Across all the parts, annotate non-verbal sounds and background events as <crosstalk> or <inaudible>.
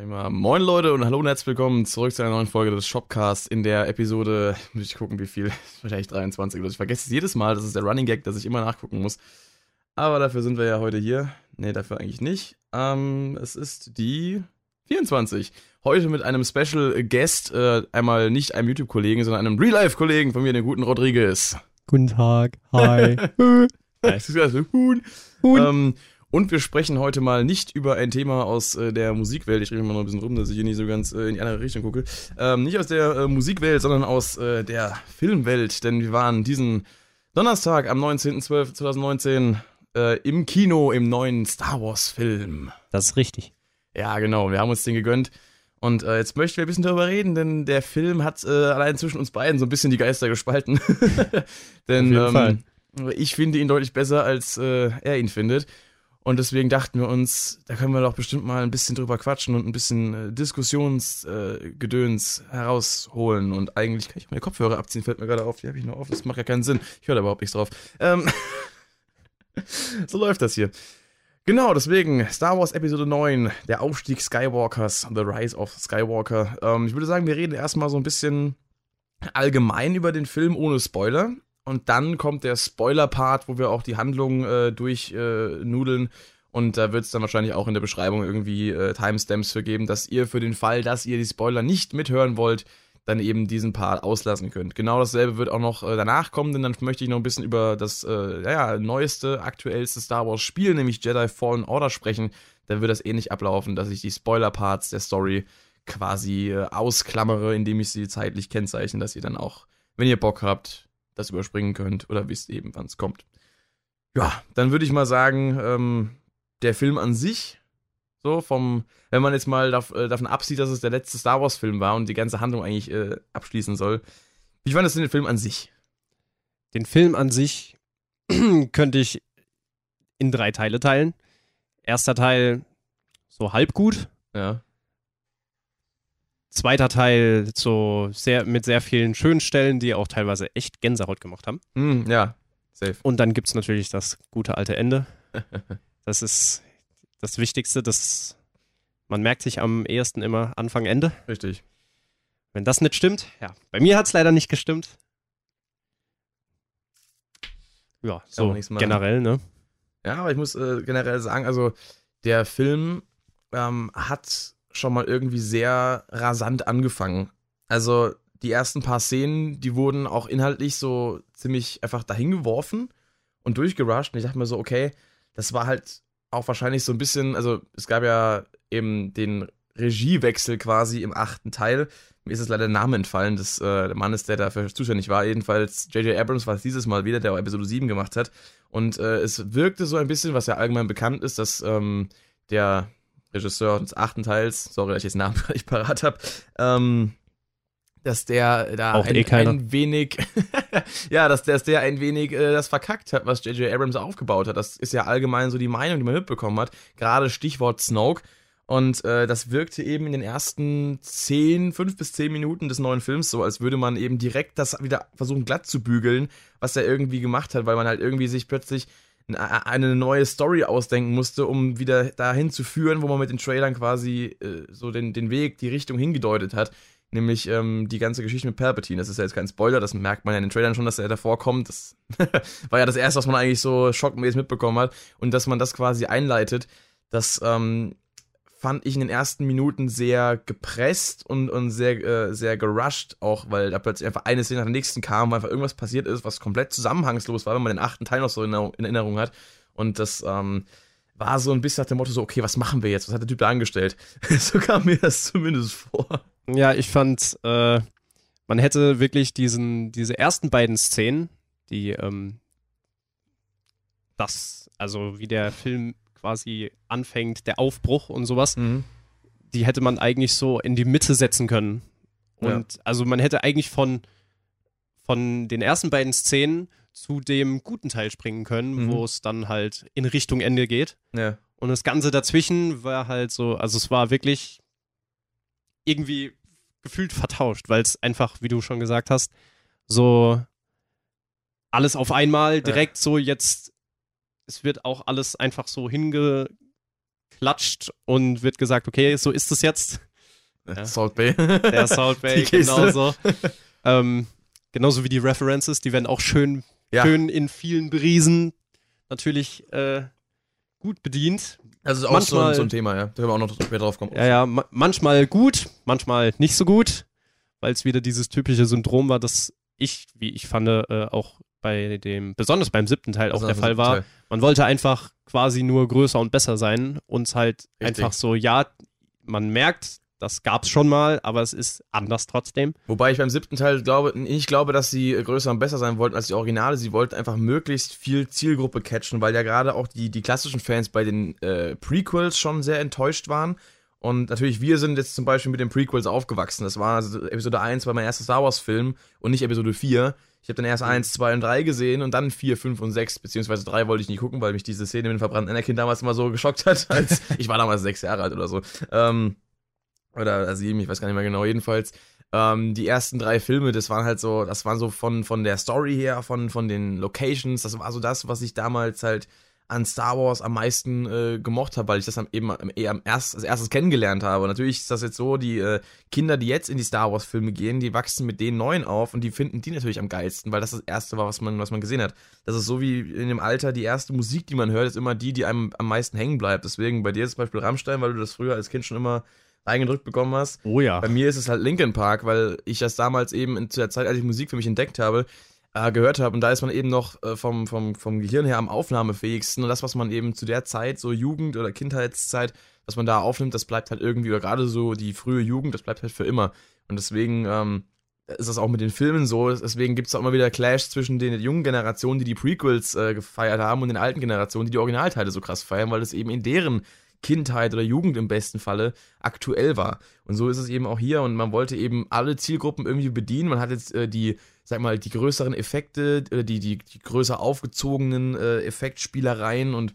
Sag ich mal, moin Leute und hallo und herzlich willkommen zurück zu einer neuen Folge des Shopcasts in der Episode, <laughs> muss ich gucken, wie viel, <laughs> wahrscheinlich 23 oder Ich vergesse es jedes Mal, das ist der Running Gag, dass ich immer nachgucken muss. Aber dafür sind wir ja heute hier. Ne, dafür eigentlich nicht. Ähm, es ist die 24. Heute mit einem Special Guest, äh, einmal nicht einem YouTube-Kollegen, sondern einem Real-Life-Kollegen von mir, den guten Rodriguez. Guten Tag, hi. <laughs> ja, ist also Huhn. Huhn. Ähm, und wir sprechen heute mal nicht über ein Thema aus äh, der Musikwelt. Ich rede mal noch ein bisschen rum, dass ich hier nicht so ganz äh, in die andere Richtung gucke. Ähm, nicht aus der äh, Musikwelt, sondern aus äh, der Filmwelt. Denn wir waren diesen Donnerstag am 19.12.2019 äh, im Kino im neuen Star Wars-Film. Das ist richtig. Ja, genau. Wir haben uns den gegönnt. Und äh, jetzt möchten wir ein bisschen darüber reden, denn der Film hat äh, allein zwischen uns beiden so ein bisschen die Geister gespalten. <laughs> denn ähm, ich finde ihn deutlich besser, als äh, er ihn findet. Und deswegen dachten wir uns, da können wir doch bestimmt mal ein bisschen drüber quatschen und ein bisschen äh, Diskussionsgedöns äh, herausholen. Und eigentlich kann ich meine Kopfhörer abziehen, fällt mir gerade auf. Die habe ich noch auf. Das macht ja keinen Sinn. Ich höre da überhaupt nichts drauf. Ähm <laughs> so läuft das hier. Genau, deswegen Star Wars Episode 9, der Aufstieg Skywalkers, The Rise of Skywalker. Ähm, ich würde sagen, wir reden erstmal so ein bisschen allgemein über den Film ohne Spoiler. Und dann kommt der Spoiler-Part, wo wir auch die Handlung äh, durchnudeln. Äh, und da wird es dann wahrscheinlich auch in der Beschreibung irgendwie äh, Timestamps für geben, dass ihr für den Fall, dass ihr die Spoiler nicht mithören wollt, dann eben diesen Part auslassen könnt. Genau dasselbe wird auch noch äh, danach kommen, denn dann möchte ich noch ein bisschen über das äh, ja, neueste, aktuellste Star Wars Spiel, nämlich Jedi Fallen Order sprechen. Da wird das ähnlich ablaufen, dass ich die Spoiler-Parts der Story quasi äh, ausklammere, indem ich sie zeitlich kennzeichne, dass ihr dann auch, wenn ihr Bock habt, das überspringen könnt oder wisst eben, wann es kommt. Ja, dann würde ich mal sagen, ähm, der Film an sich, so vom, wenn man jetzt mal dav äh, davon absieht, dass es der letzte Star Wars-Film war und die ganze Handlung eigentlich äh, abschließen soll. Wie fandest du den Film an sich? Den Film an sich <clears throat> könnte ich in drei Teile teilen. Erster Teil so halb gut. Ja. Zweiter Teil so sehr mit sehr vielen schönen Stellen, die auch teilweise echt Gänsehaut gemacht haben. Mm, ja, safe. Und dann gibt es natürlich das gute alte Ende. <laughs> das ist das Wichtigste, das man merkt sich am ehesten immer Anfang, Ende. Richtig. Wenn das nicht stimmt, ja. Bei mir hat es leider nicht gestimmt. Ja, so generell, ne? Ja, aber ich muss äh, generell sagen, also der Film ähm, hat schon mal irgendwie sehr rasant angefangen. Also die ersten paar Szenen, die wurden auch inhaltlich so ziemlich einfach dahin geworfen und durchgerusht. Und ich dachte mir so, okay, das war halt auch wahrscheinlich so ein bisschen, also es gab ja eben den Regiewechsel quasi im achten Teil. Mir ist es leider der Name entfallen des äh, Mannes, der dafür zuständig war. Jedenfalls J.J. Abrams war es dieses Mal wieder, der auch Episode 7 gemacht hat. Und äh, es wirkte so ein bisschen, was ja allgemein bekannt ist, dass ähm, der Regisseur des achten Teils, sorry, dass ich jetzt Namen <laughs> nicht parat habe, ähm, dass der da ein, eh ein, wenig, <laughs> ja, dass der, dass der ein wenig äh, das verkackt hat, was J.J. Abrams aufgebaut hat. Das ist ja allgemein so die Meinung, die man mitbekommen hat. Gerade Stichwort Snoke. Und äh, das wirkte eben in den ersten zehn, fünf bis zehn Minuten des neuen Films so, als würde man eben direkt das wieder versuchen glatt zu bügeln, was er irgendwie gemacht hat, weil man halt irgendwie sich plötzlich eine neue Story ausdenken musste, um wieder dahin zu führen, wo man mit den Trailern quasi äh, so den, den Weg, die Richtung hingedeutet hat. Nämlich ähm, die ganze Geschichte mit Palpatine. Das ist ja jetzt kein Spoiler, das merkt man ja in den Trailern schon, dass er davor kommt. Das <laughs> war ja das erste, was man eigentlich so schockmäßig mitbekommen hat. Und dass man das quasi einleitet, das ähm, fand ich in den ersten Minuten sehr gepresst und, und sehr, äh, sehr gerusht, auch weil da plötzlich einfach eine Szene nach der nächsten kam, weil einfach irgendwas passiert ist, was komplett zusammenhangslos war, wenn man den achten Teil noch so in, in Erinnerung hat. Und das ähm, war so ein bisschen nach dem Motto so, okay, was machen wir jetzt? Was hat der Typ da angestellt? <laughs> so kam mir das zumindest vor. Ja, ich fand, äh, man hätte wirklich diesen, diese ersten beiden Szenen, die ähm, das, also wie der Film quasi anfängt, der Aufbruch und sowas, mhm. die hätte man eigentlich so in die Mitte setzen können. Und ja. also man hätte eigentlich von, von den ersten beiden Szenen zu dem guten Teil springen können, mhm. wo es dann halt in Richtung Ende geht. Ja. Und das Ganze dazwischen war halt so, also es war wirklich irgendwie gefühlt vertauscht, weil es einfach, wie du schon gesagt hast, so alles auf einmal direkt ja. so jetzt es wird auch alles einfach so hingeknallt klatscht und wird gesagt, okay, so ist es jetzt. Ja. Salt Bay. Der Salt Bay, <laughs> genauso. ähm, genauso wie die References, die werden auch schön, ja. schön in vielen Briesen natürlich äh, gut bedient. Das ist auch manchmal, so, so, ein Thema, ja. Da können wir auch noch später drauf kommen. Ja, ja, ma manchmal gut, manchmal nicht so gut, weil es wieder dieses typische Syndrom war, das ich, wie ich fand, äh, auch bei dem, besonders beim siebten Teil auch der Fall war. Teil. Man wollte einfach quasi nur größer und besser sein und halt Richtig. einfach so, ja, man merkt, das gab's schon mal, aber es ist anders trotzdem. Wobei ich beim siebten Teil glaube, ich glaube, dass sie größer und besser sein wollten als die Originale. Sie wollten einfach möglichst viel Zielgruppe catchen, weil ja gerade auch die, die klassischen Fans bei den äh, Prequels schon sehr enttäuscht waren. Und natürlich, wir sind jetzt zum Beispiel mit den Prequels aufgewachsen. Das war also Episode 1 war mein erster Star Wars-Film und nicht Episode 4. Ich habe dann erst 1, 2 und 3 gesehen und dann 4, 5 und 6, beziehungsweise 3 wollte ich nicht gucken, weil mich diese Szene mit dem verbrannten Anakin damals immer so geschockt hat. <laughs> Als ich war damals sechs Jahre alt oder so. Ähm, oder sieben, ich weiß gar nicht mehr genau, jedenfalls. Ähm, die ersten drei Filme, das waren halt so, das waren so von, von der Story her, von, von den Locations, das war so das, was ich damals halt an Star Wars am meisten äh, gemocht habe, weil ich das am, eben eher am erst, als erstes kennengelernt habe. Und natürlich ist das jetzt so, die äh, Kinder, die jetzt in die Star Wars Filme gehen, die wachsen mit den neuen auf und die finden die natürlich am geilsten, weil das das erste war, was man, was man gesehen hat. Das ist so wie in dem Alter, die erste Musik, die man hört, ist immer die, die einem am meisten hängen bleibt. Deswegen bei dir zum Beispiel Rammstein, weil du das früher als Kind schon immer eingedrückt bekommen hast. Oh ja. Bei mir ist es halt Linkin Park, weil ich das damals eben in, zu der Zeit, als ich Musik für mich entdeckt habe, äh, gehört habe. Und da ist man eben noch äh, vom, vom, vom Gehirn her am aufnahmefähigsten. Und das, was man eben zu der Zeit, so Jugend- oder Kindheitszeit, was man da aufnimmt, das bleibt halt irgendwie, oder gerade so die frühe Jugend, das bleibt halt für immer. Und deswegen ähm, ist das auch mit den Filmen so. Deswegen gibt es auch immer wieder Clash zwischen den jungen Generationen, die die Prequels äh, gefeiert haben, und den alten Generationen, die die Originalteile so krass feiern, weil das eben in deren Kindheit oder Jugend im besten Falle aktuell war. Und so ist es eben auch hier und man wollte eben alle Zielgruppen irgendwie bedienen. Man hat jetzt äh, die, sag mal, die größeren Effekte, äh, die, die, die größer aufgezogenen äh, Effektspielereien und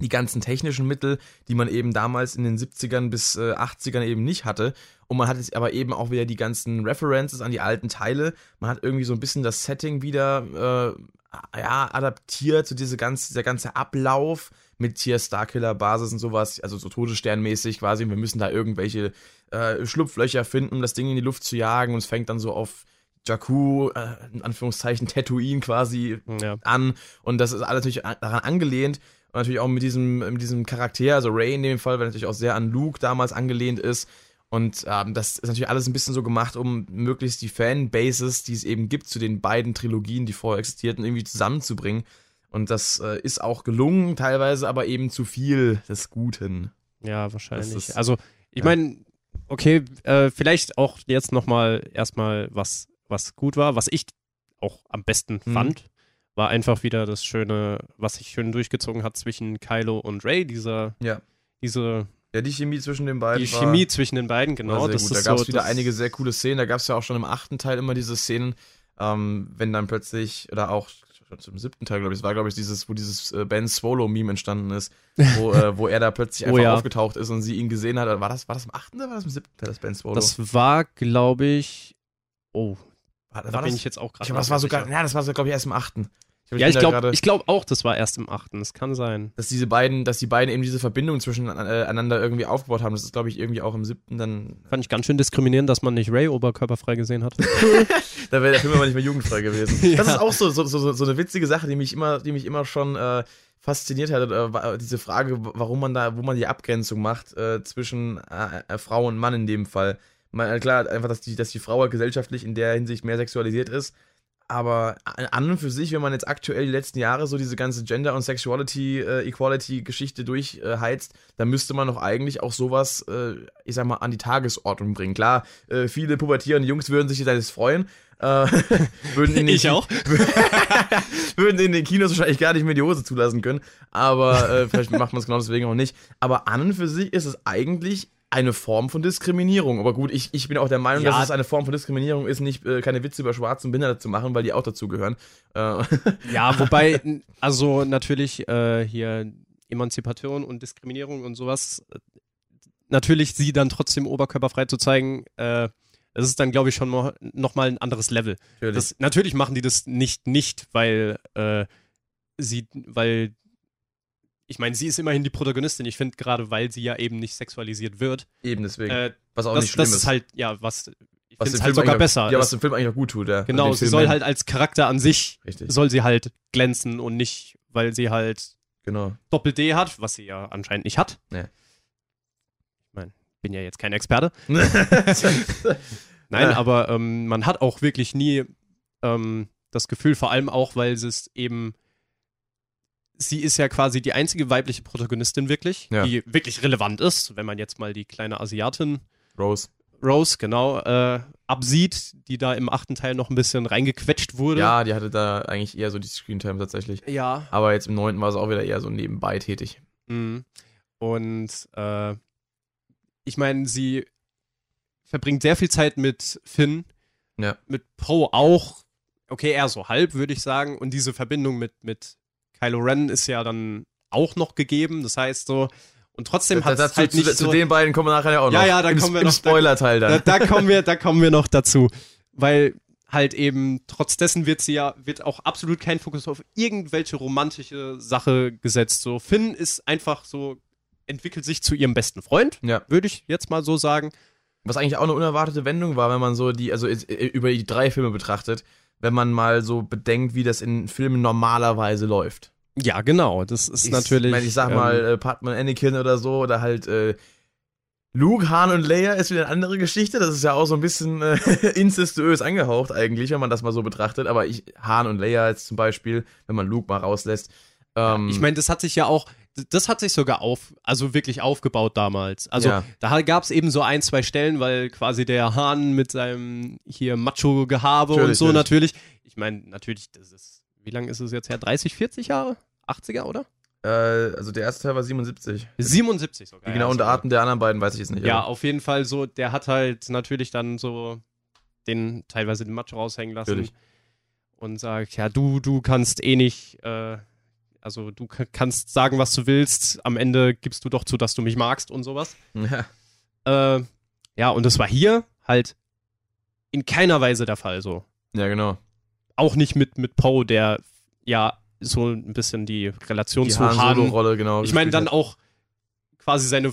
die ganzen technischen Mittel, die man eben damals in den 70ern bis äh, 80ern eben nicht hatte. Und man hat jetzt aber eben auch wieder die ganzen References an die alten Teile. Man hat irgendwie so ein bisschen das Setting wieder äh, ja, adaptiert, so diese ganze, dieser ganze Ablauf mit hier Starkiller-Basis und sowas, also so Todessternmäßig quasi. Wir müssen da irgendwelche äh, Schlupflöcher finden, um das Ding in die Luft zu jagen. Und es fängt dann so auf Jakku, äh, in Anführungszeichen Tatooine quasi ja. an. Und das ist alles natürlich daran angelehnt. Und natürlich auch mit diesem, mit diesem Charakter, also Ray in dem Fall, weil natürlich auch sehr an Luke damals angelehnt ist. Und ähm, das ist natürlich alles ein bisschen so gemacht, um möglichst die Fanbases, die es eben gibt zu den beiden Trilogien, die vorher existierten, irgendwie zusammenzubringen. Und das äh, ist auch gelungen, teilweise aber eben zu viel des Guten. Ja, wahrscheinlich. Ist, also, ich ja. meine, okay, äh, vielleicht auch jetzt nochmal erstmal was, was gut war, was ich auch am besten mhm. fand, war einfach wieder das Schöne, was sich schön durchgezogen hat zwischen Kylo und Ray, dieser, ja. diese ja, die Chemie zwischen den beiden. Die Chemie zwischen den beiden, genau. Das gut. Da gab es so, wieder einige sehr coole Szenen. Da gab es ja auch schon im achten Teil immer diese Szenen, ähm, wenn dann plötzlich, oder auch zum siebten Teil, glaube ich, es war, glaube ich, dieses, wo dieses äh, Ben Swallow-Meme entstanden ist, <laughs> wo, äh, wo er da plötzlich oh einfach oh, ja. aufgetaucht ist und sie ihn gesehen hat. War das, war das im achten oder war das im siebten Teil, das Ben Swallow? Das war, glaube ich. Oh. War, da war bin das, ich jetzt auch gerade. Das war sogar, ja, das war, glaube ich, erst im achten. Ich ja, ich glaube glaub auch, das war erst im achten. Das kann sein. Dass diese beiden, dass die beiden eben diese Verbindung zwischeneinander äh, irgendwie aufgebaut haben. Das ist, glaube ich, irgendwie auch im siebten dann. Fand ich ganz schön diskriminierend, dass man nicht Ray oberkörperfrei gesehen hat. <laughs> da wäre der Film aber nicht mehr jugendfrei gewesen. <laughs> ja. Das ist auch so, so, so, so eine witzige Sache, die mich immer, die mich immer schon äh, fasziniert hat. Äh, diese Frage, warum man da, wo man die Abgrenzung macht äh, zwischen äh, Frau und Mann in dem Fall. Man, klar, einfach, dass die, dass die Frau gesellschaftlich in der Hinsicht mehr sexualisiert ist aber an und für sich, wenn man jetzt aktuell die letzten Jahre so diese ganze Gender- und Sexuality-Equality-Geschichte äh, durchheizt, dann müsste man doch eigentlich auch sowas, äh, ich sag mal, an die Tagesordnung bringen. Klar, äh, viele pubertierende Jungs würden sich jetzt freuen. Äh, <laughs> würden in den ich auch. <laughs> würden in den Kinos wahrscheinlich gar nicht mehr die Hose zulassen können. Aber äh, vielleicht macht man es genau deswegen auch nicht. Aber an und für sich ist es eigentlich eine Form von Diskriminierung. Aber gut, ich, ich bin auch der Meinung, ja. dass es eine Form von Diskriminierung ist, nicht äh, keine Witze über Schwarze und Behinderte zu machen, weil die auch dazugehören. Äh. Ja, wobei, <laughs> also natürlich äh, hier Emanzipation und Diskriminierung und sowas, natürlich sie dann trotzdem oberkörperfrei zu zeigen, äh, das ist dann, glaube ich, schon noch, noch mal ein anderes Level. Natürlich. Das, natürlich machen die das nicht, nicht, weil äh, sie, weil ich meine, sie ist immerhin die Protagonistin. Ich finde gerade, weil sie ja eben nicht sexualisiert wird. Eben deswegen. Äh, was auch das, nicht schlimm das ist. ist halt, ja, was, ich was finde es halt sogar besser. Ja, was dem Film eigentlich auch gut tut, ja. genau, sie Film soll nennen. halt als Charakter an sich, Richtig, soll sie halt glänzen und nicht, weil sie halt genau. Doppel-D hat, was sie ja anscheinend nicht hat. Nee. Ich meine, bin ja jetzt kein Experte. <laughs> Nein, Ja. aber ähm, man hat auch wirklich nie ähm, das Gefühl, vor allem auch, weil es eben, sie ist ja quasi die einzige weibliche Protagonistin wirklich, Ja. die wirklich relevant ist, wenn man jetzt mal die kleine Asiatin Rose. Rose, genau, äh, absieht, die da im achten Teil noch ein bisschen reingequetscht wurde. Ja, die hatte da eigentlich eher so die Screentime tatsächlich. Ja. Aber jetzt im neunten war sie auch wieder eher so nebenbei tätig. Mhm. Und äh, ich meine, sie verbringt sehr viel Zeit mit Finn, Ja. mit Poe auch. Okay, eher so halb, würde ich sagen. Und diese Verbindung mit, mit Kylo Ren ist ja dann auch noch gegeben. Das heißt so, und trotzdem hat es halt zu, nicht zu so. den beiden kommen wir nachher ja auch Ja, noch. ja, da Im, kommen wir im noch- Spoiler-Teil Da, dann. da kommen wir, da kommen wir noch dazu. Weil halt eben, trotz dessen wird sie ja, wird auch absolut kein Fokus auf irgendwelche romantische Sache gesetzt. So, Finn ist einfach so, entwickelt sich zu ihrem besten Freund, Ja. würde ich jetzt mal so sagen. Was eigentlich auch eine unerwartete Wendung war, wenn man so die, also äh, über die drei Filme betrachtet, wenn man mal so bedenkt, wie das in Filmen normalerweise läuft. Ja, genau. Das ist ich, natürlich. mein, ich sag ähm, mal, äh, Padman Anakin oder so, oder halt äh, Luke, Han und Leia ist wieder eine andere Geschichte. Das ist ja auch so ein bisschen äh, <laughs> incestuös angehaucht eigentlich, wenn man das mal so betrachtet. Aber ich, Han und Leia jetzt zum Beispiel, wenn man Luke mal rauslässt. Ähm, ich meine, das hat sich ja auch, das hat sich sogar auf, also wirklich aufgebaut damals. Also Ja. da gab es eben so ein, zwei Stellen, weil quasi der Hahn mit seinem hier Macho-Gehabe und so natürlich. natürlich. Ich meine, natürlich, das ist, wie lange ist es jetzt her? 30, 40 Jahre? 80er, oder? äh, also der erste Teil war 77. 77 sogar. Die genauen ja, sogar. Daten der anderen beiden weiß ich jetzt nicht. Ja, aber- auf jeden Fall so, der hat halt natürlich dann so den, teilweise den Macho raushängen lassen. Natürlich. Und sagt, ja, du, du kannst eh nicht, äh, also du kannst sagen, was du willst, am Ende gibst du doch zu, dass du mich magst und sowas. ja. Äh, ja, und das war hier halt in keiner Weise der Fall so. ja, genau. Auch nicht mit, mit Poe, der ja so ein bisschen die Relation Die zu Han Han-Solo-Rolle, genau. ich meine, dann hat. auch quasi seine.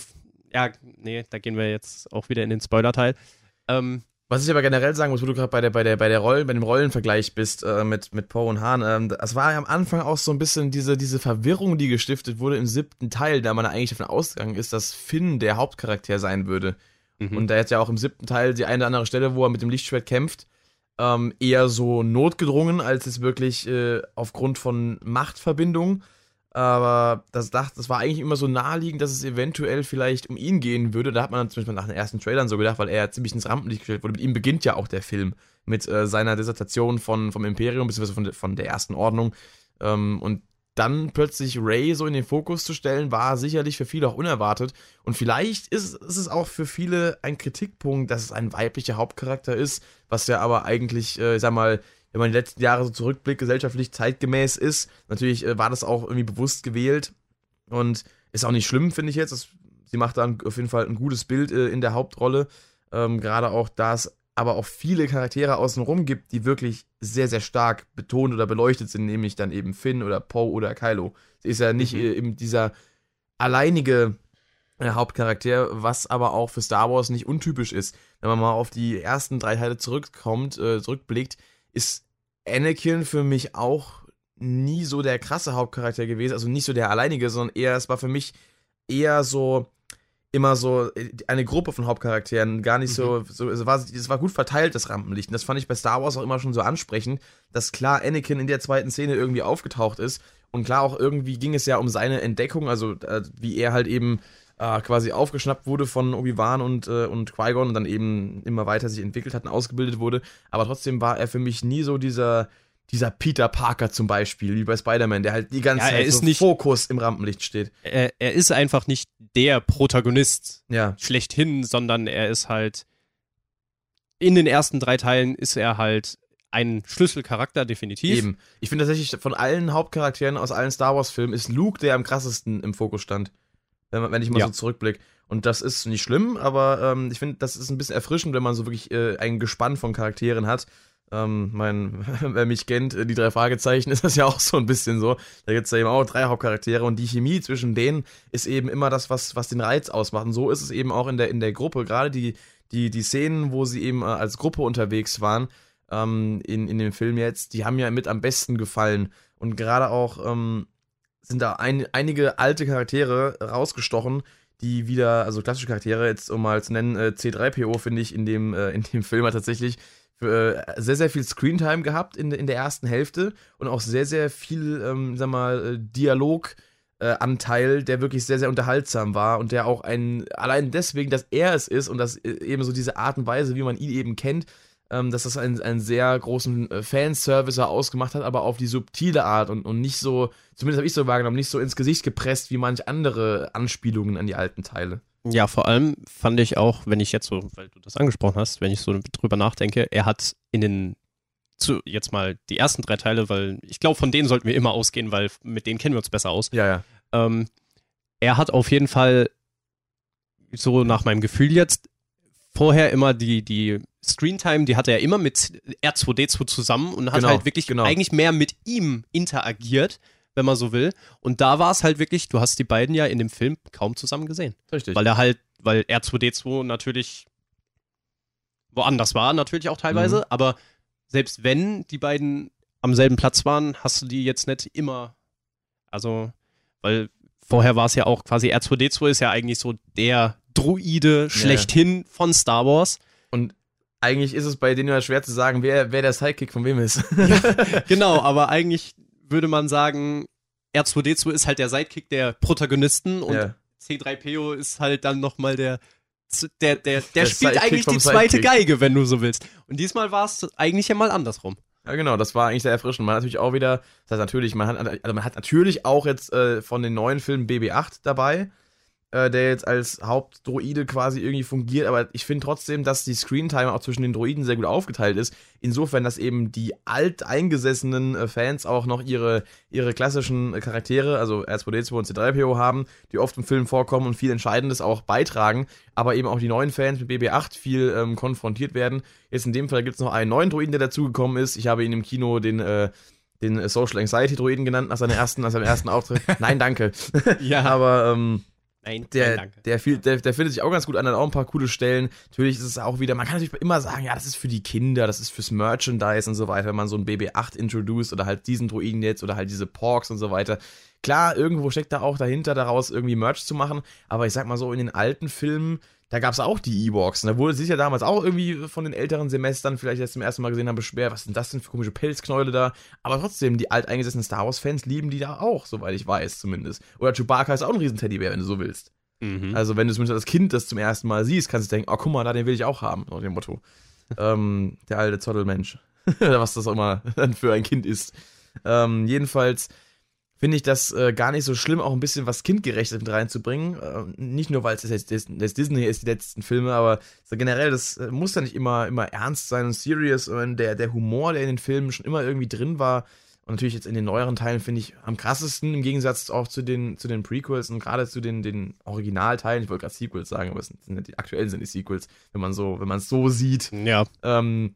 Ja, nee, da gehen wir jetzt auch wieder in den Spoiler-Teil. Ähm, Was ich aber generell sagen muss, wo du gerade bei der, bei der, bei der Rollen, bei dem Rollenvergleich bist äh, mit, mit Poe und Han, ähm, das war ja am Anfang auch so ein bisschen diese, diese Verwirrung, die gestiftet wurde im siebten Teil, da man eigentlich davon ausgegangen ist, dass Finn der Hauptcharakter sein würde. Mhm. Und da jetzt ja auch im siebten Teil die eine oder andere Stelle, wo er mit dem Lichtschwert kämpft, ähm, eher so notgedrungen, als es wirklich äh, aufgrund von Machtverbindung. Aber das, das war eigentlich immer so naheliegend, dass es eventuell vielleicht um ihn gehen würde. Da hat man zum Beispiel nach den ersten Trailern so gedacht, weil er ziemlich ins Rampenlicht gestellt wurde. Mit ihm beginnt ja auch der Film. Mit äh, seiner Dissertation von, vom Imperium, beziehungsweise von, der- von der ersten Ordnung. Ähm, und dann plötzlich Ray so in den Fokus zu stellen, war sicherlich für viele auch unerwartet. Und vielleicht ist, ist es auch für viele ein Kritikpunkt, dass es ein weiblicher Hauptcharakter ist, was ja aber eigentlich, äh, ich sag mal, wenn man die letzten Jahre so zurückblickt, gesellschaftlich zeitgemäß ist. Natürlich äh, war das auch irgendwie bewusst gewählt und ist auch nicht schlimm, finde ich jetzt. Das, sie macht dann auf jeden Fall ein gutes Bild äh, in der Hauptrolle. Ähm, Gerade auch, da es aber auch viele Charaktere außenrum gibt, die wirklich sehr, sehr stark betont oder beleuchtet sind, nämlich dann eben Finn oder Poe oder Kylo. Sie ist ja nicht Mhm. äh, eben dieser alleinige äh, Hauptcharakter, was aber auch für Star Wars nicht untypisch ist. Wenn man mal auf die ersten drei Teile zurückkommt, äh, zurückblickt, ist Anakin für mich auch nie so der krasse Hauptcharakter gewesen, also nicht so der alleinige, sondern eher, es war für mich eher so immer so äh, eine Gruppe von Hauptcharakteren, gar nicht so, so es, war, es war gut verteilt, das Rampenlicht. Und das fand ich bei Star Wars auch immer schon so ansprechend, dass klar Anakin in der zweiten Szene irgendwie aufgetaucht ist und klar auch irgendwie ging es ja um seine Entdeckung, also äh, wie er halt eben äh, quasi aufgeschnappt wurde von Obi-Wan und, äh, und Qui-Gon und dann eben immer weiter sich entwickelt hat und ausgebildet wurde. Aber trotzdem war er für mich nie so dieser, dieser Peter Parker zum Beispiel, wie bei Spider-Man, der halt die ganze Ja, Zeit so nicht- Fokus im Rampenlicht steht. er, er ist einfach nicht der Protagonist Ja. schlechthin, sondern er ist halt. In den ersten drei Teilen ist er halt ein Schlüsselcharakter, definitiv. Eben. Ich finde tatsächlich, von allen Hauptcharakteren aus allen Star Wars-Filmen ist Luke der am krassesten im Fokus stand. Wenn, ich mal Ja. so zurückblicke. Und das ist nicht schlimm, aber ähm, ich finde, das ist ein bisschen erfrischend, wenn man so wirklich äh, ein Gespann von Charakteren hat. Ähm, mein, <laughs> wer mich kennt, äh, die drei Fragezeichen, <laughs> ist das ja auch so ein bisschen so. Da gibt es ja eben auch drei Hauptcharaktere und die Chemie zwischen denen ist eben immer das, was, was den Reiz ausmacht. Und so ist es eben auch in der, in der Gruppe. Gerade die, die, die Szenen, wo sie eben äh, als Gruppe unterwegs waren, ähm, in, in dem Film jetzt, die haben ja mit am besten gefallen. Und gerade auch ähm, sind da ein, einige alte Charaktere rausgestochen, die wieder, also klassische Charaktere, jetzt um mal zu nennen, äh, C3PO finde ich in dem, äh, in dem Film tatsächlich äh, sehr, sehr viel Screentime gehabt in, in der ersten Hälfte und auch sehr, sehr viel, ähm, sag mal, äh, Dialog. Äh, Anteil, der wirklich sehr, sehr unterhaltsam war und der auch ein, allein deswegen, dass er es ist und dass äh, eben so diese Art und Weise, wie man ihn eben kennt, ähm, dass das einen, einen sehr großen äh, Fanservice ausgemacht hat, aber auf die subtile Art und, und nicht so, zumindest habe ich so wahrgenommen, nicht so ins Gesicht gepresst wie manch andere Anspielungen an die alten Teile. Ja, vor allem fand ich auch, wenn ich jetzt so, weil du das angesprochen hast, wenn ich so drüber nachdenke, er hat in den, zu, jetzt mal die ersten drei Teile, weil ich glaube, von denen sollten wir immer ausgehen, weil mit denen kennen wir uns besser aus. Ja, ja. Ähm, er hat auf jeden Fall, so nach meinem Gefühl jetzt, vorher immer die, die Screentime, die hatte er immer mit R2D2 zusammen und hat Genau, halt wirklich genau. eigentlich mehr mit ihm interagiert, wenn man so will. Und da war es halt wirklich, du hast die beiden ja in dem Film kaum zusammen gesehen. Richtig. Weil er halt, weil R2D2 natürlich woanders war, natürlich auch teilweise, Mhm. aber selbst wenn die beiden am selben Platz waren, hast du die jetzt nicht immer, also, weil vorher war es ja auch quasi, R2D2 ist ja eigentlich so der Druide schlechthin von Star Wars. und eigentlich ist es bei denen ja schwer zu sagen, wer, wer der Sidekick von wem ist. <laughs> genau, aber eigentlich würde man sagen, R2D2 ist halt der Sidekick der Protagonisten und ja. C3PO ist halt dann nochmal der, der, der, der, Der spielt Sidekick eigentlich die zweite Sidekick. Geige, wenn du so willst. Und diesmal war es eigentlich ja mal andersrum. Ja, genau, das war eigentlich sehr erfrischend. Man hat natürlich auch wieder, das heißt natürlich, man hat, also man hat natürlich auch jetzt äh, von den neuen Filmen BB-8 dabei, äh, der jetzt als Hauptdroide quasi irgendwie fungiert, aber ich finde trotzdem, dass die Screentime auch zwischen den Droiden sehr gut aufgeteilt ist. Insofern, dass eben die alteingesessenen äh, Fans auch noch ihre, ihre klassischen äh, Charaktere, also R2D2 und C3PO haben, die oft im Film vorkommen und viel Entscheidendes auch beitragen, aber eben auch die neuen Fans mit BB-8 viel ähm, konfrontiert werden. Jetzt in dem Fall gibt es noch einen neuen Droiden, der dazugekommen ist. Ich habe ihn im Kino den, äh, den äh, Social Anxiety Droiden genannt, nach, seiner ersten, nach seinem ersten Auftritt. <laughs> Nein, danke. Ja, <laughs> aber ähm, nein, der, nein, der, viel, der, der findet sich auch ganz gut an, hat auch ein paar coole Stellen. Natürlich ist es auch wieder, man kann natürlich immer sagen, ja, das ist für die Kinder, das ist fürs Merchandise und so weiter, wenn man so ein BB-8 introduced oder halt diesen Droiden jetzt oder halt diese Porks und so weiter. Klar, irgendwo steckt da auch dahinter, daraus irgendwie Merch zu machen, aber ich sag mal so, in den alten Filmen, da gab es auch die E-Box. Und da wurde sich ja damals auch irgendwie von den älteren Semestern, vielleicht jetzt zum ersten Mal gesehen haben, beschwert, was sind das denn für komische Pelzknäule da? Aber trotzdem, die alteingesessenen Star Wars-Fans lieben die da auch, soweit ich weiß zumindest. Oder Chewbacca ist auch ein Riesenteddybär, wenn du so willst. Mhm. Also, wenn du zumindest als Kind das zum ersten Mal siehst, kannst du denken, oh, guck mal, da, den will ich auch haben, nach dem Motto. <laughs> ähm, der alte Zottelmensch. Oder <laughs> was das auch immer dann für ein Kind ist. Ähm, jedenfalls finde ich das äh, gar nicht so schlimm, auch ein bisschen was Kindgerechtes mit reinzubringen. Äh, nicht nur, weil es jetzt, Disney ist, die letzten Filme, aber generell, das äh, muss ja nicht immer, immer ernst sein und serious. Und der, der Humor, der in den Filmen schon immer irgendwie drin war, und natürlich jetzt in den neueren Teilen finde ich am krassesten, im Gegensatz auch zu den, zu den Prequels und gerade zu den, den Originalteilen. Ich wollte gerade Sequels sagen, aber es sind, sind die aktuellen sind die Sequels, wenn man so, wenn man es so sieht. Ja, Ähm,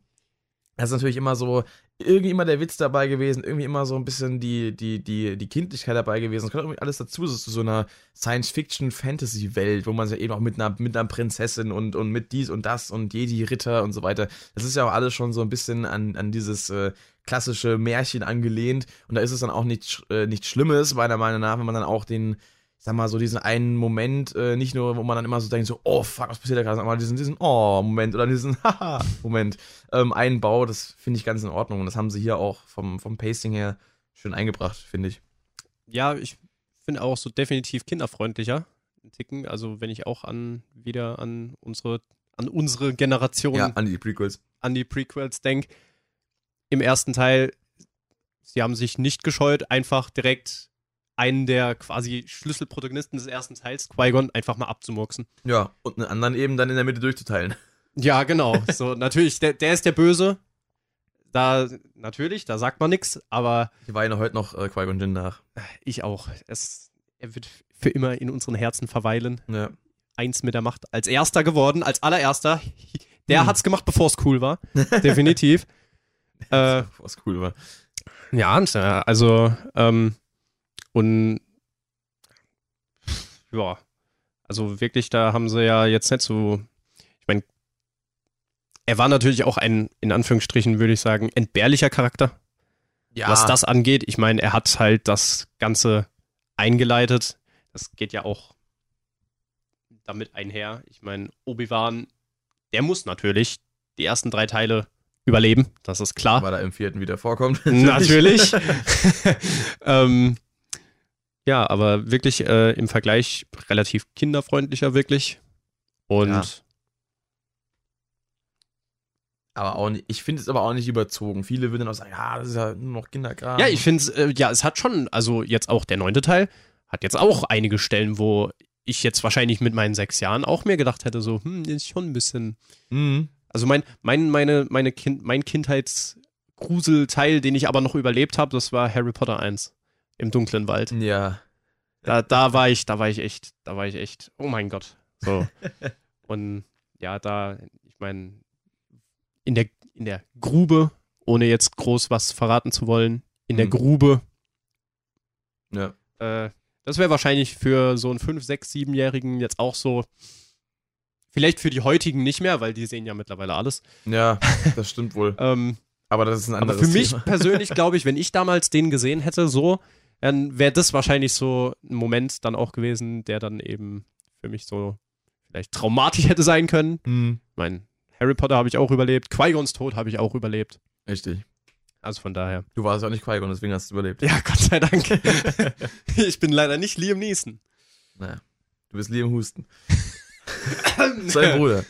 das ist natürlich immer so, irgendwie immer der Witz dabei gewesen, irgendwie immer so ein bisschen die, die, die, die Kindlichkeit dabei gewesen. Es gehört irgendwie alles dazu, so zu so einer Science-Fiction-Fantasy-Welt, wo man sich eben auch mit einer, mit einer Prinzessin und, und mit dies und das und Jedi-Ritter und so weiter. Das ist ja auch alles schon so ein bisschen an, an dieses äh, klassische Märchen angelehnt. Und da ist es dann auch nicht, äh, nichts Schlimmes, meiner Meinung nach, wenn man dann auch den, sag mal, so diesen einen Moment, äh, nicht nur, wo man dann immer so denkt, so, oh fuck, was passiert da gerade, sondern diesen, diesen Oh-Moment oder diesen <laughs> Haha-Moment ähm, einbaut, das finde ich ganz in Ordnung. Und das haben sie hier auch vom, vom Pacing her schön eingebracht, finde ich. ja, ich finde auch so definitiv kinderfreundlicher. Ticken, also wenn ich auch an wieder an unsere an unsere Generation Ja, an die Prequels. an die Prequels denke. Im ersten Teil, sie haben sich nicht gescheut, einfach direkt einen der quasi Schlüsselprotagonisten des ersten Teils, Qui-Gon, einfach mal abzumurksen. Ja, und einen anderen eben dann in der Mitte durchzuteilen. Ja, genau. So, <laughs> natürlich, der, der ist der Böse. Da, natürlich, da sagt man nichts, aber Ich weine heute noch äh, Qui-Gon Jinn nach. ich auch. Es, er wird für immer in unseren Herzen verweilen. Ja. Eins mit der Macht. Als erster geworden, als allererster. <laughs> Der Hm. hat's gemacht, bevor es cool war. <laughs> Definitiv. Äh, was cool war. Ja, also, ähm, und ja, also wirklich, da haben sie ja jetzt nicht so, ich meine, er war natürlich auch ein, in Anführungsstrichen würde ich sagen, entbehrlicher Charakter, Ja, was das angeht. Ich meine, er hat halt das Ganze eingeleitet. Das geht ja auch damit einher. Ich meine, Obi-Wan, der muss natürlich die ersten drei Teile überleben, das ist klar. weil er im vierten wieder vorkommt. Natürlich. <laughs> <laughs> ähm, ja, aber wirklich äh, im Vergleich relativ kinderfreundlicher, wirklich. Und Ja. aber auch nicht, ich finde es aber auch nicht überzogen. Viele würden auch sagen, ja, das ist ja nur noch Kinderkram. ja, ich finde, äh, ja, es hat schon, also jetzt auch der neunte Teil, hat jetzt auch einige Stellen, wo ich jetzt wahrscheinlich mit meinen sechs Jahren auch mir gedacht hätte, so, hm, ist schon ein bisschen. Mhm. Also mein, mein, meine, meine kind, mein Kindheitsgruselteil, den ich aber noch überlebt habe, das war Harry Potter 1 im dunklen Wald. Ja. Da, da war ich, da war ich echt, da war ich echt, oh mein Gott. So. <laughs> Und ja, da, ich meine, in der, in der Grube, ohne jetzt groß was verraten zu wollen, in der Mhm. Grube, Ja. äh, das wäre wahrscheinlich für so einen 5-, 6-, 7-Jährigen jetzt auch so. Vielleicht für die heutigen nicht mehr, weil die sehen ja mittlerweile alles. Ja, <laughs> das stimmt wohl. Ähm, Aber das ist ein aber anderes für mich Thema. persönlich glaube ich, wenn ich damals den gesehen hätte, so, dann wäre das wahrscheinlich so ein Moment dann auch gewesen, der dann eben für mich so vielleicht traumatisch <laughs> hätte sein können. Mhm. Ich meine, Harry Potter habe ich auch überlebt, Qui-Gons Tod habe ich auch überlebt. Richtig. Also von daher. Du warst ja auch nicht Qui-Gon, deswegen hast du überlebt. Ja, Gott sei Dank. <laughs> ich bin leider nicht Liam Neeson. Naja. Du bist Liam Husten. <laughs> Sein Bruder.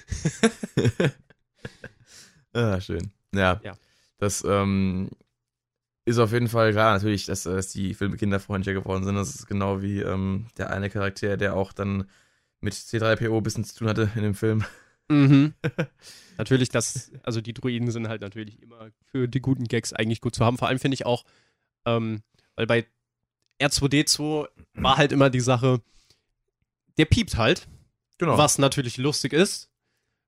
ah, schön. Ja. Ja. Das ähm, ist auf jeden Fall klar, natürlich, dass, dass die Filme kinderfreundlicher geworden sind. Das ist genau wie ähm, der eine Charakter, der auch dann mit C3PO ein bisschen zu tun hatte in dem Film. Mhm. <laughs> natürlich, das, also die Druiden sind halt natürlich immer für die guten Gags eigentlich gut zu haben. Vor allem finde ich auch, ähm, weil bei R2D2 war halt immer die Sache, der piept halt, Genau. was natürlich lustig ist.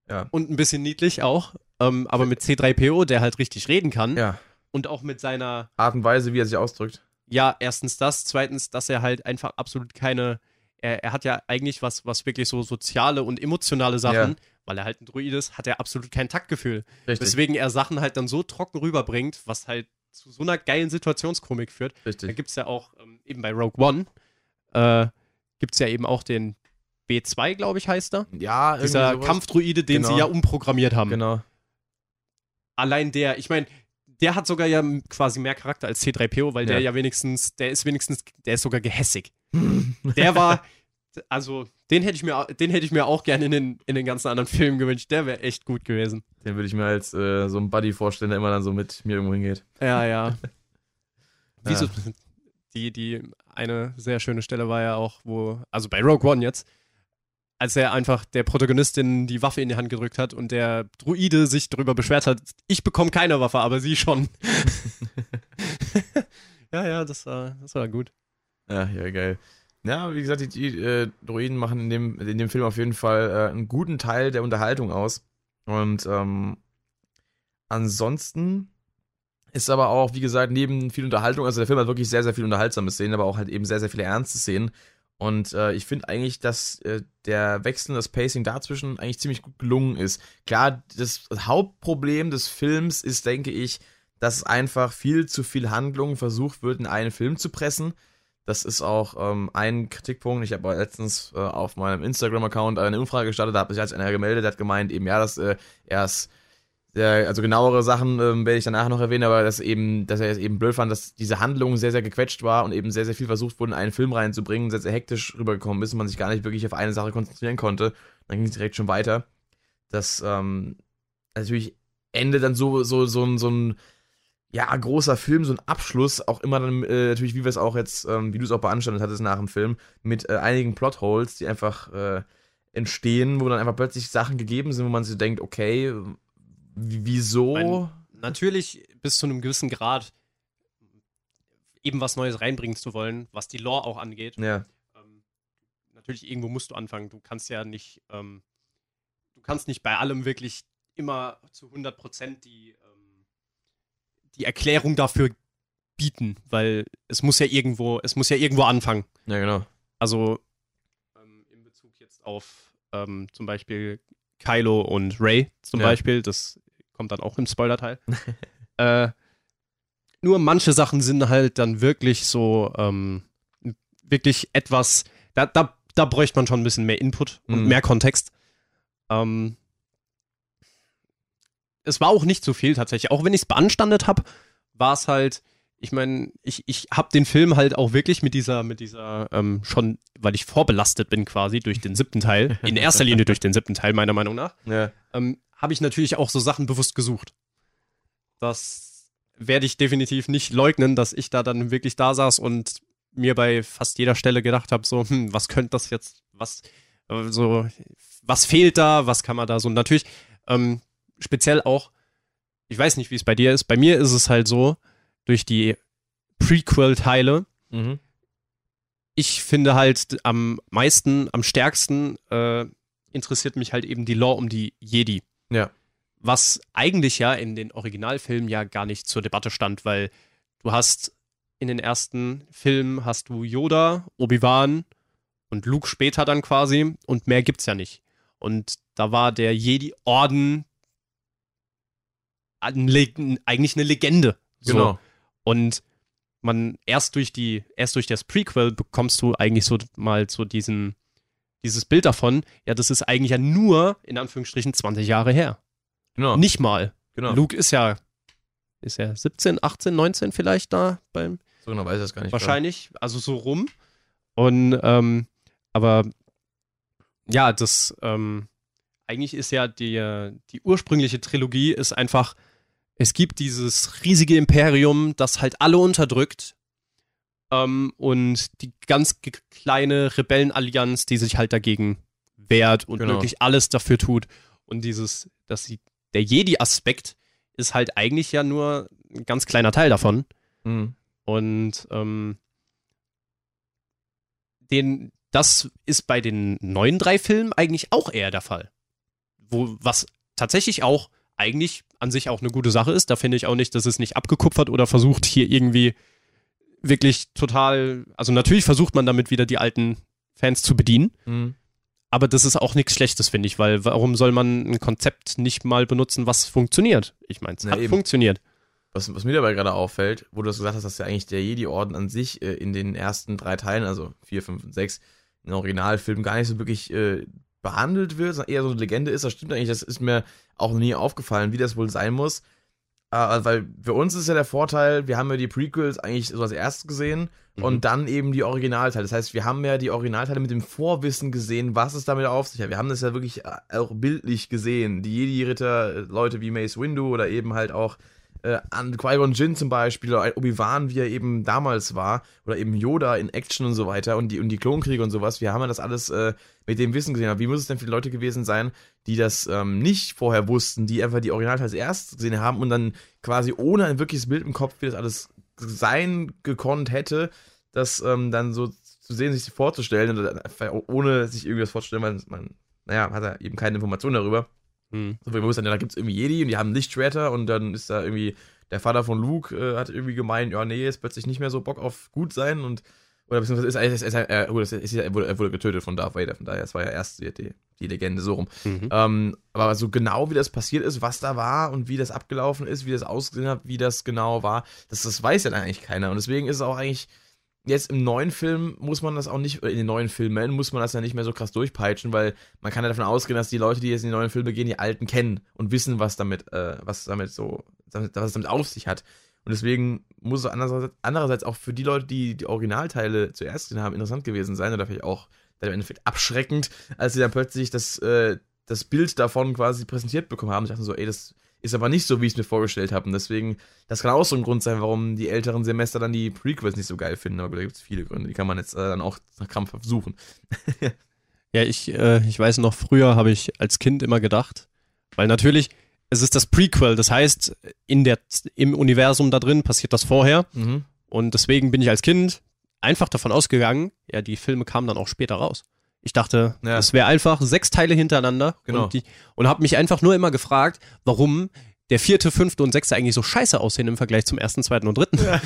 Ja. Und ein bisschen niedlich auch. Ähm, aber mit C3PO, der halt richtig reden kann Ja. Und auch mit seiner Art und Weise, wie er sich ausdrückt. ja, erstens das, zweitens, dass er halt einfach absolut keine, er, er hat ja eigentlich was, was wirklich so soziale und emotionale Sachen, Ja. weil er halt ein Druid ist, hat er absolut kein Taktgefühl. Richtig. Weswegen er Sachen halt dann so trocken rüberbringt, was halt zu so einer geilen Situationskomik führt. Da Richtig. gibt es ja auch, ähm, eben bei Rogue One, äh, gibt es ja eben auch den B2, glaube ich, heißt er. Ja, Dieser sowas. Kampfdruide, den Genau. sie ja umprogrammiert haben. Genau. Allein der, ich meine, der hat sogar ja quasi mehr Charakter als C3PO, weil der Ja. ja wenigstens, der ist wenigstens, der ist sogar gehässig. <laughs> Der war, also, den hätte ich mir, den hätte ich mir auch gerne in den, in den ganzen anderen Filmen gewünscht. Der wäre echt gut gewesen. Den würde ich mir als äh, so einen Buddy vorstellen, der immer dann so mit mir irgendwo hingeht. Ja, ja. <laughs> Wieso? Ja. Die, die eine sehr schöne Stelle war ja auch, wo, also bei Rogue One jetzt, als er einfach der Protagonistin die Waffe in die Hand gedrückt hat und der Druide sich darüber beschwert hat, ich bekomme keine Waffe, aber sie schon. <laughs> ja, ja, das war, das war gut. Ja, ja, geil. Ja, wie gesagt, die, die äh, Droiden machen in dem, in dem Film auf jeden Fall äh, einen guten Teil der Unterhaltung aus. Und ähm, ansonsten ist aber auch, wie gesagt, neben viel Unterhaltung, also der Film hat wirklich sehr, sehr viel unterhaltsame Szenen, aber auch halt eben sehr, sehr viele ernste Szenen. Und äh, ich finde eigentlich, dass äh, der Wechsel, das Pacing dazwischen eigentlich ziemlich gut gelungen ist. Klar, das Hauptproblem des Films ist, denke ich, dass einfach viel zu viel Handlung versucht wird, in einen Film zu pressen. Das ist auch ähm, ein Kritikpunkt. Ich habe letztens äh, auf meinem Instagram-Account eine Umfrage gestartet, da hat sich als einer gemeldet, der hat gemeint, eben ja, dass äh, er es sehr, also genauere Sachen ähm, werde ich danach noch erwähnen, aber dass eben, dass er es eben blöd fand, dass diese Handlung sehr, sehr gequetscht war und eben sehr, sehr viel versucht wurde, in einen Film reinzubringen, sehr, sehr hektisch rübergekommen ist und man sich gar nicht wirklich auf eine Sache konzentrieren konnte. Dann ging es direkt schon weiter. Das ähm, natürlich Ende dann so, so, so, ein- so ein ja, großer Film, so ein Abschluss, auch immer dann äh, natürlich, wie wir es auch jetzt, ähm, wie du es auch beanstandet hattest nach dem Film, mit äh, einigen Plotholes, die einfach äh, entstehen, wo dann einfach plötzlich Sachen gegeben sind, wo man sich denkt, okay, wieso? Mein- Natürlich bis zu einem gewissen Grad eben was Neues reinbringen zu wollen, was die Lore auch angeht. ja, ähm, natürlich irgendwo musst du anfangen. Du kannst ja nicht, ähm, du kannst nicht bei allem wirklich immer zu 100 Prozent die, ähm, die Erklärung dafür bieten, weil es muss ja irgendwo, es muss ja irgendwo anfangen. Ja, genau. Also ähm, in Bezug jetzt auf ähm, zum Beispiel Kylo und Ray zum Ja. Beispiel, das kommt dann auch im Spoiler-Teil. <laughs> äh, nur manche Sachen sind halt dann wirklich so, ähm, wirklich etwas, da, da, da bräuchte man schon ein bisschen mehr Input und Mhm. mehr Kontext. Ähm, es war auch nicht so viel tatsächlich. Auch wenn ich es beanstandet habe, war es halt, ich meine, ich, ich habe den Film halt auch wirklich mit dieser, mit dieser, ähm, schon, weil ich vorbelastet bin quasi durch den siebten Teil, <laughs> in erster Linie durch den siebten Teil, meiner Meinung nach, Ja. ähm, habe ich natürlich auch so Sachen bewusst gesucht. Das werde ich definitiv nicht leugnen, dass ich da dann wirklich da saß und mir bei fast jeder Stelle gedacht habe, so, hm, was könnte das jetzt, was, äh, so, was fehlt da, was kann man da so, und natürlich, ähm, speziell auch, ich weiß nicht, wie es bei dir ist, bei mir ist es halt so, durch die Prequel-Teile, Mhm. ich finde halt am meisten, am stärksten äh, interessiert mich halt eben die Lore um die Jedi. Ja. Was eigentlich ja in den Originalfilmen ja gar nicht zur Debatte stand, weil du hast in den ersten Filmen hast du Yoda, Obi-Wan und Luke später dann quasi und mehr gibt's ja nicht. Und da war der Jedi-Orden eigentlich eine Legende. So. Genau. Und man erst durch die, erst durch das Prequel bekommst du eigentlich so mal so diesen, dieses Bild davon, ja, das ist eigentlich ja nur, in Anführungsstrichen, 20 Jahre her. Genau. Nicht mal. genau. Luke ist ja, ist ja 17, 18, 19 vielleicht da beim, So genau weiß ich das gar nicht. wahrscheinlich, also so rum. Und, ähm, aber, ja, das, ähm, eigentlich ist ja die, die ursprüngliche Trilogie ist einfach, es gibt dieses riesige Imperium, das halt alle unterdrückt. Ähm, und die ganz kleine Rebellenallianz, die sich halt dagegen wehrt und Genau. wirklich alles dafür tut. Und dieses, dass sie, der Jedi-Aspekt ist halt eigentlich ja nur ein ganz kleiner Teil davon. Mhm. Und ähm, den, das ist bei den neuen drei Filmen eigentlich auch eher der Fall. Wo, was tatsächlich auch eigentlich an sich auch eine gute Sache ist. Da finde ich auch nicht, dass es nicht abgekupfert oder versucht, hier irgendwie wirklich total. Also natürlich versucht man damit wieder die alten Fans zu bedienen. Mhm. Aber das ist auch nichts Schlechtes, finde ich, weil warum soll man ein Konzept nicht mal benutzen, was funktioniert? Ich meine, es hat eben. funktioniert. Was, was mir dabei gerade auffällt, wo du das gesagt hast, dass ja eigentlich der Jedi-Orden an sich äh, in den ersten drei Teilen, also vier, fünf und sechs, in den Originalfilmen gar nicht so wirklich äh, behandelt wird, sondern eher so eine Legende ist. Das stimmt eigentlich, das ist mir auch noch nie aufgefallen, wie das wohl sein muss. Äh, weil für uns ist ja der Vorteil, wir haben ja die Prequels eigentlich so als erstes gesehen Mhm. und dann eben die Originalteile. Das heißt, wir haben ja die Originalteile mit dem Vorwissen gesehen, was es damit auf sich hat. Wir haben das ja wirklich äh, auch bildlich gesehen. Die Jedi-Ritter, äh, Leute wie Mace Windu oder eben halt auch äh, an Qui-Gon Jinn zum Beispiel, oder Obi-Wan, wie er eben damals war, oder eben Yoda in Action und so weiter und die, und die Klonkriege und sowas. Wir haben ja das alles äh, mit dem Wissen gesehen. Aber wie muss es denn für die Leute gewesen sein, die das ähm, nicht vorher wussten, die einfach die Originalteile als erstes gesehen haben und dann quasi ohne ein wirkliches Bild im Kopf, wie das alles sein gekonnt hätte, das ähm, dann so zu sehen, sich vorzustellen, oder einfach ohne sich irgendwie das vorzustellen, weil man, naja, hat er eben keine Informationen darüber. Mhm. So, wir wussten, ja, da gibt es irgendwie Jedi und die haben Lichtschwerter und dann ist da irgendwie der Vater von Luke äh, hat irgendwie gemeint, ja, nee, ist plötzlich nicht mehr so Bock auf gut sein und oder beziehungsweise ist, ist, ist, er, wurde, ist, er, wurde, er wurde getötet von Darth Vader, von daher, das war ja erst die, die, die Legende so rum. Mhm. Ähm, aber so genau wie das passiert ist, was da war und wie das abgelaufen ist, wie das ausgesehen hat, wie das genau war, das, das weiß ja dann eigentlich keiner. Und deswegen ist es auch eigentlich, jetzt im neuen Film muss man das auch nicht, in den neuen Filmen muss man das ja nicht mehr so krass durchpeitschen, weil man kann ja davon ausgehen, dass die Leute, die jetzt in die neuen Filme gehen, die alten kennen und wissen, was damit, äh, was damit so, was es damit auf sich hat. Und deswegen muss es andererseits, andererseits auch für die Leute, die die Originalteile zuerst gesehen haben, interessant gewesen sein oder vielleicht auch im Endeffekt abschreckend, als sie dann plötzlich das, äh, das Bild davon quasi präsentiert bekommen haben. Ich dachte so, ey, das ist aber nicht so, wie ich es mir vorgestellt habe. Und deswegen, das kann auch so ein Grund sein, warum die älteren Semester dann die Prequels nicht so geil finden. Aber da gibt es viele Gründe, die kann man jetzt äh, dann auch nach krampfhaft suchen. <laughs> Ja, ich, äh, ich weiß noch, früher habe ich als Kind immer gedacht, weil natürlich, es ist das Prequel, das heißt, in der, im Universum da drin passiert das vorher Mhm. und deswegen bin ich als Kind einfach davon ausgegangen, ja, die Filme kamen dann auch später raus. Ich dachte, Ja. es wäre einfach sechs Teile hintereinander Genau. und, die- und habe mich einfach nur immer gefragt, warum der vierte, fünfte und sechste eigentlich so scheiße aussehen im Vergleich zum ersten, zweiten und dritten. Ja.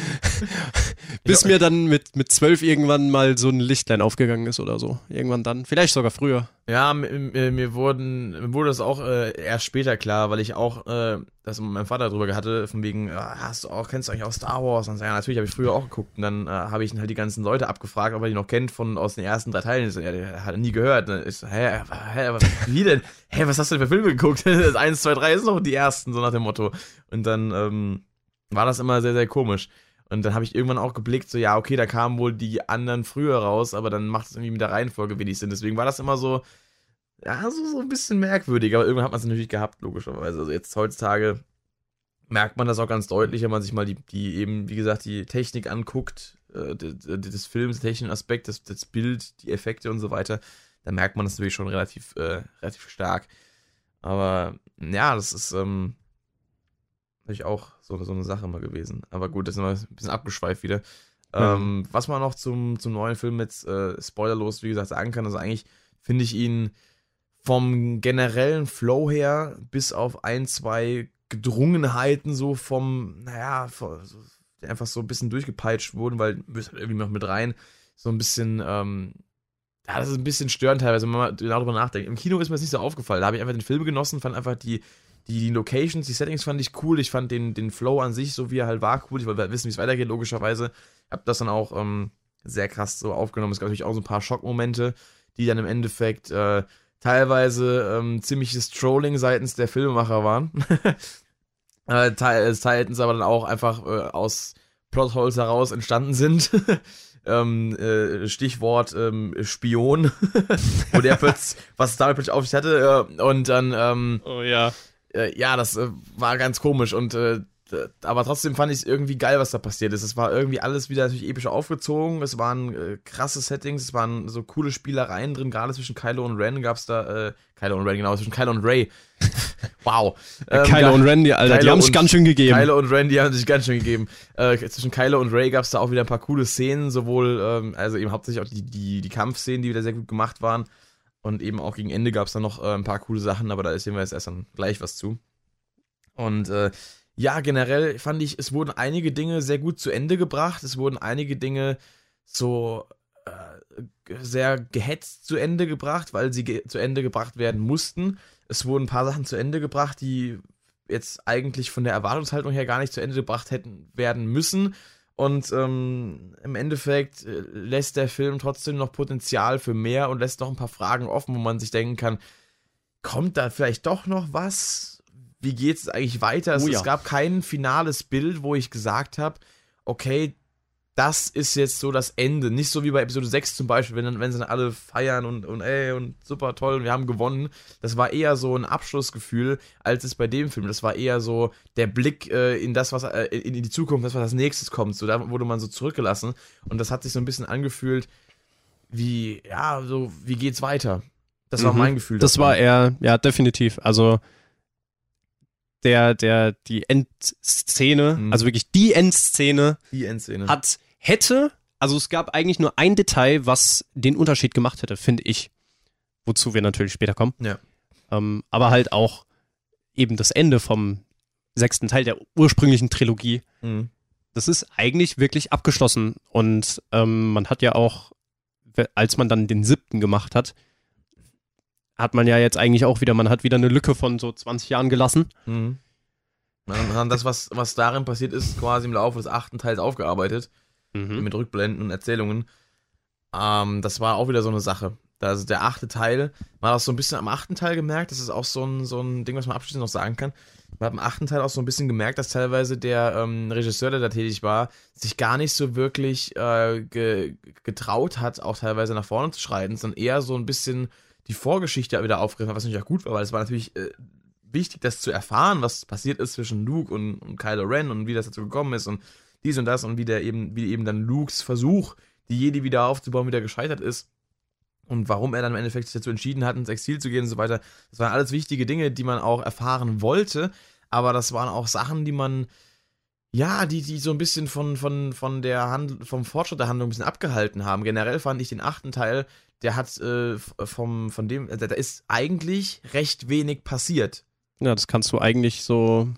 <laughs> Bis ja. mir dann mit, mit zwölf irgendwann mal so ein Lichtlein aufgegangen ist oder so. Irgendwann dann. Vielleicht sogar früher. Ja, mir, mir, wurden, mir wurde das auch äh, erst später klar, weil ich auch äh, das mit meinem Vater drüber hatte, von wegen, äh, hast du auch, kennst du eigentlich auch Star Wars? Und so, ja, natürlich habe ich früher auch geguckt. Und dann äh, habe ich halt die ganzen Leute abgefragt, ob er die noch kennt von aus den ersten drei Teilen. Ja, der hat nie gehört. Und ich so, hä, hä, wie denn? <laughs> Hä, was hast du denn für Filme geguckt? <laughs> das 1, 2, 3 ist noch die ersten, so nach dem Motto. Und dann ähm, war das immer sehr, sehr komisch. Und dann habe ich irgendwann auch geblickt, so, ja, okay, da kamen wohl die anderen früher raus, aber dann macht es irgendwie mit der Reihenfolge wenig Sinn. Deswegen war das immer so, ja, so, so ein bisschen merkwürdig, aber irgendwann hat man es natürlich gehabt, logischerweise. Also jetzt heutzutage merkt man das auch ganz deutlich, wenn man sich mal die, die eben, wie gesagt, die Technik anguckt, äh, des Films, den technischen Aspekt, das, das Bild, die Effekte und so weiter, da merkt man das natürlich schon relativ, äh, relativ stark. Aber ja, das ist ähm, natürlich auch so, so eine Sache mal gewesen. Aber gut, das ist immer ein bisschen abgeschweift wieder. Mhm. Ähm, was man noch zum, zum neuen Film jetzt äh, spoilerlos, wie gesagt, sagen kann, also eigentlich finde ich ihn vom generellen Flow her, bis auf ein, zwei Gedrungenheiten so vom, naja, so, einfach so ein bisschen durchgepeitscht wurden, weil müsst halt irgendwie noch mit rein, so ein bisschen, ähm, ja, das ist ein bisschen störend teilweise, wenn man mal genau darüber nachdenkt. Im Kino ist mir das nicht so aufgefallen. Da habe ich einfach den Film genossen, fand einfach die, die, die, Locations, die Settings fand ich cool. Ich fand den, den Flow an sich, so wie er halt war, cool. Ich wollte wissen, wie es weitergeht, logischerweise. Hab das dann auch ähm, sehr krass so aufgenommen. Es gab natürlich auch so ein paar Schockmomente, die dann im Endeffekt äh, teilweise ähm, ziemliches Trolling seitens der Filmemacher waren. <laughs> äh, teilten aber dann auch einfach äh, aus Plotholes heraus entstanden sind. <laughs> ähm, äh, Stichwort ähm, Spion, <laughs> wo der plötzlich, was damit plötzlich auf sich hatte. Äh, und dann, ähm, oh ja. Äh, ja, das äh, war ganz komisch und äh, aber trotzdem fand ich es irgendwie geil, was da passiert ist. Es war irgendwie alles wieder natürlich episch aufgezogen. Es waren äh, krasse Settings, es waren so coole Spielereien drin. Gerade zwischen Kylo und Ren gab es da, äh, Kylo und Ren, genau, zwischen Kylo und Ray. <laughs> wow. Ähm, Kylo und Ren, die, Alter, Kylo die haben sich ganz schön gegeben. Kylo und Ren, die haben sich ganz schön gegeben. Äh, zwischen Kylo und Ray gab es da auch wieder ein paar coole Szenen, sowohl, ähm, also eben hauptsächlich auch die, die, die Kampfszenen, die wieder sehr gut gemacht waren. Und eben auch gegen Ende gab es da noch äh, ein paar coole Sachen, aber da erzählen wir jetzt erst dann gleich was zu. Und äh, ja, generell fand ich, es wurden einige Dinge sehr gut zu Ende gebracht. Es wurden einige Dinge so äh, sehr gehetzt zu Ende gebracht, weil sie ge zu Ende gebracht werden mussten. Es wurden ein paar Sachen zu Ende gebracht, die jetzt eigentlich von der Erwartungshaltung her gar nicht zu Ende gebracht hätten werden müssen. Und ähm, im Endeffekt äh, lässt der Film trotzdem noch Potenzial für mehr und lässt noch ein paar Fragen offen, wo man sich denken kann, kommt da vielleicht doch noch was? wie geht es eigentlich weiter? Es, oh ja. es, gab kein finales Bild, wo ich gesagt habe, okay, das ist jetzt so das Ende. Nicht so wie bei Episode 6 zum Beispiel, wenn, dann, wenn sie dann alle feiern und, und ey, und super toll und wir haben gewonnen. Das war eher so ein Abschlussgefühl, als es bei dem Film. Das war eher so der Blick äh, in das, was äh, in, in die Zukunft, das, was als nächstes kommt. So, da wurde man so zurückgelassen. Und das hat sich so ein bisschen angefühlt, wie, ja, so, wie geht's weiter? Das war mhm. mein Gefühl. Das war eher, ja, definitiv. Also der, der, die Endszene, mhm. also wirklich die Endszene, die Endszene, hat, hätte, also es gab eigentlich nur ein Detail, was den Unterschied gemacht hätte, finde ich. Wozu wir natürlich später kommen. Ja. Ähm, aber halt auch eben das Ende vom sechsten Teil der ursprünglichen Trilogie. Mhm. Das ist eigentlich wirklich abgeschlossen. Und ähm, man hat ja auch, als man dann den siebten gemacht hat, hat man ja jetzt eigentlich auch wieder, man hat wieder eine Lücke von so 20 Jahren gelassen. Mhm. Man das, was, was darin passiert ist, quasi im Laufe des achten Teils aufgearbeitet. Mhm. Mit Rückblenden und Erzählungen. Ähm, das war auch wieder so eine Sache. Also der achte Teil, man hat auch so ein bisschen am achten Teil gemerkt, das ist auch so ein, so ein Ding, was man abschließend noch sagen kann. Man hat am achten Teil auch so ein bisschen gemerkt, dass teilweise der ähm, Regisseur, der da tätig war, sich gar nicht so wirklich äh, ge getraut hat, auch teilweise nach vorne zu schreiten, sondern eher so ein bisschen die Vorgeschichte wieder aufgegriffen hat, was natürlich auch gut war, weil es war natürlich äh, wichtig, das zu erfahren, was passiert ist zwischen Luke und, und Kylo Ren und wie das dazu gekommen ist und dies und das und wie der eben, wie eben dann Lukes Versuch, die Jedi wieder aufzubauen, wieder gescheitert ist und warum er dann im Endeffekt sich dazu entschieden hat, ins Exil zu gehen und so weiter. Das waren alles wichtige Dinge, die man auch erfahren wollte, aber das waren auch Sachen, die man ja, die, die so ein bisschen von, von, von der Hand, vom Fortschritt der Handlung ein bisschen abgehalten haben. Generell fand ich den achten Teil der hat äh, vom, von dem, da ist eigentlich recht wenig passiert. Ja, das kannst du eigentlich so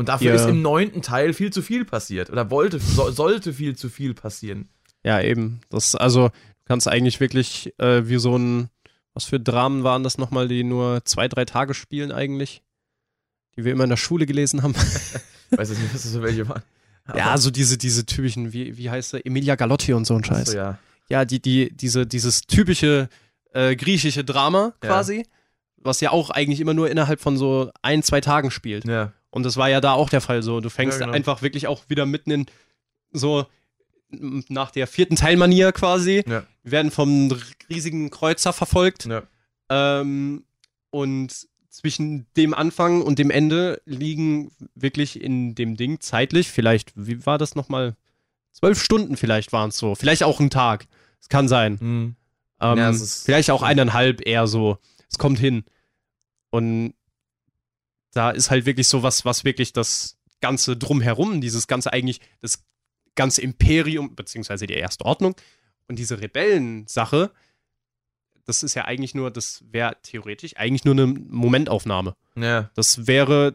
Und dafür Ja. ist im neunten Teil viel zu viel passiert. Oder wollte, so, sollte viel zu viel passieren. Ja, eben. Das, also, du kannst eigentlich wirklich äh, wie so ein, was für Dramen waren das nochmal, die nur zwei, drei Tage spielen eigentlich? Die wir immer in der Schule gelesen haben. <laughs> Ich weiß jetzt nicht, was das für welche waren. ja, so diese, diese typischen, wie, wie heißt der? Emilia Galotti und so ein Scheiß. so, ja. Ja, die, die, diese, dieses typische äh, griechische Drama Ja. quasi, was ja auch eigentlich immer nur innerhalb von so ein, zwei Tagen spielt. Ja. Und das war ja da auch der Fall so. Du fängst Ja, genau. einfach wirklich auch wieder mitten in so nach der vierten Teilmanier quasi. Ja. Wir werden vom riesigen Kreuzer verfolgt. Ja. Ähm, und zwischen dem Anfang und dem Ende liegen wirklich in dem Ding zeitlich, vielleicht, wie war das nochmal? Zwölf Stunden vielleicht waren es so. Vielleicht auch ein Tag. Es kann sein. Hm. Ähm, Ja, vielleicht auch eineinhalb eher so. Es kommt hin. Und da ist halt wirklich so was, was wirklich das Ganze drumherum, dieses ganze eigentlich, das ganze Imperium, beziehungsweise die erste Ordnung und diese Rebellensache, das ist ja eigentlich nur, das wäre theoretisch eigentlich nur eine Momentaufnahme. Ja. Das wäre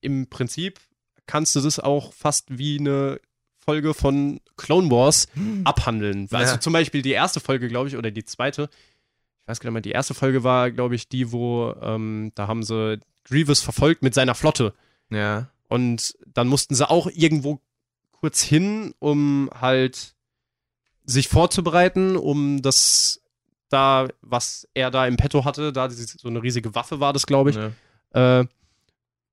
im Prinzip, kannst du das auch fast wie eine Folge von Clone Wars abhandeln. Also Ja. zum Beispiel die erste Folge, glaube ich, oder die zweite. Ich weiß gar nicht mehr, die erste Folge war, glaube ich, die, wo ähm, da haben sie Grievous verfolgt mit seiner Flotte. Ja. Und dann mussten sie auch irgendwo kurz hin, um halt sich vorzubereiten, um das da, was er da im Petto hatte, da so eine riesige Waffe war das, glaube ich, Ja. äh,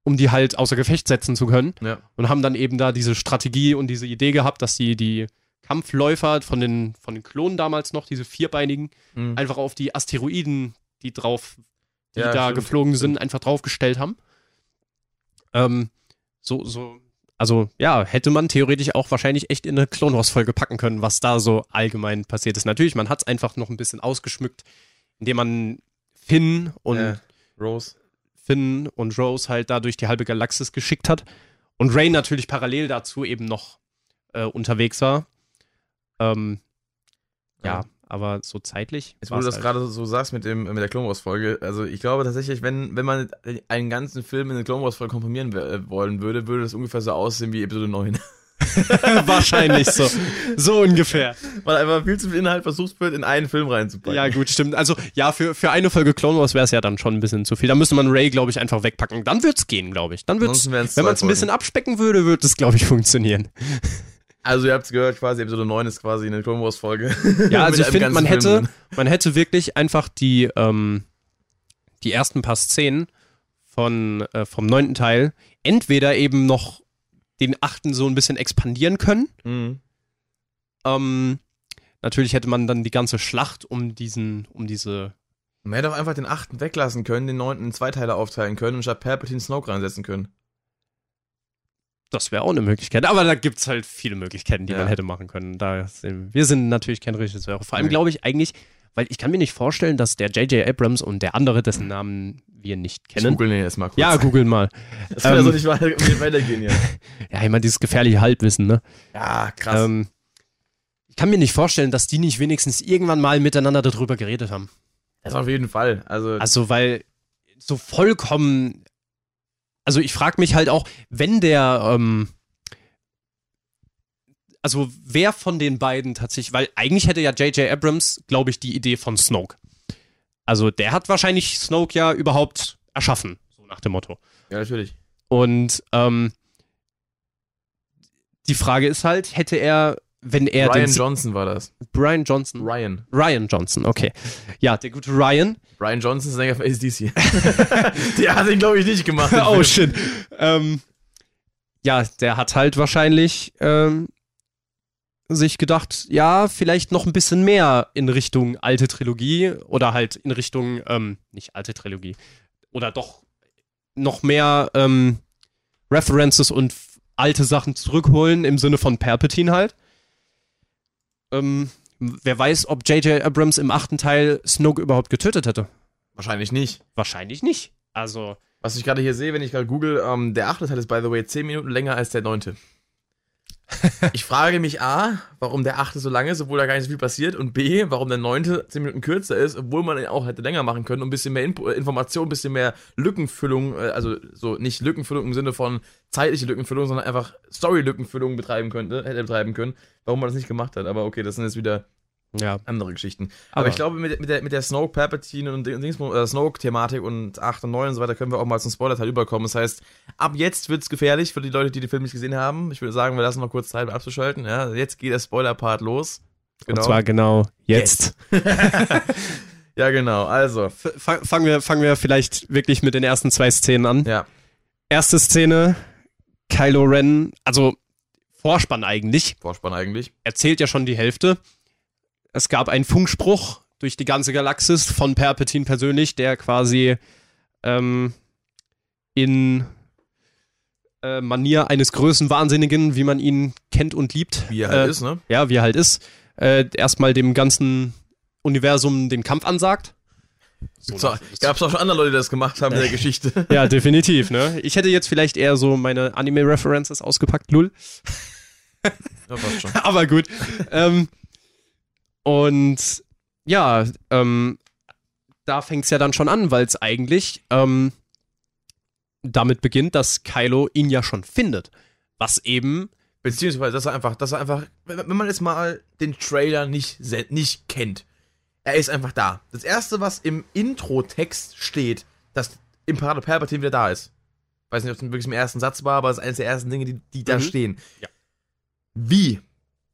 um die halt außer Gefecht setzen zu können. Ja. Und haben dann eben da diese Strategie und diese Idee gehabt, dass sie die Kampfläufer von den, von den Klonen damals noch, diese vierbeinigen, Hm. einfach auf die Asteroiden, die drauf, die Ja, da stimmt, geflogen sind, stimmt. einfach draufgestellt haben. Ähm, so, so, also ja, hätte man theoretisch auch wahrscheinlich echt in eine Clone Wars Folge packen können, was da so allgemein passiert ist. Natürlich, man hat es einfach noch ein bisschen ausgeschmückt, indem man Finn und ja. Rose. Finn und Rose halt da durch die halbe Galaxis geschickt hat. Und Ray natürlich parallel dazu eben noch äh, unterwegs war. Ähm, ja, Ja. Aber so zeitlich. Jetzt, wo du das halt. gerade so sagst mit, dem, mit der Clone Wars-Folge, also ich glaube tatsächlich, wenn, wenn man einen ganzen Film in eine Clone Wars-Folge komprimieren äh, wollen würde, würde das ungefähr so aussehen wie Episode 9. <laughs> <laughs> Wahrscheinlich so. So ungefähr. Weil einfach viel zu viel Inhalt versucht wird, in einen Film reinzupacken. Ja, gut, stimmt. Also, ja, für, für eine Folge Clone Wars wäre es ja dann schon ein bisschen zu viel. Da müsste man Ray, glaube ich, einfach wegpacken. Dann wird's gehen, glaube ich. Dann wird's, Ansonsten wären's wenn man es ein bisschen abspecken würde, würde es, glaube ich, funktionieren. Also ihr habt es gehört, quasi Episode 9 ist quasi eine Clone Wars-Folge. Ja, <laughs> Mit also ich finde, man Film hätte, drin. man hätte wirklich einfach die, ähm, die ersten paar Szenen von, äh, vom neunten Teil entweder eben noch den achten so ein bisschen expandieren können. Mhm. Ähm, natürlich hätte man dann die ganze Schlacht um diesen, um diese Man hätte auch einfach den achten weglassen können, den neunten in zwei Teile aufteilen können und statt Palpatine Snoke reinsetzen können. Das wäre auch eine Möglichkeit. Aber da gibt es halt viele Möglichkeiten, die Ja. man hätte machen können. Da sind, wir sind natürlich kein Regisseur. Vor allem glaube ich eigentlich, weil ich kann mir nicht vorstellen, dass der J.J. Abrams und der andere, dessen Namen wir nicht Ich kennen. google den jetzt mal kurz. Ja, googeln mal. <laughs> Das kann ja ähm, so nicht weiter- nicht weitergehen hier. <laughs> Ja, immer dieses gefährliche Halbwissen, ne? Ja, krass. Ähm, ich kann mir nicht vorstellen, dass die nicht wenigstens irgendwann mal miteinander darüber geredet haben. das auf jeden Fall. Also, Also, weil so vollkommen. Also, ich frage mich halt auch, wenn der. Ähm, also, wer von den beiden tatsächlich. Weil eigentlich hätte ja J.J. Abrams, glaube ich, die Idee von Snoke. Also, der hat wahrscheinlich Snoke ja überhaupt erschaffen. So nach dem Motto. ja, natürlich. Und ähm, die Frage ist halt, hätte er, wenn er Ryan den Johnson war das. Brian Johnson, Ryan. Ryan Johnson, okay, ja, der gute Ryan. Ryan Johnson ist Sänger von ACDC. Der hat ihn, glaube ich, nicht gemacht. <laughs> oh shit. Ähm, ja, der hat halt wahrscheinlich ähm, sich gedacht, ja, vielleicht noch ein bisschen mehr in Richtung alte Trilogie oder halt in Richtung, ähm, nicht alte Trilogie, oder doch noch mehr ähm, References und alte Sachen zurückholen im Sinne von Palpatine halt. Ähm, wer weiß, ob J.J. Abrams im achten Teil Snoke überhaupt getötet hätte. Wahrscheinlich nicht. Wahrscheinlich nicht. Also, Was ich gerade hier sehe, wenn ich gerade google, ähm, der achte Teil ist, by the way, 10 Minuten länger als der neunte. <laughs> ich frage mich A, warum der achte so lang ist, obwohl da gar nicht so viel passiert, und B, warum der neunte zehn Minuten kürzer ist, obwohl man ihn auch hätte länger machen können, um ein bisschen mehr Info äh, Information, ein bisschen mehr Lückenfüllung, äh, also so nicht Lückenfüllung im Sinne von zeitliche Lückenfüllung, sondern einfach Story-Lückenfüllung betreiben könnte, hätte betreiben können, warum man das nicht gemacht hat. Aber okay, das sind jetzt wieder ja. andere Geschichten. Aber, Aber, ich glaube, mit, mit der, mit der Snoke, Palpatine und Dings, äh, Snoke-Thematik und 8 und 9 und so weiter können wir auch mal zum Spoiler-Teil überkommen. Das heißt, ab jetzt wird es gefährlich für die Leute, die den Film nicht gesehen haben. Ich würde sagen, wir lassen noch kurz Zeit, um abzuschalten. Ja, jetzt geht der Spoiler-Part los. Genau. Und zwar genau jetzt. jetzt. <laughs> ja, genau. Also. fangen, wir, fangen wir vielleicht wirklich mit den ersten zwei Szenen an. Ja. Erste Szene, Kylo Ren, also Vorspann eigentlich. Vorspann eigentlich. Erzählt ja schon die Hälfte es gab einen Funkspruch durch die ganze Galaxis von Perpetin persönlich, der quasi ähm, in äh, Manier eines Größenwahnsinnigen, wie man ihn kennt und liebt. Wie er halt äh, ist, ne? Ja, wie er halt ist. Äh, erstmal dem ganzen Universum den Kampf ansagt. So, Gab es auch schon andere Leute, die das gemacht haben in der <laughs> Geschichte. ja, definitiv, ne? Ich hätte jetzt vielleicht eher so meine Anime-References ausgepackt, lull. Ja. <laughs> Aber gut. ähm, und ja, ähm, da fängt es ja dann schon an, weil es eigentlich ähm, damit beginnt, dass Kylo ihn ja schon findet. Was eben. Beziehungsweise, dass er einfach, dass er einfach, wenn man jetzt mal den Trailer nicht, nicht kennt, er ist einfach da. Das erste, was im Intro-Text steht, dass Imperator Palpatine wieder da ist. Weiß nicht, ob es wirklich im ersten Satz war, aber es ist eines der ersten Dinge, die, die da mhm. stehen. Ja. Wie?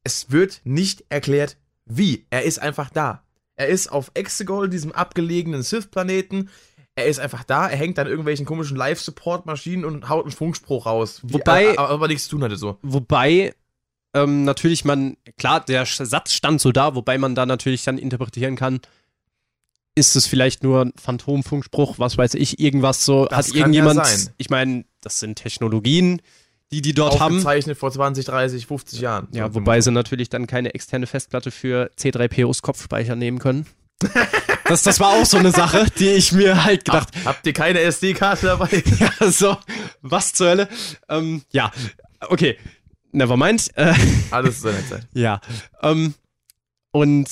Es wird nicht erklärt, wie? Er ist einfach da. Er ist auf Exegol, diesem abgelegenen Sith-Planeten. Er ist einfach da, er hängt an irgendwelchen komischen Live-Support-Maschinen und haut einen Funkspruch raus. Wobei. Er, aber nichts zu tun hatte so. Wobei, ähm, natürlich man, klar, der Satz stand so da, wobei man da natürlich dann interpretieren kann, ist es vielleicht nur ein Phantomfunkspruch, was weiß ich, irgendwas so, das hat irgendjemand, ja ich meine, das sind Technologien, die die dort haben. Aufgezeichnet vor 20, 30, 50 Jahren. Ja, wobei sie natürlich dann keine externe Festplatte für C3POs Kopfspeicher nehmen können. das, das war auch so eine Sache, die ich mir halt gedacht. Hab, habt ihr keine SD-Karte dabei? <laughs> ja, so, was zur Hölle? Ähm, ja, okay. Nevermind. Äh, Alles zu seiner Zeit. <laughs> Ja. Ähm, und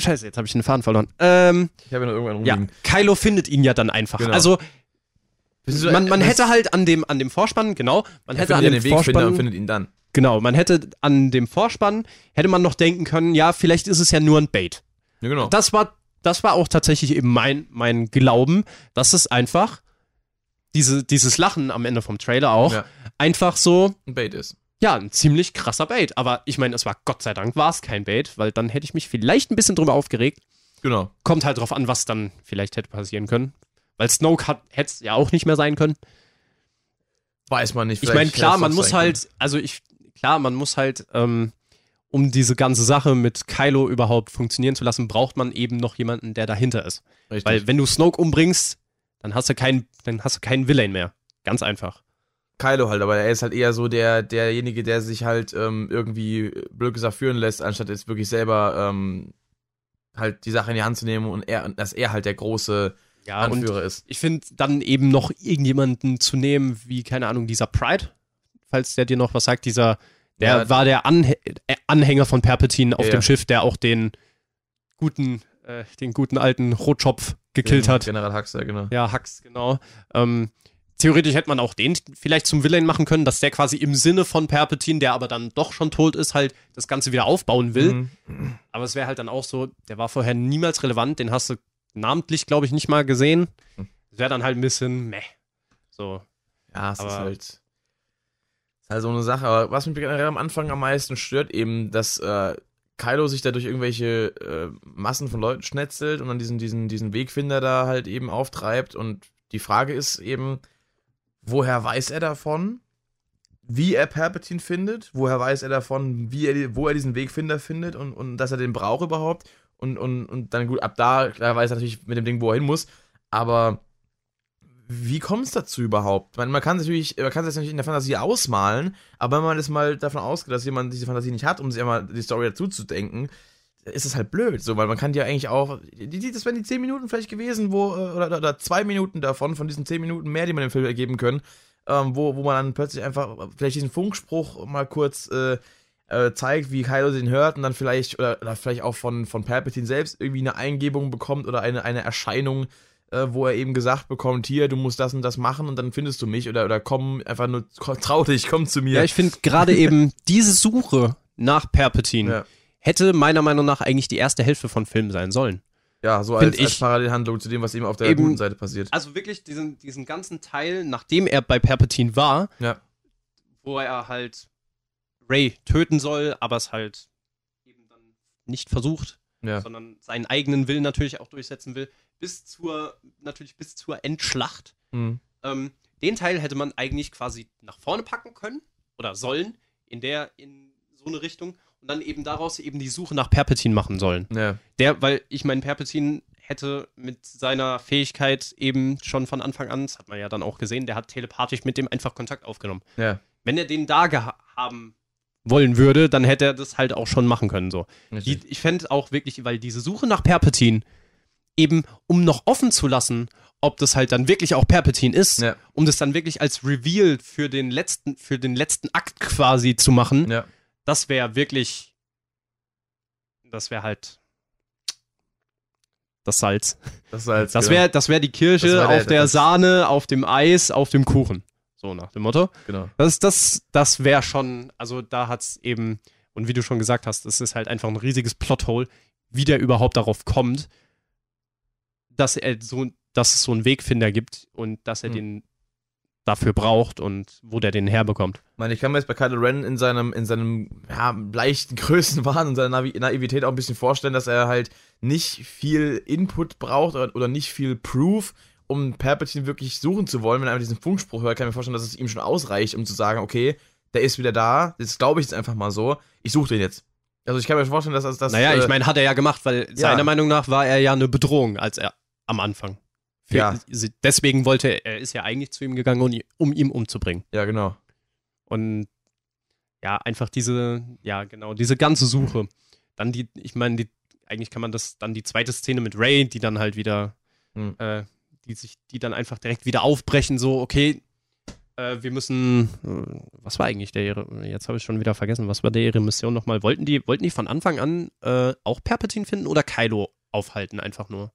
Scheiße, jetzt habe ich den Faden verloren. Ähm, ich habe ihn noch irgendwann rumliegen. Ja, Kylo findet ihn ja dann einfach. Genau. Also man, man hätte halt an dem, an dem Vorspann, genau, man hätte an dem den Vorspann, und findet ihn dann. Genau, man hätte an dem Vorspann, hätte man noch denken können, ja, vielleicht ist es ja nur ein Bait. Ja, genau. Das war, das war auch tatsächlich eben mein, mein Glauben, dass es einfach, diese, dieses Lachen am Ende vom Trailer auch, ja. einfach so. Ein Bait ist. Ja, ein ziemlich krasser Bait. Aber ich meine, es war Gott sei Dank war es kein Bait, weil dann hätte ich mich vielleicht ein bisschen drüber aufgeregt. Genau. Kommt halt drauf an, was dann vielleicht hätte passieren können. Weil Snoke hätte es ja auch nicht mehr sein können. Weiß man nicht. Ich meine, klar, man muss halt, also ich, klar, man muss halt, ähm, um diese ganze Sache mit Kylo überhaupt funktionieren zu lassen, braucht man eben noch jemanden, der dahinter ist. Richtig. Weil wenn du Snoke umbringst, dann hast du keinen, dann hast du keinen Villain mehr. Ganz einfach. Kylo halt, aber er ist halt eher so der, derjenige, der sich halt ähm, irgendwie blöd gesagt führen lässt, anstatt jetzt wirklich selber ähm, halt die Sache in die Hand zu nehmen und er, dass er halt der große ja, Anführer ist. Ich finde dann eben noch irgendjemanden zu nehmen, wie, keine Ahnung, dieser Pride, falls der dir noch was sagt, dieser, der ja, war der Anh äh, Anhänger von Palpatine auf ja, dem Schiff, der auch den guten, äh, den guten alten Rotschopf gekillt hat. General Hux, ja, genau. Ja, Hux, genau. Ähm, theoretisch hätte man auch den vielleicht zum Villain machen können, dass der quasi im Sinne von Palpatine, der aber dann doch schon tot ist, halt das Ganze wieder aufbauen will. Mhm. Aber es wäre halt dann auch so, der war vorher niemals relevant, den hast du namentlich, glaube ich, nicht mal gesehen. Hm. Wäre dann halt ein bisschen meh. So. Ja, es aber ist halt. Ist halt so eine Sache. Aber was mich generell am Anfang am meisten stört, eben, dass äh, Kylo sich da durch irgendwelche äh, Massen von Leuten schnetzelt und dann diesen, diesen, diesen Wegfinder da halt eben auftreibt. Und die Frage ist eben, woher weiß er davon? Wie er Palpatine findet? Woher weiß er davon, wie er, wo er diesen Wegfinder findet und, und dass er den braucht überhaupt? Und, und, und dann gut, ab da, klar weiß er natürlich mit dem Ding, wo er hin muss, aber wie kommt es dazu überhaupt? Man, man kann es natürlich, man kann es natürlich in der Fantasie ausmalen, aber wenn man jetzt mal davon ausgeht, dass jemand diese Fantasie nicht hat, um sich einmal die Story dazu zu denken, ist es halt blöd, so, weil man kann ja eigentlich auch, die, das wären die 10 Minuten vielleicht gewesen, wo, äh, oder, oder, zwei Minuten davon, von diesen 10 Minuten mehr, die man im Film ergeben können, ähm, wo, wo man dann plötzlich einfach vielleicht diesen Funkspruch mal kurz äh, äh, zeigt, wie Kylo den hört und dann vielleicht, oder, oder vielleicht auch von, von Palpatine selbst irgendwie eine Eingebung bekommt oder eine, eine Erscheinung, äh, wo er eben gesagt bekommt, hier, du musst das und das machen und dann findest du mich oder, oder komm, einfach nur, <laughs> trau dich, komm zu mir. Ja, ich finde gerade <laughs> eben diese Suche nach Palpatine ja. hätte meiner Meinung nach eigentlich die erste Hälfte von Film sein sollen. Ja, so als, als, Parallelhandlung zu dem, was eben auf der eben, guten Seite passiert. Also wirklich diesen, diesen ganzen Teil, nachdem er bei Palpatine war, ja. wo er halt Ray töten soll, aber es halt eben dann nicht versucht, ja. sondern seinen eigenen Willen natürlich auch durchsetzen will, bis zur, natürlich bis zur Endschlacht. Mhm. Ähm, den Teil hätte man eigentlich quasi nach vorne packen können oder sollen, in der, in so eine Richtung und dann eben daraus eben die Suche nach Perpetin machen sollen. Ja. Der, weil ich meine, Perpetin hätte mit seiner Fähigkeit eben schon von Anfang an, das hat man ja dann auch gesehen, der hat telepathisch mit dem einfach Kontakt aufgenommen. Ja. Wenn er den da haben wollen würde, dann hätte er das halt auch schon machen können. So. Die, ich fände auch wirklich, weil diese Suche nach Perpetin eben, um noch offen zu lassen, ob das halt dann wirklich auch Perpetin ist, ja. um das dann wirklich als Reveal für den letzten, für den letzten Akt quasi zu machen, ja. das wäre wirklich, das wäre halt das Salz. Das Salz. Das wäre, das wäre die Kirsche wär der, auf der Sahne, auf dem Eis, auf dem Kuchen. So nach dem Motto. Genau. Das, das, das wäre schon, also da hat es eben, und wie du schon gesagt hast, es ist halt einfach ein riesiges Plothole, wie der überhaupt darauf kommt, dass er so, dass es so einen Wegfinder gibt und dass er hm. den dafür braucht und wo der den herbekommt. Ich meine, ich kann mir jetzt bei Kylo Ren in seinem, in seinem ja, leichten <laughs> Größenwahn und seiner Navi Naivität auch ein bisschen vorstellen, dass er halt nicht viel Input braucht oder, oder nicht viel Proof, um Palpatine wirklich suchen zu wollen, wenn er diesen Funkspruch hört, kann ich mir vorstellen, dass es ihm schon ausreicht, um zu sagen, okay, der ist wieder da, das glaube ich jetzt einfach mal so, ich suche den jetzt. Also ich kann mir vorstellen, dass das... Naja, äh, ich meine, hat er ja gemacht, weil ja. seiner Meinung nach war er ja eine Bedrohung, als er am Anfang. Für, ja. Deswegen wollte er, er ist ja eigentlich zu ihm gegangen, um, um ihn umzubringen. Ja, genau. Und ja, einfach diese, ja, genau, diese ganze Suche. Dann die, ich meine, die, eigentlich kann man das, dann die zweite Szene mit Ray, die dann halt wieder hm. äh, die sich, die dann einfach direkt wieder aufbrechen, so, okay, äh, wir müssen, äh, was war eigentlich der ihre, jetzt habe ich schon wieder vergessen, was war der ihre Mission nochmal? Wollten die, wollten die von Anfang an äh, auch Perpetin finden oder Kylo aufhalten, einfach nur?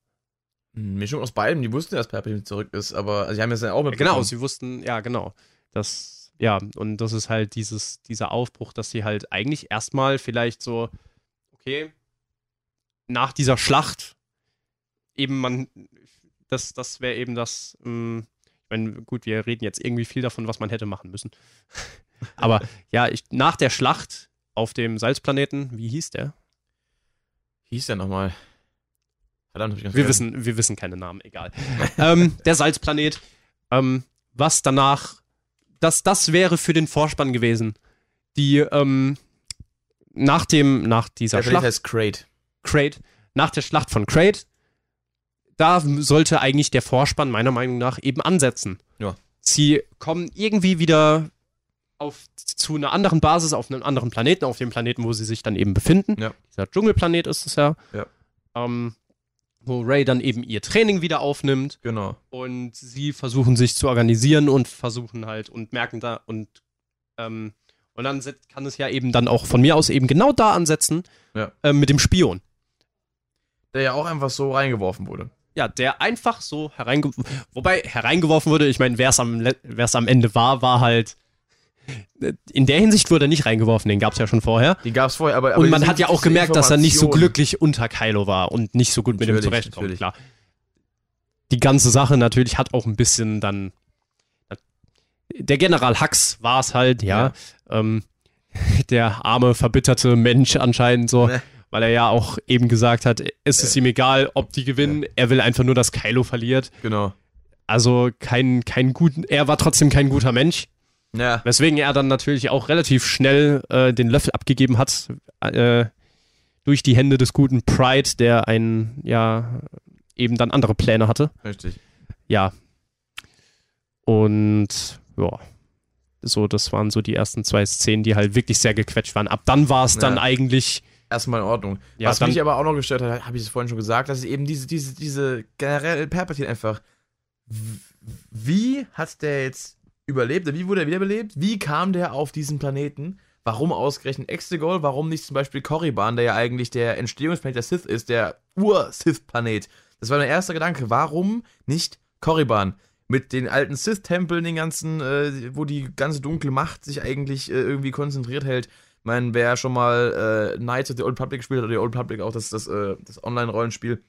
Mischung aus beiden, die wussten, dass Perpetin zurück ist, aber also, sie haben es ja auch mit. Genau, sie wussten, ja, genau. Das, ja, und das ist halt dieses, dieser Aufbruch, dass sie halt eigentlich erstmal vielleicht so, okay, nach dieser Schlacht eben man das, das wäre eben das, ähm, ich meine, gut, wir reden jetzt irgendwie viel davon, was man hätte machen müssen. <laughs> Aber ja, ich, nach der Schlacht auf dem Salzplaneten, wie hieß der? Hieß der nochmal? Verdammt, wir wissen, wir wissen keine Namen, egal. <laughs> ähm, der Salzplanet, ähm, was danach, das, das wäre für den Vorspann gewesen. Die, ähm, nach dem, nach dieser der Schlacht. heißt Crate. Crate. Nach der Schlacht von Crate da sollte eigentlich der Vorspann meiner Meinung nach eben ansetzen. Ja. Sie kommen irgendwie wieder auf, zu einer anderen Basis, auf einem anderen Planeten, auf dem Planeten, wo sie sich dann eben befinden. Ja. Dieser Dschungelplanet ist es ja. Ja. Ähm, wo Ray dann eben ihr Training wieder aufnimmt. Genau. Und sie versuchen sich zu organisieren und versuchen halt und merken da und ähm, und dann kann es ja eben dann auch von mir aus eben genau da ansetzen ja. äh, mit dem Spion. Der ja auch einfach so reingeworfen wurde ja, der einfach so hereingeworfen, wobei hereingeworfen wurde, ich meine, wer es am, am Ende war, war halt, in der Hinsicht wurde er nicht reingeworfen, den gab es ja schon vorher. Den gab es vorher, aber, aber Und man hat ja auch gemerkt, dass er nicht so glücklich unter Kylo war und nicht so gut natürlich, mit ihm zurechtkommt, klar. Die ganze Sache natürlich hat auch ein bisschen dann, der General Hux war es halt, ja, ja. Ähm, <laughs> der arme, verbitterte Mensch anscheinend so. Ne weil er ja auch eben gesagt hat, es ist ihm egal, ob die gewinnen, er will einfach nur, dass Kylo verliert. Genau. Also kein, kein guten, er war trotzdem kein guter Mensch. Ja. Weswegen er dann natürlich auch relativ schnell äh, den Löffel abgegeben hat äh, durch die Hände des guten Pride, der ein, ja, eben dann andere Pläne hatte. Richtig. Ja. Und ja, so, das waren so die ersten zwei Szenen, die halt wirklich sehr gequetscht waren. Ab dann war es ja. dann eigentlich erstmal in Ordnung. Ja, Was mich aber auch noch gestört hat, habe ich es vorhin schon gesagt, dass es eben diese, diese, diese generell Palpatine einfach. Wie hat der jetzt überlebt? Wie wurde er wiederbelebt? Wie kam der auf diesen Planeten? Warum ausgerechnet Exegol? Warum nicht zum Beispiel Korriban, der ja eigentlich der Entstehungsplanet der Sith ist, der Ur-Sith-Planet? Das war mein erster Gedanke. Warum nicht Korriban? Mit den alten Sith-Tempeln, den ganzen, äh, wo die ganze dunkle Macht sich eigentlich äh, irgendwie konzentriert hält. Ich meine, wer schon mal äh, Knights of the Old Public gespielt hat, oder die Old Public auch das, das, äh, das Online-Rollenspiel,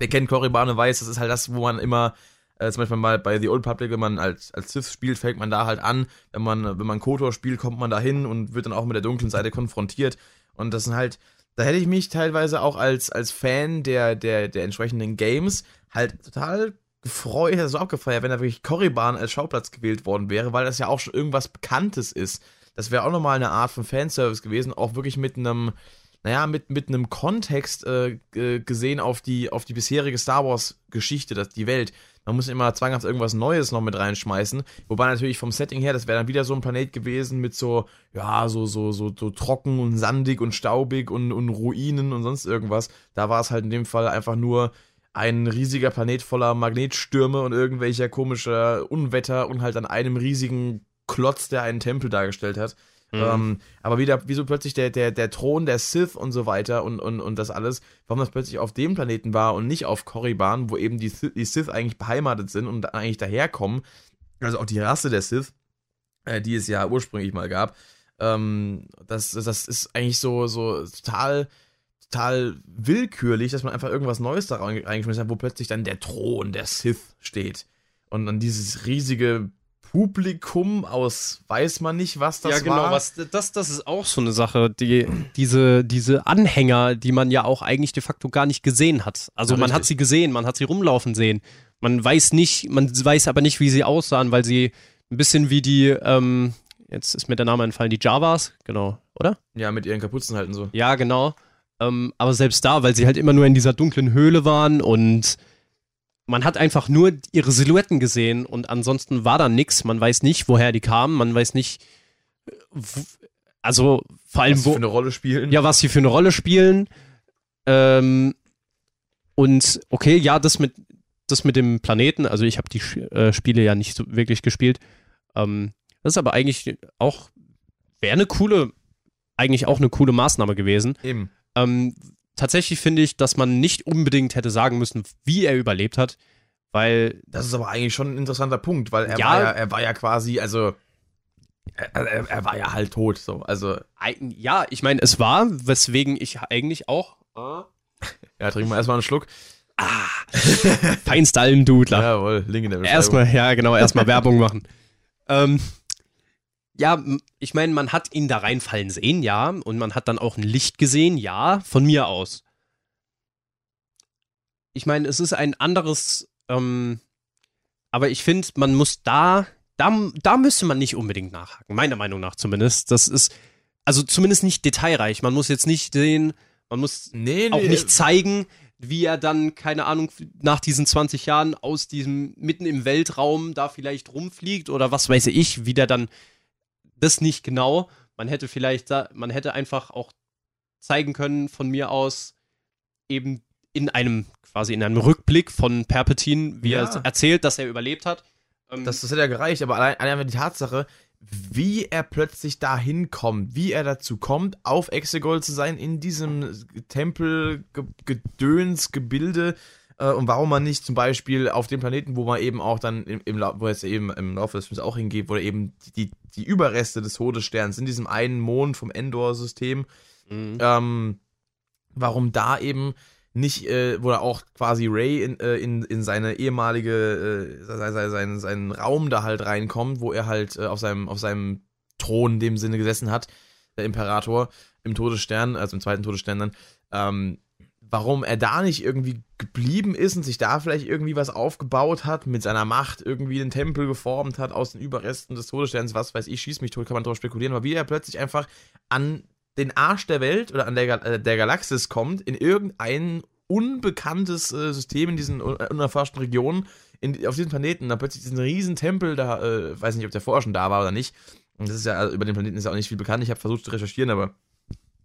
der kennt Korriban und weiß, das ist halt das, wo man immer äh, zum Beispiel mal bei The Old Public, wenn man als, als Sith spielt, fängt man da halt an. Wenn man, wenn man Kotor spielt, kommt man da hin und wird dann auch mit der dunklen Seite konfrontiert. Und das sind halt, da hätte ich mich teilweise auch als, als Fan der, der, der entsprechenden Games halt total gefreut, so abgefeiert, wenn da wirklich Korriban als Schauplatz gewählt worden wäre, weil das ja auch schon irgendwas Bekanntes ist. Das wäre auch nochmal eine Art von Fanservice gewesen, auch wirklich mit einem, naja, mit, mit einem Kontext äh, gesehen auf die, auf die bisherige Star Wars-Geschichte, die Welt. Man muss immer zwanghaft irgendwas Neues noch mit reinschmeißen. Wobei natürlich vom Setting her, das wäre dann wieder so ein Planet gewesen mit so, ja, so, so, so, so trocken und sandig und staubig und, und Ruinen und sonst irgendwas. Da war es halt in dem Fall einfach nur ein riesiger Planet voller Magnetstürme und irgendwelcher komischer Unwetter und halt an einem riesigen Klotz, der einen Tempel dargestellt hat. Mhm. Ähm, aber wieder, wieso plötzlich der, der, der Thron der Sith und so weiter und, und, und das alles, warum das plötzlich auf dem Planeten war und nicht auf Korriban, wo eben die, die Sith eigentlich beheimatet sind und eigentlich daherkommen, also auch die Rasse der Sith, äh, die es ja ursprünglich mal gab, ähm, das, das ist eigentlich so, so total, total willkürlich, dass man einfach irgendwas Neues da reingeschmissen hat, wo plötzlich dann der Thron der Sith steht. Und dann dieses riesige Publikum aus weiß man nicht, was das war. Ja, genau, war. was das, das ist auch so eine Sache, die, diese, diese Anhänger, die man ja auch eigentlich de facto gar nicht gesehen hat. Also ja, man richtig. hat sie gesehen, man hat sie rumlaufen sehen. Man weiß nicht, man weiß aber nicht, wie sie aussahen, weil sie ein bisschen wie die, ähm, jetzt ist mir der Name entfallen, die Javas, genau, oder? Ja, mit ihren Kapuzen halt und so. Ja, genau. Ähm, aber selbst da, weil sie halt immer nur in dieser dunklen Höhle waren und man hat einfach nur ihre Silhouetten gesehen und ansonsten war da nichts. Man weiß nicht, woher die kamen, man weiß nicht, also vor allem, was sie für eine Rolle spielen. Ja, was sie für eine Rolle spielen. Ähm, und okay, ja, das mit, das mit dem Planeten, also ich habe die äh, Spiele ja nicht so wirklich gespielt. Ähm, das ist aber eigentlich auch, wäre eine coole, eigentlich auch eine coole Maßnahme gewesen. Eben. Ähm, tatsächlich finde ich, dass man nicht unbedingt hätte sagen müssen, wie er überlebt hat, weil. Das ist aber eigentlich schon ein interessanter Punkt, weil er, ja, war, ja, er war ja quasi, also. Er, er, er war ja halt tot, so. Also. Ja, ich meine, es war, weswegen ich eigentlich auch. <laughs> Ja, trinken wir erstmal einen Schluck. Ah, feinster Almdudler. Jawohl, Link in der Beschreibung. Erstmal, ja, genau, erstmal <laughs> Werbung machen. Ähm, ja, ich meine, man hat ihn da reinfallen sehen, ja, und man hat dann auch ein Licht gesehen, ja, von mir aus. Ich meine, es ist ein anderes, ähm, aber ich finde, man muss da, da, da müsste man nicht unbedingt nachhaken, meiner Meinung nach zumindest. Das ist, also zumindest nicht detailreich. Man muss jetzt nicht sehen, man muss nee, nee, auch nicht zeigen, wie er dann, keine Ahnung, nach diesen 20 Jahren aus diesem mitten im Weltraum da vielleicht rumfliegt oder was weiß ich, wie der dann das nicht genau. Man hätte vielleicht, man hätte einfach auch zeigen können von mir aus eben in einem quasi in einem Rückblick von Perpetin, wie ja. er erzählt, dass er überlebt hat. Ähm, das, das hätte ja gereicht, aber allein, allein die Tatsache, wie er plötzlich dahin kommt, wie er dazu kommt, auf Exegol zu sein, in diesem Tempel, Gedöns, Gebilde, äh, und warum man nicht zum Beispiel auf dem Planeten, wo man eben auch dann im, im wo es eben im Laufe des Films auch hingeht, wo eben die, die Überreste des Todessterns in diesem einen Mond vom Endor-System, mhm. ähm, warum da eben nicht, äh, wo er auch quasi Ray in, äh, in, in seine ehemalige, äh, seinen, seinen Raum da halt reinkommt, wo er halt äh, auf seinem, auf seinem Thron in dem Sinne gesessen hat, der Imperator im Todesstern, also im zweiten Todesstern dann, ähm, warum er da nicht irgendwie geblieben ist und sich da vielleicht irgendwie was aufgebaut hat, mit seiner Macht irgendwie den Tempel geformt hat aus den Überresten des Todessterns, was weiß ich, schieß mich tot, kann man darüber spekulieren, aber wie er plötzlich einfach an den Arsch der Welt oder an der, äh, der Galaxis kommt, in irgendein unbekanntes äh, System in diesen unerforschten Regionen, in, auf diesem Planeten, da plötzlich diesen riesen Tempel da, äh, weiß nicht, ob der vorher schon da war oder nicht. Und das ist ja, also über den Planeten ist ja auch nicht viel bekannt. Ich habe versucht zu recherchieren, aber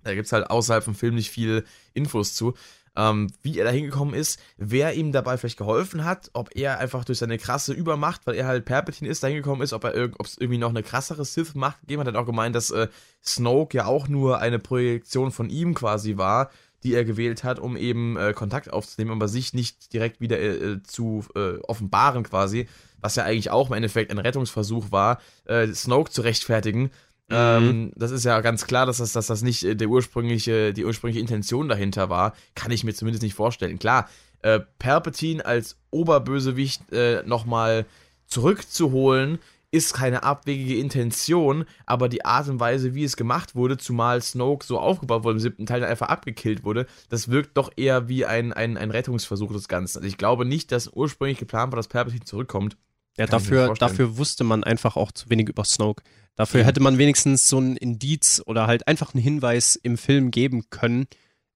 da gibt es halt außerhalb vom Film nicht viel Infos zu. ähm, wie er da hingekommen ist, wer ihm dabei vielleicht geholfen hat, ob er einfach durch seine krasse Übermacht, weil er halt Palpatine ist, da hingekommen ist, ob er es irgendwie noch eine krassere Sith-Macht gegeben hat. Er hat auch gemeint, dass äh, Snoke ja auch nur eine Projektion von ihm quasi war, die er gewählt hat, um eben äh, Kontakt aufzunehmen, aber sich nicht direkt wieder äh, äh, zu äh, offenbaren quasi, was ja eigentlich auch im Endeffekt ein Rettungsversuch war, äh, Snoke zu rechtfertigen. Mhm. Ähm, das ist ja ganz klar, dass das, dass das nicht äh, der ursprüngliche, die ursprüngliche Intention dahinter war. Kann ich mir zumindest nicht vorstellen. Klar, äh, Palpatine als Oberbösewicht äh, nochmal zurückzuholen, ist keine abwegige Intention, aber die Art und Weise, wie es gemacht wurde, zumal Snoke so aufgebaut wurde im siebten Teil, dann einfach abgekillt wurde, das wirkt doch eher wie ein, ein, ein Rettungsversuch des Ganzen. Also ich glaube nicht, dass ursprünglich geplant war, dass Palpatine zurückkommt. Ja, dafür, dafür wusste man einfach auch zu wenig über Snoke. Dafür ja. hätte man wenigstens so ein Indiz oder halt einfach einen Hinweis im Film geben können,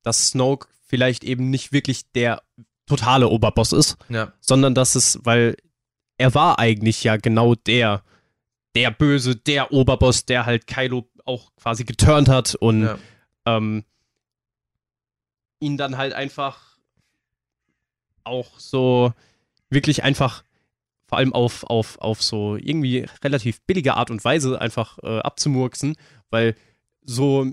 dass Snoke vielleicht eben nicht wirklich der totale Oberboss ist, ja. sondern dass es, weil er war eigentlich ja genau der, der Böse, der Oberboss, der halt Kylo auch quasi geturnt hat und ja. ähm, ihn dann halt einfach auch so wirklich einfach vor allem auf, auf, auf so irgendwie relativ billige Art und Weise einfach äh, abzumurksen, weil so,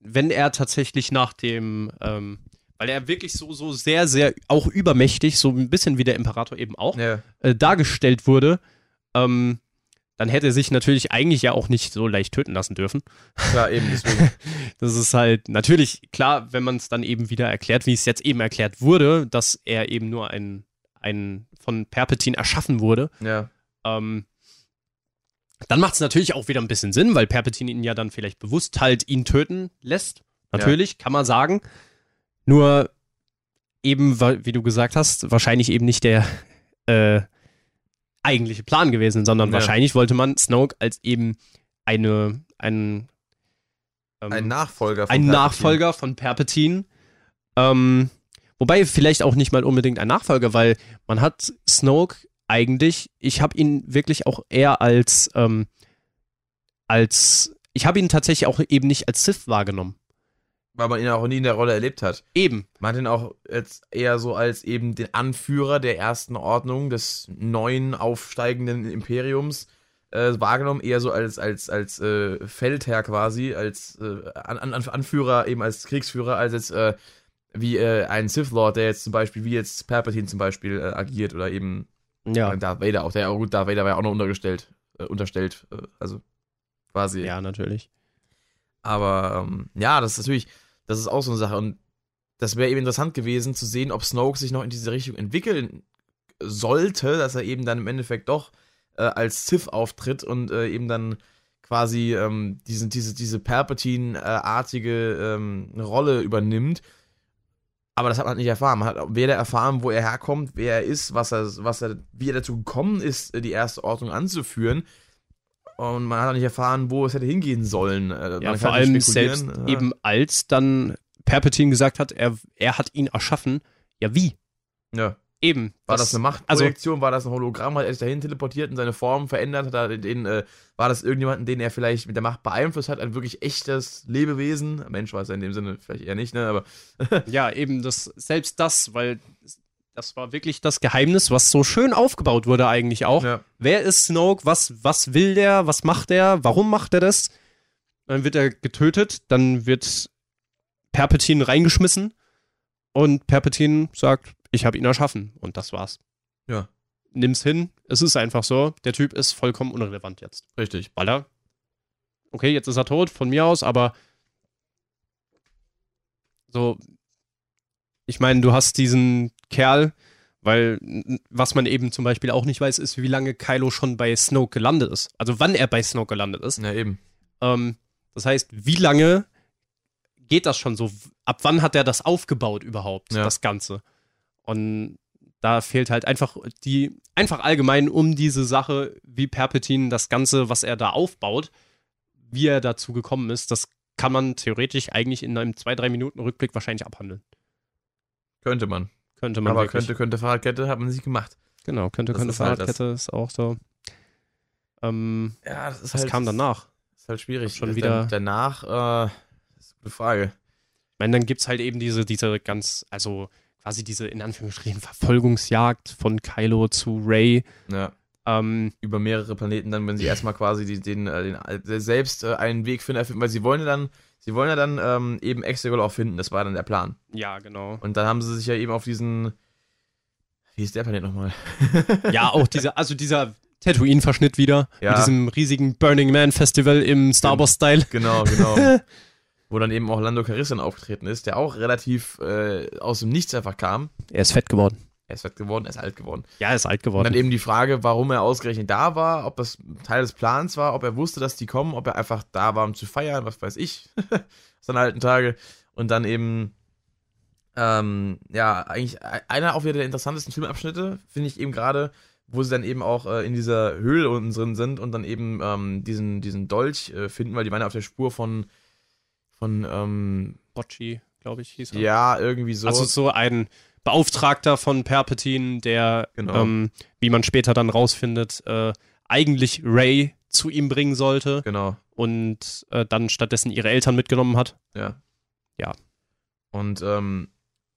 wenn er tatsächlich nach dem, ähm, weil er wirklich so, so sehr, sehr auch übermächtig, so ein bisschen wie der Imperator eben auch, ja. äh, dargestellt wurde, ähm, dann hätte er sich natürlich eigentlich ja auch nicht so leicht töten lassen dürfen. Ja, eben, deswegen. <laughs> Das ist halt natürlich klar, wenn man es dann eben wieder erklärt, wie es jetzt eben erklärt wurde, dass er eben nur ein ein von Perpetin erschaffen wurde. Ja. Ähm, dann macht es natürlich auch wieder ein bisschen Sinn, weil Perpetin ihn ja dann vielleicht bewusst halt ihn töten lässt. Natürlich, ja. kann man sagen. Nur eben, wie du gesagt hast, wahrscheinlich eben nicht der <laughs> äh, eigentliche Plan gewesen, sondern ja. wahrscheinlich wollte man Snoke als eben eine, ein, ähm, ein Nachfolger von ein Perpetin. Nachfolger von Perpetin ähm, Wobei vielleicht auch nicht mal unbedingt ein Nachfolger, weil man hat Snoke eigentlich, ich habe ihn wirklich auch eher als, ähm, als, ich habe ihn tatsächlich auch eben nicht als Sith wahrgenommen. Weil man ihn auch nie in der Rolle erlebt hat. Eben. Man hat ihn auch jetzt eher so als eben den Anführer der ersten Ordnung des neuen aufsteigenden Imperiums äh, wahrgenommen, eher so als, als, als äh, Feldherr quasi, als äh, An An Anführer, eben als Kriegsführer, als jetzt äh, wie äh, ein Sith Lord, der jetzt zum Beispiel, wie jetzt Palpatine zum Beispiel äh, agiert oder eben ja. Äh, Darth Vader auch. Der, gut, Darth Vader war ja auch noch untergestellt, äh, unterstellt, äh, also quasi. Ja, natürlich. Aber ähm, ja, das ist natürlich, das ist auch so eine Sache und das wäre eben interessant gewesen zu sehen, ob Snoke sich noch in diese Richtung entwickeln sollte, dass er eben dann im Endeffekt doch als Sith auftritt und eben dann quasi ähm, diese, diese, diese Palpatine-artige ähm, Rolle übernimmt aber das hat man nicht erfahren. Man hat weder erfahren, wo er herkommt, wer er ist, was er, was er, wie er dazu gekommen ist, die erste Ordnung anzuführen. Und man hat auch nicht erfahren, wo es hätte hingehen sollen. Äh, ja, vor allem selbst ja. eben als dann Perpetin gesagt hat, er, er hat ihn erschaffen. Ja, wie? Ja. Eben. War das, das eine Machtprojektion? Also, war das ein Hologramm? Hat er sich dahin teleportiert und seine Form verändert? Hat er den, äh, war das irgendjemanden, den er vielleicht mit der Macht beeinflusst hat? Ein wirklich echtes Lebewesen? Mensch war es ja in dem Sinne vielleicht eher nicht, ne? Aber <laughs> ja, eben das, selbst das, weil das war wirklich das Geheimnis, was so schön aufgebaut wurde eigentlich auch. Ja. Wer ist Snoke? Was, was will der? Was macht er? Warum macht er das? Dann wird er getötet, dann wird Perpetin reingeschmissen und Perpetin sagt, ich habe ihn erschaffen und das war's. Ja. Nimm's hin, es ist einfach so, der Typ ist vollkommen unrelevant jetzt. Richtig. Weil er, okay, jetzt ist er tot, von mir aus, aber so, ich meine, du hast diesen Kerl, weil was man eben zum Beispiel auch nicht weiß, ist, wie lange Kylo schon bei Snoke gelandet ist. Also wann er bei Snoke gelandet ist. Ja, eben. Ähm, das heißt, wie lange geht das schon so? Ab wann hat er das aufgebaut überhaupt, ja. das Ganze? Und da fehlt halt einfach die, einfach allgemein um diese Sache, wie Perpetin das Ganze, was er da aufbaut, wie er dazu gekommen ist, das kann man theoretisch eigentlich in einem 2-3 Minuten Rückblick wahrscheinlich abhandeln. Könnte man. Könnte man. Aber wirklich. könnte, könnte Fahrradkette hat man nicht gemacht. Genau, könnte, das könnte ist halt Fahrradkette halt ist auch so. Ähm, ja, das ist was halt, kam danach? Ist halt schwierig. Schon wieder. danach, äh, das ist eine gute Frage. Ich meine, dann gibt es halt eben diese, diese ganz, also quasi diese in Anführungsstrichen Verfolgungsjagd von Kylo zu Ray. Ja. Ähm, Über mehrere Planeten dann, wenn sie erstmal quasi die, den, äh, den, äh, selbst äh, einen Weg finden, erfinden, weil sie wollen ja dann, sie wollen ja dann ähm, eben Exegol auch finden, das war dann der Plan. ja, genau. Und dann haben sie sich ja eben auf diesen, wie ist der Planet nochmal? <laughs> Ja, auch dieser, also dieser Tatooine-Verschnitt wieder. Ja. Mit diesem riesigen Burning Man Festival im Star Wars-Style. Genau, genau. <laughs> Wo dann eben auch Lando Calrissian aufgetreten ist, der auch relativ äh, aus dem Nichts einfach kam. Er ist fett geworden. Er ist fett geworden, er ist alt geworden. Ja, er ist alt Und geworden. dann eben die Frage, warum er ausgerechnet da war, ob das Teil des Plans war, ob er wusste, dass die kommen, ob er einfach da war, um zu feiern, was weiß ich, <laughs> aus seinen alten Tage. Und dann eben, ähm, ja, eigentlich einer auch wieder der interessantesten Filmabschnitte, finde ich eben gerade, wo sie dann eben auch äh, in dieser Höhle unten drin sind und dann eben ähm, diesen, diesen Dolch äh, finden, weil die waren ja auf der Spur von, von ähm, Bocci, glaube ich, hieß er. ja, irgendwie so. Also so ein Beauftragter von Palpatine, der, Genau. ähm, wie man später dann rausfindet, äh, eigentlich Ray zu ihm bringen sollte genau. und äh, dann stattdessen ihre Eltern mitgenommen hat. Ja. Ja. Und ähm,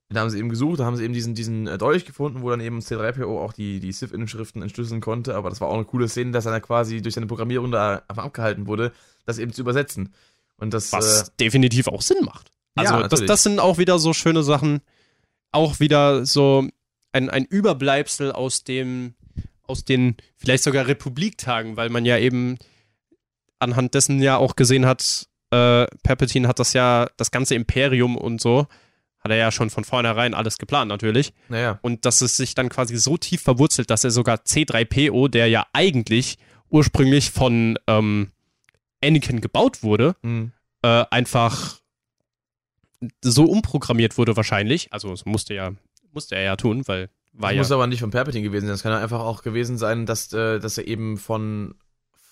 da haben sie eben gesucht, da haben sie eben diesen, diesen äh, Dolch gefunden, wo dann eben C3PO auch die, die Sith-Inschriften entschlüsseln konnte. Aber das war auch eine coole Szene, dass er quasi durch seine Programmierung da einfach abgehalten wurde, das eben zu übersetzen. Und das, Was äh, definitiv auch Sinn macht. Ja, Also das, natürlich. das sind auch wieder so schöne Sachen. Auch wieder so ein, ein Überbleibsel aus dem, aus den vielleicht sogar Republiktagen, weil man ja eben anhand dessen ja auch gesehen hat, äh, Palpatine hat das ja, das ganze Imperium und so, hat er ja schon von vornherein alles geplant natürlich. naja, Und dass es sich dann quasi so tief verwurzelt, dass er sogar C3PO, der ja eigentlich ursprünglich von ähm, Anakin gebaut wurde, hm, äh, einfach so umprogrammiert wurde wahrscheinlich. Also das musste ja, musste er ja tun, weil war das ja. muss aber nicht von Palpatine gewesen sein. Das kann einfach auch gewesen sein, dass, äh, dass er eben von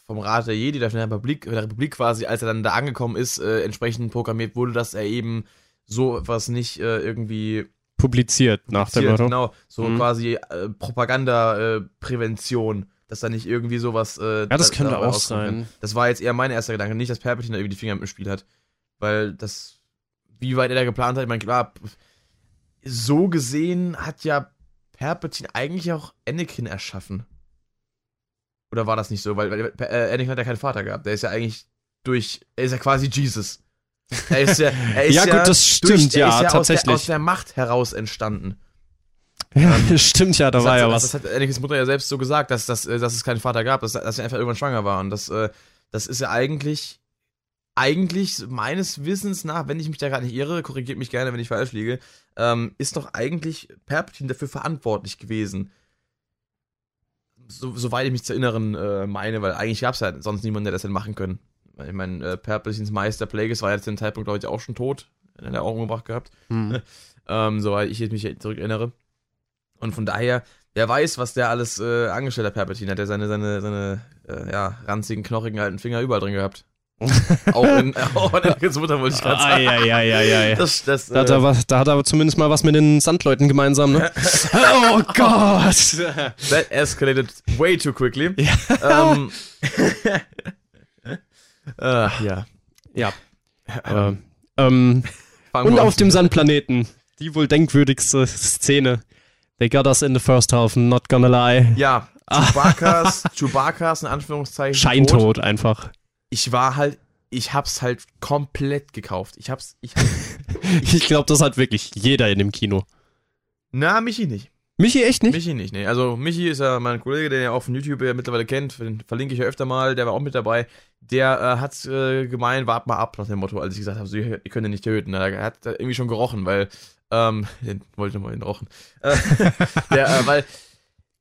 vom Rat der Jedi, der Republik, der Republik quasi, als er dann da angekommen ist, äh, entsprechend programmiert wurde, dass er eben so etwas nicht äh, irgendwie publiziert nach dem publiziert. Motto. Genau, so Mhm. quasi äh, Propaganda-Prävention, dass da nicht irgendwie sowas. Äh, Ja, das da- könnte auch rauskommen kann. sein. Das war jetzt eher mein erster Gedanke, nicht, dass Palpatine da irgendwie die Finger im Spiel hat. Weil das, wie weit er da geplant hat, ich meine, klar, so gesehen hat ja Palpatine eigentlich auch Anakin erschaffen. Oder war das nicht so? Weil, weil äh, Anakin hat ja keinen Vater gehabt. Der ist ja eigentlich durch, er ist ja quasi Jesus. Er ist ja, er <laughs> ist Ja, gut, das stimmt, er ja, ist ja Aus tatsächlich. der, aus der Macht heraus entstanden. Ja, <laughs> stimmt ja, da war hat, ja was. das hat Anakins Mutter ja selbst so gesagt, dass, dass, äh, dass es keinen Vater gab, dass, dass er einfach irgendwann schwanger war. Und das, äh, das ist ja eigentlich, eigentlich meines Wissens nach, wenn ich mich da gerade nicht irre, korrigiert mich gerne, wenn ich falsch liege, ähm, ist doch eigentlich Palpatine dafür verantwortlich gewesen. So, soweit ich mich zu erinnern äh, meine, weil eigentlich gab es ja sonst niemanden, der das hätte machen können. Ich meine, äh, Palpatines Meister Plagueis war ja zu dem Zeitpunkt, glaube ich, auch schon tot. Den hat er auch umgebracht gehabt Hm. <laughs> ähm, soweit ich mich zurück erinnere. Und von daher, wer weiß, was der alles äh, angestellt hat, Palpatine. Hat er seine, seine, seine äh, ja, ranzigen, knochigen alten Finger überall drin gehabt. <laughs> auch in, auch in Mutter, wollte ich gerade sagen. Eieieiei. Das, das, Da hat, äh, er was, da hat er zumindest mal was mit den Sandleuten gemeinsam, ne? <laughs> oh Gott! that escalated way too quickly. <laughs> Ja. Ähm, äh, ja. Ja. Aber, ähm, Fangen und auf dem Sandplaneten. Die wohl denkwürdigste Szene. They got us in the first half, not gonna lie. Ja, <laughs> Chewbacca's, Chewbacca's in Anführungszeichen. Tod. Scheintod einfach. Ich war halt, ich hab's halt komplett gekauft. Ich hab's, ich hab, <laughs> Ich glaube, das hat wirklich jeder in dem Kino. na, Michi nicht. Michi echt nicht? Michi nicht, ne. Also Michi ist ja mein Kollege, den ihr auch von YouTube ja mittlerweile kennt, den verlinke ich ja öfter mal, der war auch mit dabei. Der äh, hat äh, gemeint, wart mal ab nach dem Motto, als ich gesagt habe, so, ihr, ihr könnt ihn nicht töten. Er hat irgendwie schon gerochen, weil, ähm, <laughs> den wollte ich mal ihn rochen. Äh, <laughs> der, äh, weil,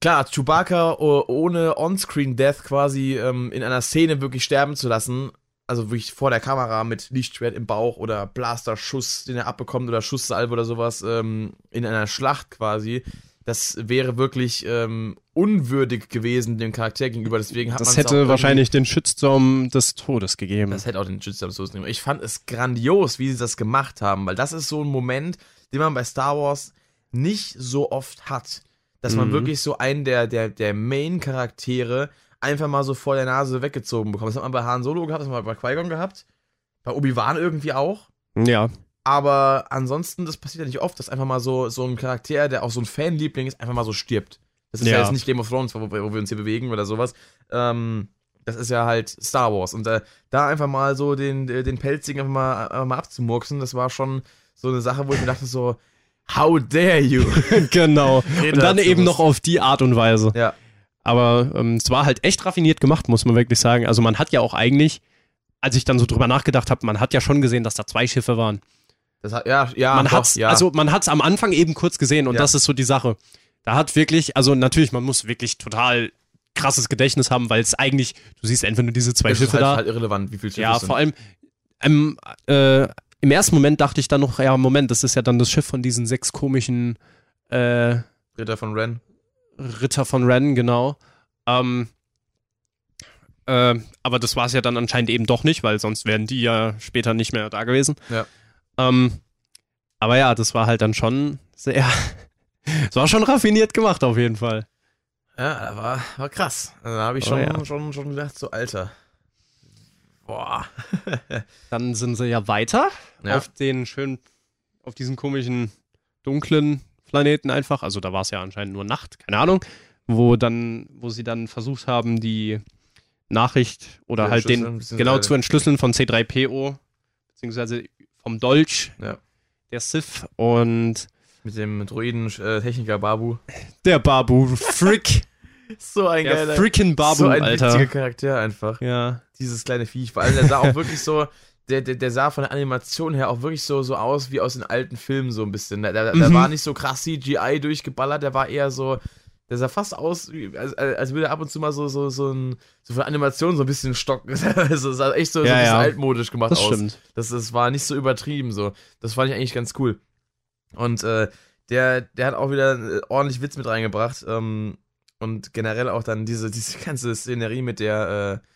klar, Chewbacca oh, ohne On-Screen-Death quasi ähm, in einer Szene wirklich sterben zu lassen, also wirklich vor der Kamera mit Lichtschwert im Bauch oder Blaster-Schuss, den er abbekommt oder Schusssalve oder sowas, ähm, in einer Schlacht quasi, das wäre wirklich ähm, unwürdig gewesen dem Charakter gegenüber. Deswegen hat Das hätte wahrscheinlich den Shitstorm des Todes gegeben. Das hätte auch den Shitstorm so nehmen. Ich fand es grandios, wie sie das gemacht haben, weil das ist so ein Moment, den man bei Star Wars nicht so oft hat. Dass man Mhm. wirklich so einen der, der, der Main-Charaktere einfach mal so vor der Nase weggezogen bekommt. Das hat man bei Han Solo gehabt, das hat man bei Qui-Gon gehabt. Bei Obi-Wan irgendwie auch. ja. Aber ansonsten, das passiert ja nicht oft, dass einfach mal so, so ein Charakter, der auch so ein Fanliebling ist, einfach mal so stirbt. Das ist ja, ja jetzt nicht Game of Thrones, wo, wo, wir uns hier bewegen oder sowas. Ähm, das ist ja halt Star Wars. Und äh, da einfach mal so den, den Pelzigen einfach mal, einfach mal abzumurksen, das war schon so eine Sache, wo ich mir dachte so, how dare you? <laughs> genau. und dann eben noch auf die Art und Weise. Ja. Aber ähm, es war halt echt raffiniert gemacht, muss man wirklich sagen. Also man hat ja auch eigentlich, als ich dann so drüber nachgedacht habe, man hat ja schon gesehen, dass da zwei Schiffe waren. Das hat, ja, ja, man hat's, ja. Also man hat es am Anfang eben kurz gesehen und ja. das ist so die Sache. Da hat wirklich, also natürlich, man muss wirklich total krasses Gedächtnis haben, weil es eigentlich, du siehst einfach nur diese zwei das Schiffe ist halt, da. halt irrelevant, wie viele Schiffe Ja, vor allem ähm, äh, im ersten Moment dachte ich dann noch, ja, Moment, das ist ja dann das Schiff von diesen sechs komischen äh, Ritter von Ren. Ritter von Ren, genau. Ähm, äh, aber das war es ja dann anscheinend eben doch nicht, weil sonst wären die ja später nicht mehr da gewesen. Ja. Ähm, aber ja, das war halt dann schon sehr. <laughs> Es war schon raffiniert gemacht, auf jeden Fall. Ja, war, war krass. Also, da habe ich oh, schon, ja. schon, schon gedacht, so Alter. Boah. <laughs> Dann sind sie ja weiter ja. auf den schönen, auf diesen komischen, dunklen Planeten einfach. Also da war es ja anscheinend nur Nacht, keine Ahnung. Wo dann, wo sie dann versucht haben, die Nachricht oder halt den genau zu entschlüsseln von C3PO, beziehungsweise vom Dolch ja. der Sith und mit dem Droiden-Techniker Babu. Der Babu, Frick. <laughs> so ein der geiler. Frickin' Babu, so ein Alter. witziger Charakter einfach. Ja. Dieses kleine Viech. Vor allem, der sah auch wirklich so, der, der, der sah von der Animation her auch wirklich so, so aus wie aus den alten Filmen so ein bisschen. Der, der mhm. war nicht so krass CGI durchgeballert, der war eher so, der sah fast aus, als, als würde er ab und zu mal so, so, so, ein, so von Animation so ein bisschen stocken. <laughs> also sah echt so, ja, so ein bisschen ja. altmodisch gemacht das aus. Stimmt. Das, das war nicht so übertrieben so. Das fand ich eigentlich ganz cool. Und äh, der, der hat auch wieder äh, ordentlich Witz mit reingebracht. Ähm, und generell auch dann diese, <laughs> diese ganze Szenerie mit der äh,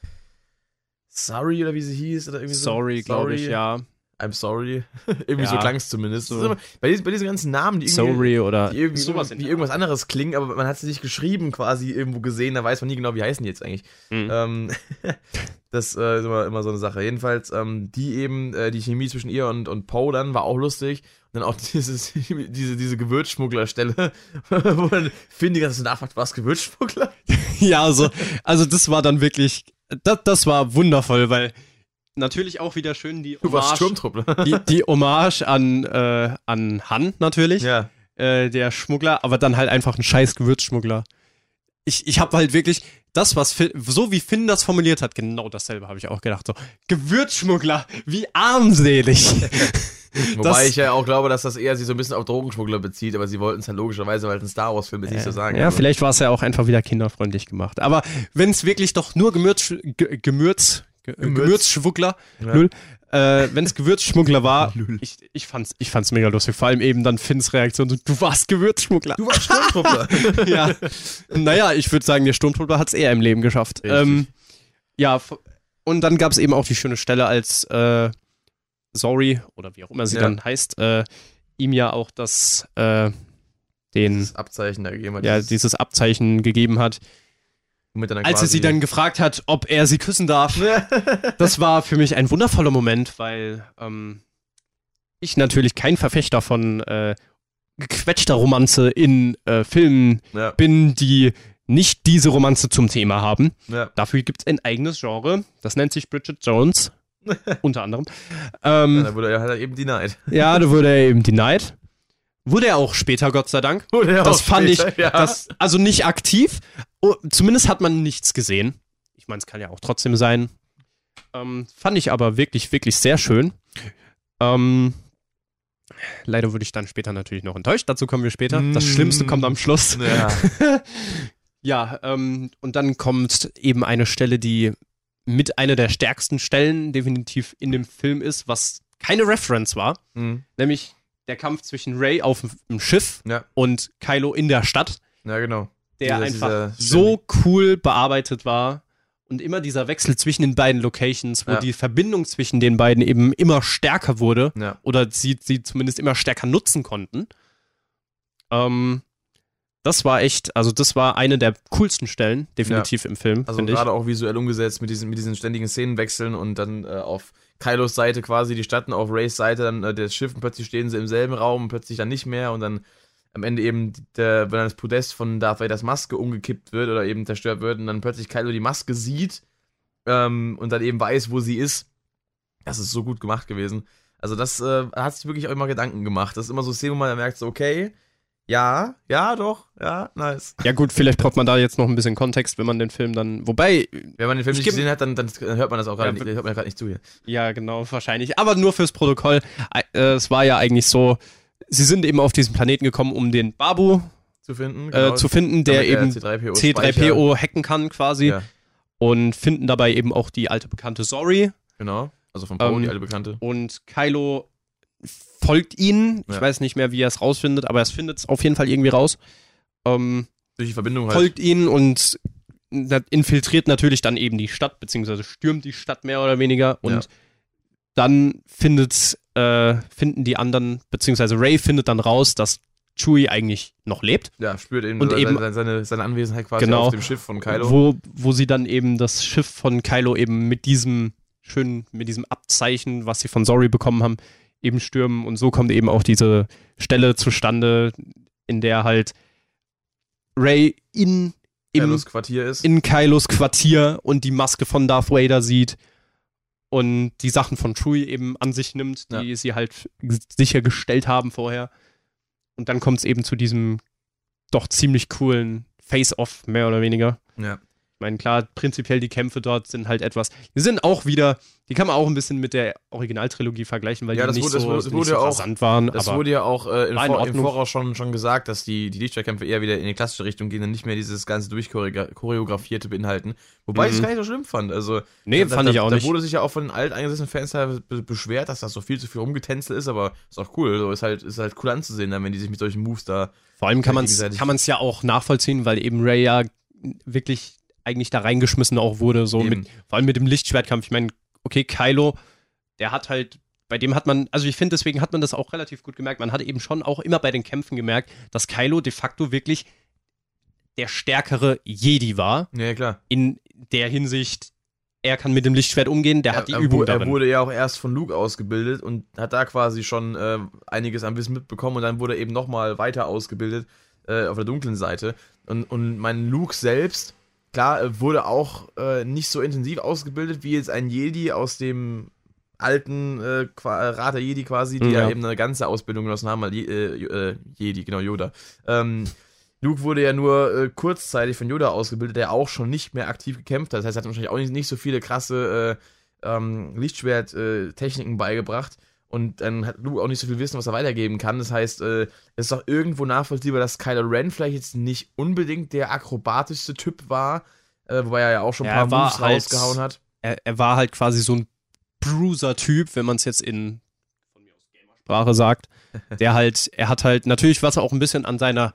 Sorry oder wie sie hieß oder irgendwie Sorry, so. glaube ich, ja. I'm sorry. <laughs> irgendwie Ja. so klang es zumindest. So. Immer- Bei, diesen, bei diesen ganzen Namen, die irgendwie, Sorry oder die irgendwie sowas der irgendwas anderes klingen, aber man hat sie nicht geschrieben, quasi irgendwo gesehen, da weiß man nie genau, wie heißen die jetzt eigentlich. Mhm. Ähm, <laughs> das äh, ist immer, immer so eine Sache. Jedenfalls, ähm, die eben, äh, die Chemie zwischen ihr und, und Poe dann war auch lustig. Dann auch <laughs> dieses, diese, diese Gewürzschmugglerstelle, <laughs> wo dann ganz so nachfragt, was Gewürzschmuggler? <laughs> Ja, also, also das war dann wirklich, das, das war wundervoll, weil natürlich auch wieder schön die Hommage, Sturmtruppler. die, die Hommage an, äh, an Han natürlich, ja. äh, der Schmuggler, aber dann halt einfach ein scheiß Gewürzschmuggler. Ich, ich habe halt wirklich das, was Finn, so wie Finn das formuliert hat, genau dasselbe habe ich auch gedacht. So, Gewürzschmuggler, wie armselig. <laughs> Wobei ich ja auch glaube, dass das eher sich so ein bisschen auf Drogenschmuggler bezieht, aber sie wollten es ja logischerweise, weil es ein Star Wars-Film ist, nicht so sagen. Ja, Also, vielleicht war es ja auch einfach wieder kinderfreundlich gemacht. Aber wenn es wirklich doch nur Gemürz, Ge- Gemürz, Ge- Gemürz. Gewürzschmuggler, Ja. null, äh, wenn es Gewürzschmuggler war, <laughs> ich, ich fand's, ich fand's mega lustig. Vor allem eben dann Finns Reaktion, so, du warst Gewürzschmuggler. Du warst Sturmtruppler. <laughs> ja. Naja, ich würde sagen, der Sturmtruppler hat es eher im Leben geschafft. Ähm, ja, und dann gab es eben auch die schöne Stelle, als äh, Sorry, oder wie auch immer sie Ja. dann heißt, äh, ihm ja auch das, äh, den, das Abzeichen da gegeben hat. ja, dieses Abzeichen gegeben hat. Als er sie dann gefragt hat, ob er sie küssen darf. Das war für mich ein wundervoller Moment, weil ähm, ich natürlich kein Verfechter von äh, gequetschter Romanze in äh, Filmen ja, bin, die nicht diese Romanze zum Thema haben. ja. Dafür gibt es ein eigenes Genre. Das nennt sich Bridget Jones. <laughs> unter anderem. Ähm, Da wurde er halt eben denied. <laughs> ja, da wurde er eben denied. Wurde er auch später, Gott sei Dank. Wurde er Das auch fand später, ich, ja. das, also nicht aktiv. Oh, zumindest hat man nichts gesehen. Ich meine, es kann ja auch trotzdem sein. Ähm, fand ich aber wirklich, wirklich sehr schön. Ähm, leider wurde ich dann später natürlich noch enttäuscht. Dazu kommen wir später. Das Mm. Schlimmste kommt am Schluss. ja. <laughs> Ja, ähm, und dann kommt eben eine Stelle, die mit einer der stärksten Stellen definitiv in dem Film ist, was keine Reference war, Mhm. nämlich der Kampf zwischen Ray auf dem Schiff ja, und Kylo in der Stadt, ja, genau. der Dieser- einfach so cool bearbeitet war und immer dieser Wechsel zwischen den beiden Locations, wo Ja. die Verbindung zwischen den beiden eben immer stärker wurde Ja. oder sie, sie zumindest immer stärker nutzen konnten. Ähm, das war echt, also das war eine der coolsten Stellen, definitiv ja. im Film. Also gerade auch visuell umgesetzt mit diesen, mit diesen ständigen Szenenwechseln und dann äh, auf Kylos Seite quasi die Stadt und auf Rays Seite dann äh, das Schiff und plötzlich stehen sie im selben Raum und plötzlich dann nicht mehr und dann am Ende eben, der, wenn dann das Podest von Darth Vaders Maske umgekippt wird oder eben zerstört wird und dann plötzlich Kylo die Maske sieht ähm, und dann eben weiß, wo sie ist. Das ist so gut gemacht gewesen. Also das äh, hat sich wirklich auch immer Gedanken gemacht. Das ist immer so Szene, wo man merkt, so, okay, ja, ja, doch, ja, nice. Ja gut, vielleicht braucht man da jetzt noch ein bisschen Kontext, wenn man den Film dann, wobei... Wenn man den Film nicht gesehen hat, dann, dann hört man das auch gerade ja, nicht, hört man gerade nicht zu hier. Ja, genau, wahrscheinlich. Aber nur fürs Protokoll. Äh, es war ja eigentlich so, sie sind eben auf diesen Planeten gekommen, um den Babu zu finden, äh, genau. äh, zu finden der eben C3PO, C3PO hacken kann quasi. Ja. Und finden dabei eben auch die alte bekannte Sorry. Genau, also von Poe, ähm, die alte bekannte. Und Kylo folgt ihnen. Ich weiß nicht mehr, wie er es rausfindet, aber er findet es auf jeden Fall irgendwie raus. Ähm, Durch die Verbindung halt. Folgt ihnen und infiltriert natürlich dann eben die Stadt, beziehungsweise stürmt die Stadt mehr oder weniger. Und ja. dann findet, äh, finden die anderen, beziehungsweise Ray findet dann raus, dass Chewie eigentlich noch lebt. Ja, spürt eben, und eben seine, seine Anwesenheit quasi genau, auf dem Schiff von Kylo. Wo, wo sie dann eben das Schiff von Kylo eben mit diesem schönen, mit diesem Abzeichen, was sie von Sorry bekommen haben, eben stürmen. Und so kommt eben auch diese Stelle zustande, in der halt Ray in im, Kylos Quartier ist. In Kylos Quartier und die Maske von Darth Vader sieht und die Sachen von Chewie eben an sich nimmt, die ja. sie halt sichergestellt haben vorher. Und dann kommt es eben zu diesem doch ziemlich coolen Face-Off, mehr oder weniger. Ja. Ich meine, klar, prinzipiell die Kämpfe dort sind halt etwas. Die sind auch wieder, die kann man auch ein bisschen mit der Originaltrilogie vergleichen, weil ja, die nicht wurde, so, das wurde, so rasant waren. Das wurde ja auch äh, Vor im Voraus schon, schon gesagt, dass die, die Lichtschwerkämpfe eher wieder in die klassische Richtung gehen und nicht mehr dieses ganze durchchoreografierte beinhalten. Wobei mhm. ich es gar nicht so schlimm fand. Also, nee, da, fand da, ich auch da nicht. Da wurde sich ja auch von den alteingesessenen Fans beschwert, dass das so viel zu viel rumgetänzelt ist, aber ist auch cool. So, ist, halt, ist halt cool anzusehen, dann, wenn die sich mit solchen Moves da. Vor allem kann man es ja auch nachvollziehen, weil eben Ray ja wirklich eigentlich da reingeschmissen auch wurde, so mit, vor allem mit dem Lichtschwertkampf. Ich meine, okay, Kylo, der hat halt, bei dem hat man, also ich finde, deswegen hat man das auch relativ gut gemerkt. Man hat eben schon auch immer bei den Kämpfen gemerkt, dass Kylo de facto wirklich der stärkere Jedi war. Ja, klar. In der Hinsicht, er kann mit dem Lichtschwert umgehen, der ja, hat die er, Übung darin. Er wurde ja auch erst von Luke ausgebildet und hat da quasi schon äh, einiges an Wissen mitbekommen und dann wurde er eben nochmal weiter ausgebildet äh, auf der dunklen Seite. Und, und mein Luke selbst klar, äh, wurde auch äh, nicht so intensiv ausgebildet wie jetzt ein Jedi aus dem alten äh, Rat der Jedi quasi, die ja. ja. eben eine ganze Ausbildung genossen haben, weil äh, äh, Jedi, genau, Yoda. Ähm, Luke wurde ja nur äh, kurzzeitig von Yoda ausgebildet, der auch schon nicht mehr aktiv gekämpft hat. Das heißt, er hat wahrscheinlich auch nicht, nicht so viele krasse äh, ähm, Lichtschwert-Techniken beigebracht. Und dann hat Luke auch nicht so viel Wissen, was er weitergeben kann. Das heißt, äh, es ist auch irgendwo nachvollziehbar, dass Kylo Ren vielleicht jetzt nicht unbedingt der akrobatischste Typ war, äh, wobei er ja auch schon ein ja, paar Moves halt, rausgehauen hat. Er, er, war halt quasi so ein Bruiser-Typ, wenn man es jetzt in von mir aus Gamersprache sagt. Der halt, er hat halt natürlich, was er auch ein bisschen an seiner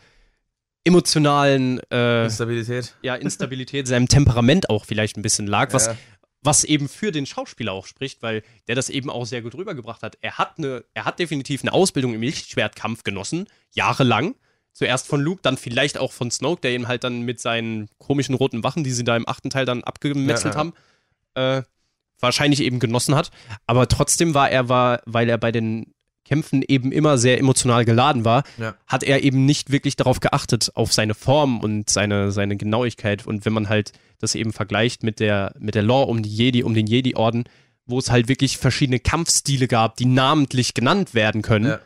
emotionalen äh, Instabilität. Ja, Instabilität, seinem Temperament auch vielleicht ein bisschen lag, was ja was eben für den Schauspieler auch spricht, weil der das eben auch sehr gut rübergebracht hat. Er hat eine, er hat definitiv eine Ausbildung im Lichtschwertkampf genossen, jahrelang. Zuerst von Luke, dann vielleicht auch von Snoke, der ihn halt dann mit seinen komischen roten Wachen, die sie da im achten Teil dann abgemetzelt ja, ja. haben, äh, wahrscheinlich eben genossen hat. Aber trotzdem war er, war, weil er bei den Kämpfen eben immer sehr emotional geladen war, ja. hat er eben nicht wirklich darauf geachtet, auf seine Form und seine, seine Genauigkeit. Und wenn man halt das eben vergleicht mit der, mit der Lore um die Jedi, um den Jedi-Orden, wo es halt wirklich verschiedene Kampfstile gab, die namentlich genannt werden können, ja.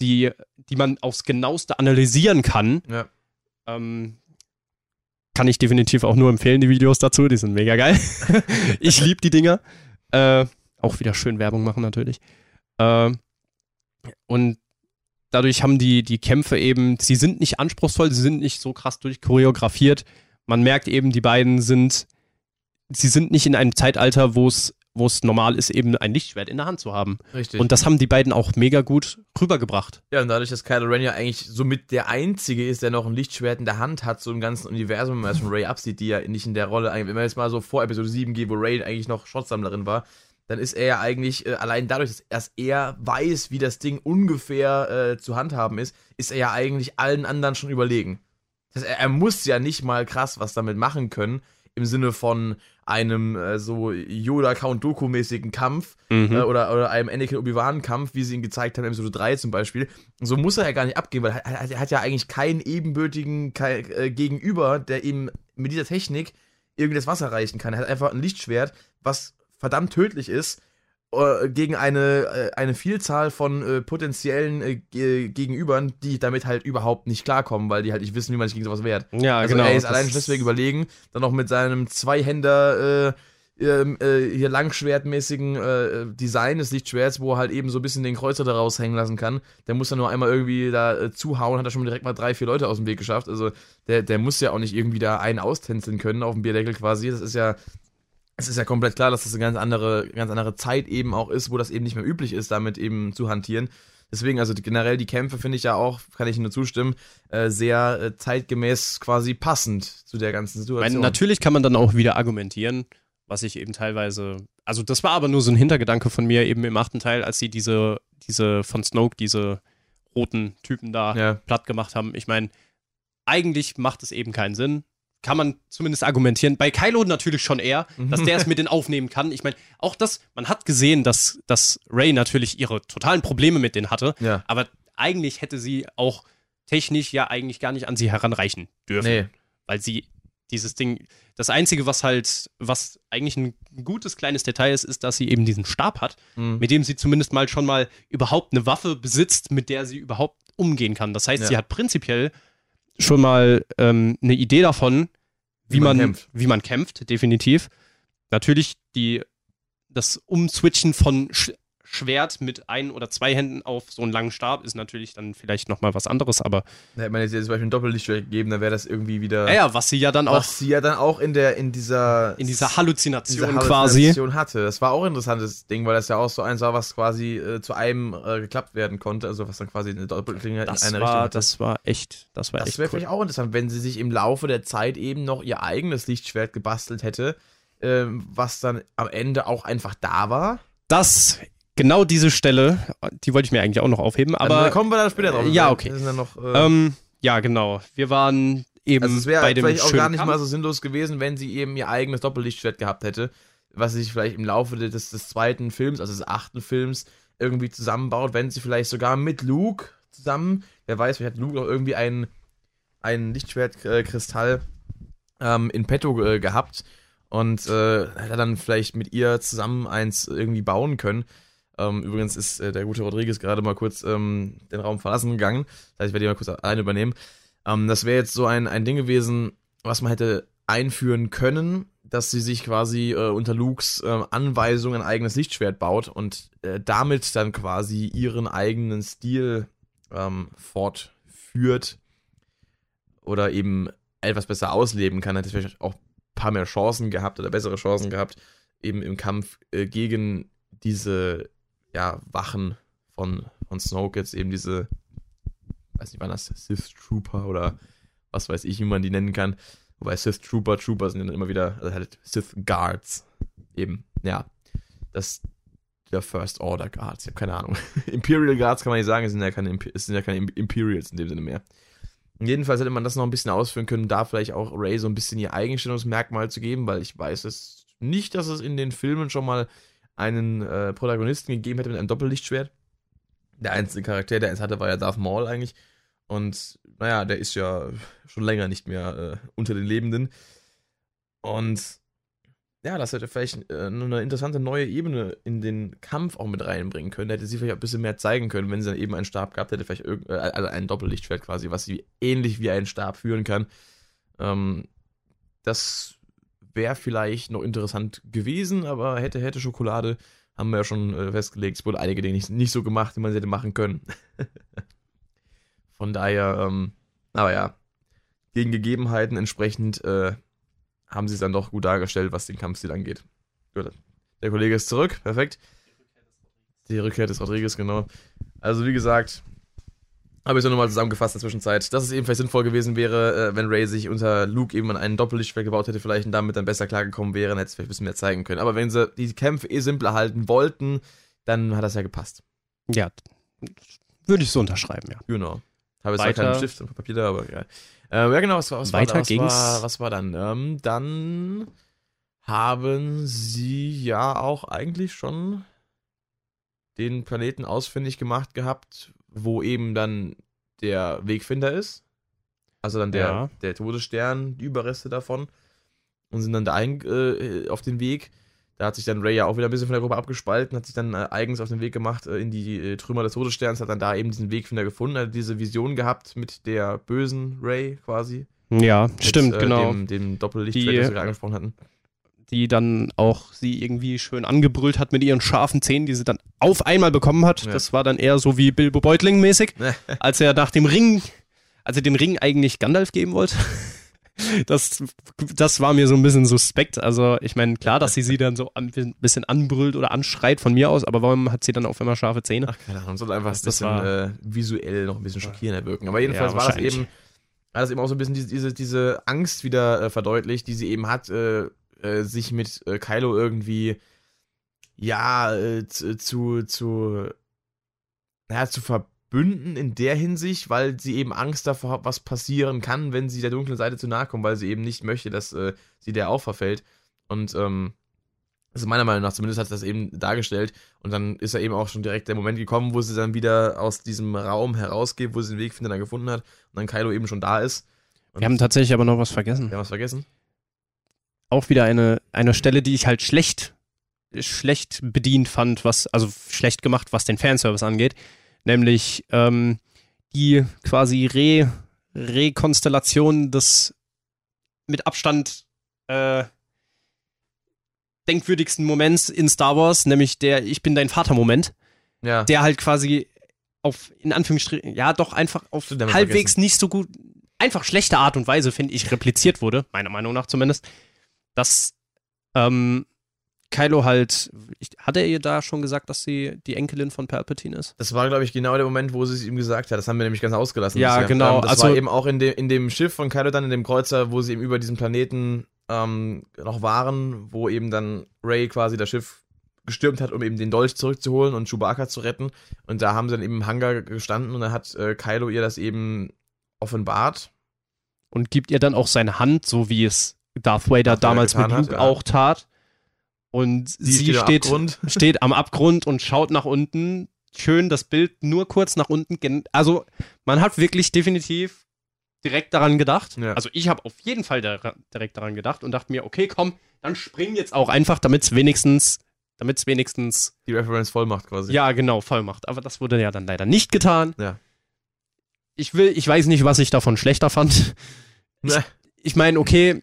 die, die man aufs genaueste analysieren kann, ja. ähm, kann ich definitiv auch nur empfehlen, die Videos dazu, die sind mega geil. <laughs> ich liebe die Dinger. Äh, auch wieder schön Werbung machen natürlich. Äh, und dadurch haben die, die Kämpfe eben, sie sind nicht anspruchsvoll, sie sind nicht so krass durchchoreografiert. Man merkt eben, die beiden sind, sie sind nicht in einem Zeitalter, wo es wo es normal ist, eben ein Lichtschwert in der Hand zu haben. Richtig. Und das haben die beiden auch mega gut rübergebracht. Ja, und dadurch, dass Kylo Ren ja eigentlich somit der Einzige ist, der noch ein Lichtschwert in der Hand hat, so im ganzen Universum, wenn man es von Ray absieht, die ja nicht in der Rolle, wenn man jetzt mal so vor Episode 7 geht, wo Ray eigentlich noch Shotsammlerin war, dann ist er ja eigentlich, äh, allein dadurch, dass er weiß, wie das Ding ungefähr äh, zu handhaben ist, ist er ja eigentlich allen anderen schon überlegen. Das heißt, er, er muss ja nicht mal krass was damit machen können, im Sinne von einem äh, so Yoda Count Doku mäßigen Kampf mhm. äh, oder, oder einem Anakin Obi-Wan Kampf, wie sie ihn gezeigt haben in Episode 3 zum Beispiel. So muss er ja gar nicht abgehen, weil er, er hat ja eigentlich keinen ebenbürtigen kein, äh, Gegenüber, der ihm mit dieser Technik irgendwie das Wasser reichen kann. Er hat einfach ein Lichtschwert, was verdammt tödlich ist äh, gegen eine, äh, eine Vielzahl von äh, potenziellen Gegenübern, die damit halt überhaupt nicht klarkommen, weil die halt nicht wissen, wie man sich gegen sowas wehrt. Ja, also genau. Er ist allein deswegen überlegen, dann noch mit seinem Zweihänder ähm, äh, hier langschwertmäßigen äh, Design des Lichtschwerts, wo er halt eben so ein bisschen den Kreuzer da raushängen lassen kann. Der muss dann nur einmal irgendwie da äh, zuhauen, hat er schon direkt mal drei, vier Leute aus dem Weg geschafft. Also der, der muss ja auch nicht irgendwie da einen austänzeln können auf dem Bierdeckel quasi. Das ist ja es ist ja komplett klar, dass das eine ganz andere, ganz andere Zeit eben auch ist, wo das eben nicht mehr üblich ist, damit eben zu hantieren. Deswegen, also generell die Kämpfe finde ich ja auch, kann ich nur zustimmen, äh, sehr äh, zeitgemäß quasi passend zu der ganzen Situation. Meine, natürlich kann man dann auch wieder argumentieren, was ich eben teilweise, also das war aber nur so ein Hintergedanke von mir eben im achten Teil, als sie diese, diese von Snoke, diese roten Typen da ja. platt gemacht haben. Ich meine, eigentlich macht es eben keinen Sinn kann man zumindest argumentieren. Bei Kylo natürlich schon eher, dass der es mit denen aufnehmen kann. Ich meine, auch das, man hat gesehen, dass, dass Ray natürlich ihre totalen Probleme mit denen hatte, ja. aber eigentlich hätte sie auch technisch ja eigentlich gar nicht an sie heranreichen dürfen. Nee. Weil sie dieses Ding, das Einzige, was halt, was eigentlich ein gutes kleines Detail ist, ist, dass sie eben diesen Stab hat, mhm. mit dem sie zumindest mal schon mal überhaupt eine Waffe besitzt, mit der sie überhaupt umgehen kann. Das heißt, ja. sie hat prinzipiell schon mal ähm, eine Idee davon, wie, wie man, man kämpft. wie man kämpft, definitiv. Natürlich die, das Umswitchen von Schwert mit ein oder zwei Händen auf so einen langen Stab ist natürlich dann vielleicht nochmal was anderes, aber. Da hätte man jetzt zum Beispiel ein Doppellichtschwert gegeben, dann wäre das irgendwie wieder. Ja, ja, was sie ja dann auch. Was sie ja dann auch in der, in dieser. In dieser Halluzination, dieser Halluzination quasi. hatte. Das war auch ein interessantes Ding, weil das ja auch so eins war, was quasi äh, zu einem äh, geklappt werden konnte, also was dann quasi eine Doppelklinge in eine war, Richtung hatte. Das war echt, das war das echt. Das wäre cool. vielleicht auch interessant, wenn sie sich im Laufe der Zeit eben noch ihr eigenes Lichtschwert gebastelt hätte, äh, was dann am Ende auch einfach da war. Das genau diese Stelle, die wollte ich mir eigentlich auch noch aufheben, aber. Dann kommen wir dann später drauf. Ja, okay. Noch, äh, ähm, ja, genau. Wir waren eben also es wäre vielleicht auch gar nicht Kampf. mal so sinnlos gewesen, wenn sie eben ihr eigenes Doppellichtschwert gehabt hätte, was sie sich vielleicht im Laufe des, des zweiten Films, also des achten Films, irgendwie zusammenbaut, wenn sie vielleicht sogar mit Luke zusammen, wer weiß, vielleicht hat Luke auch irgendwie einen, einen Lichtschwertkristall ähm, in petto äh, gehabt und äh, hat dann vielleicht mit ihr zusammen eins irgendwie bauen können. Ähm, übrigens ist äh, der gute Rodriguez gerade mal kurz ähm, den Raum verlassen gegangen. Das heißt, ich werde ihn mal kurz alleine übernehmen. Ähm, das wäre jetzt so ein, ein Ding gewesen, was man hätte einführen können, dass sie sich quasi äh, unter Lukes äh, Anweisung ein eigenes Lichtschwert baut und äh, damit dann quasi ihren eigenen Stil ähm, fortführt oder eben etwas besser ausleben kann. Hätte vielleicht auch ein paar mehr Chancen gehabt oder bessere Chancen gehabt, eben im Kampf äh, gegen diese ja, Wachen von, von Snoke jetzt eben diese, weiß nicht, wann das Sith Trooper oder was weiß ich, wie man die nennen kann. Wobei Sith Trooper, Trooper sind dann immer wieder, also halt Sith Guards. Eben, ja. Das, der First Order Guards, ich habe keine Ahnung. <laughs> Imperial Guards kann man nicht sagen, es sind ja keine, es sind ja keine Imperials in dem Sinne mehr. Jedenfalls hätte man das noch ein bisschen ausführen können, da vielleicht auch Ray so ein bisschen ihr Eigenstellungsmerkmal zu geben, weil ich weiß es nicht, dass es in den Filmen schon mal einen äh, Protagonisten gegeben hätte mit einem Doppellichtschwert. Der einzige Charakter, der eins hatte, war ja Darth Maul eigentlich. Und naja, der ist ja schon länger nicht mehr äh, unter den Lebenden. Und ja, das hätte vielleicht äh, eine interessante neue Ebene in den Kampf auch mit reinbringen können. Da hätte sie vielleicht auch ein bisschen mehr zeigen können, wenn sie dann eben einen Stab gehabt hätte, vielleicht irgend, äh, also ein Doppellichtschwert quasi, was sie ähnlich wie einen Stab führen kann. Ähm, das wäre vielleicht noch interessant gewesen, aber hätte, hätte Schokolade, haben wir ja schon äh, festgelegt. Es wurde einige Dinge nicht, nicht so gemacht, wie man sie hätte machen können. <laughs> Von daher, ähm, aber ja, gegen Gegebenheiten entsprechend äh, haben sie es dann doch gut dargestellt, was den Kampfstil angeht. Gut. Der Kollege ist zurück, perfekt. Die Rückkehr des Rodriguez, genau. Also wie gesagt, Habe ich so nochmal zusammengefasst in der Zwischenzeit, dass es eben vielleicht sinnvoll gewesen wäre, äh, wenn Ray sich unter Luke eben an einen Doppellichtschwert gebaut hätte, vielleicht und damit dann besser klargekommen wäre, dann hätte es vielleicht ein bisschen mehr zeigen können. Aber wenn sie die Kämpfe eh simpler halten wollten, dann hat das ja gepasst. Ja, würde ich so unterschreiben, ja. Genau. Habe jetzt Weiter. zwar keinen Stift und Papier da, aber egal. Ähm, ja, genau, was, was Weiter war, was ging's. War, was war dann? Ähm, dann haben sie ja auch eigentlich schon den Planeten ausfindig gemacht gehabt, wo eben dann der Wegfinder ist. Also dann der, ja. der Todesstern, die Überreste davon. Und sind dann da ein, äh, auf den Weg. Da hat sich dann Ray ja auch wieder ein bisschen von der Gruppe abgespalten, hat sich dann äh, eigens auf den Weg gemacht äh, in die äh, Trümmer des Todessterns, hat dann da eben diesen Wegfinder gefunden, hat diese Vision gehabt mit der bösen Ray quasi. Ja, mit, stimmt, äh, genau. Dem, dem Doppellichtschwert, das wir angesprochen hatten die dann auch sie irgendwie schön angebrüllt hat mit ihren scharfen Zähnen, die sie dann auf einmal bekommen hat. Ja. Das war dann eher so wie Bilbo Beutling mäßig, als er nach dem Ring, als er dem Ring eigentlich Gandalf geben wollte. <laughs> Das, das war mir so ein bisschen suspekt. Also, ich meine, klar, dass sie sie dann so ein bisschen anbrüllt oder anschreit von mir aus, aber warum hat sie dann auf einmal scharfe Zähne? Ach, keine Ahnung, soll einfach das, ein bisschen war, äh, visuell noch ein bisschen schockierender wirken. Aber jedenfalls ja, war das eben, war das eben auch so ein bisschen diese, diese, diese Angst wieder äh, verdeutlicht, die sie eben hat, äh, äh, sich mit äh, Kylo irgendwie ja äh, zu zu naja, zu verbünden in der Hinsicht, weil sie eben Angst davor hat, was passieren kann, wenn sie der dunklen Seite zu nahe kommt, weil sie eben nicht möchte, dass äh, sie der auch verfällt. Und ähm, also meiner Meinung nach zumindest hat das eben dargestellt. Und dann ist ja eben auch schon direkt der Moment gekommen, wo sie dann wieder aus diesem Raum herausgeht, wo sie den Wegfinder dann gefunden hat und dann Kylo eben schon da ist. Und wir haben tatsächlich aber noch was vergessen. Wir haben was vergessen? Auch wieder eine, eine Stelle, die ich halt schlecht, schlecht bedient fand, was, also schlecht gemacht, was den Fanservice angeht. Nämlich ähm, die quasi Re, Rekonstellation des mit Abstand äh, denkwürdigsten Moments in Star Wars, nämlich der Ich bin dein Vater-Moment. Ja. Der halt quasi auf, in Anführungsstrichen, ja, doch einfach auf halbwegs vergessen. nicht so gut, einfach schlechte Art und Weise, finde ich, repliziert wurde, meiner Meinung nach zumindest dass ähm, Kylo halt, hat er ihr da schon gesagt, dass sie die Enkelin von Palpatine ist? Das war, glaube ich, genau der Moment, wo sie es ihm gesagt hat. Das haben wir nämlich ganz ausgelassen. Ja, genau. Das also, war eben auch in, de, in dem Schiff von Kylo dann, in dem Kreuzer, wo sie eben über diesem Planeten ähm, noch waren, wo eben dann Ray quasi das Schiff gestürmt hat, um eben den Dolch zurückzuholen und Chewbacca zu retten. Und da haben sie dann eben im Hangar gestanden und dann hat äh, Kylo ihr das eben offenbart. Und gibt ihr dann auch seine Hand, so wie es Darth Vader Darth damals mit Luke hat, ja. auch tat. Und sie, sie steht, <laughs> steht am Abgrund und schaut nach unten. Schön das Bild nur kurz nach unten. Also man hat wirklich definitiv direkt daran gedacht. Ja. Also ich habe auf jeden Fall direkt daran gedacht und dachte mir, okay, komm, dann spring jetzt auch einfach, damit es wenigstens, damit es wenigstens die Reference voll macht quasi. Ja, genau, voll macht. Aber das wurde ja dann leider nicht getan. Ja. Ich will, ich weiß nicht, was ich davon schlechter fand. <laughs> Ich, ich meine, okay,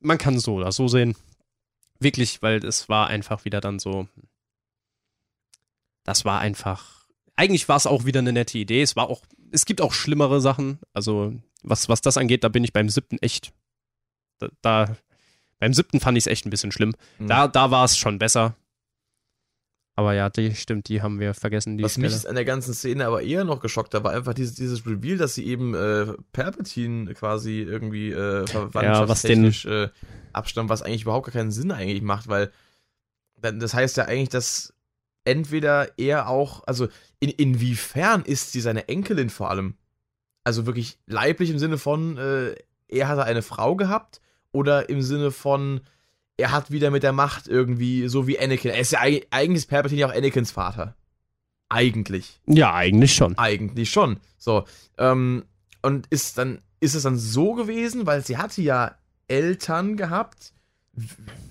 man kann so oder so sehen. Wirklich, weil es war einfach wieder dann so. Das war einfach. Eigentlich war es auch wieder eine nette Idee. Es war auch. Es gibt auch schlimmere Sachen. Also, was, was das angeht, da bin ich beim siebten echt. Da, da beim siebten fand ich es echt ein bisschen schlimm. Mhm. Da, da war es schon besser. Aber ja, die stimmt, die haben wir vergessen. Was Stelle. mich an der ganzen Szene aber eher noch geschockt hat, war einfach dieses, dieses Reveal, dass sie eben äh, Palpatine quasi irgendwie äh, verwandtschaftstechnisch ja, äh, abstammt, was eigentlich überhaupt gar keinen Sinn eigentlich macht, weil das heißt ja eigentlich, dass entweder er auch, also in, inwiefern ist sie seine Enkelin vor allem? Also wirklich leiblich im Sinne von, äh, er hatte eine Frau gehabt oder im Sinne von, er hat wieder mit der Macht irgendwie, so wie Anakin. Er ist ja eigentlich ist Palpatine ja auch Anakins Vater. Eigentlich. Ja, eigentlich schon. Eigentlich schon. So. Ähm, und ist dann, ist es dann so gewesen, weil sie hatte ja Eltern gehabt.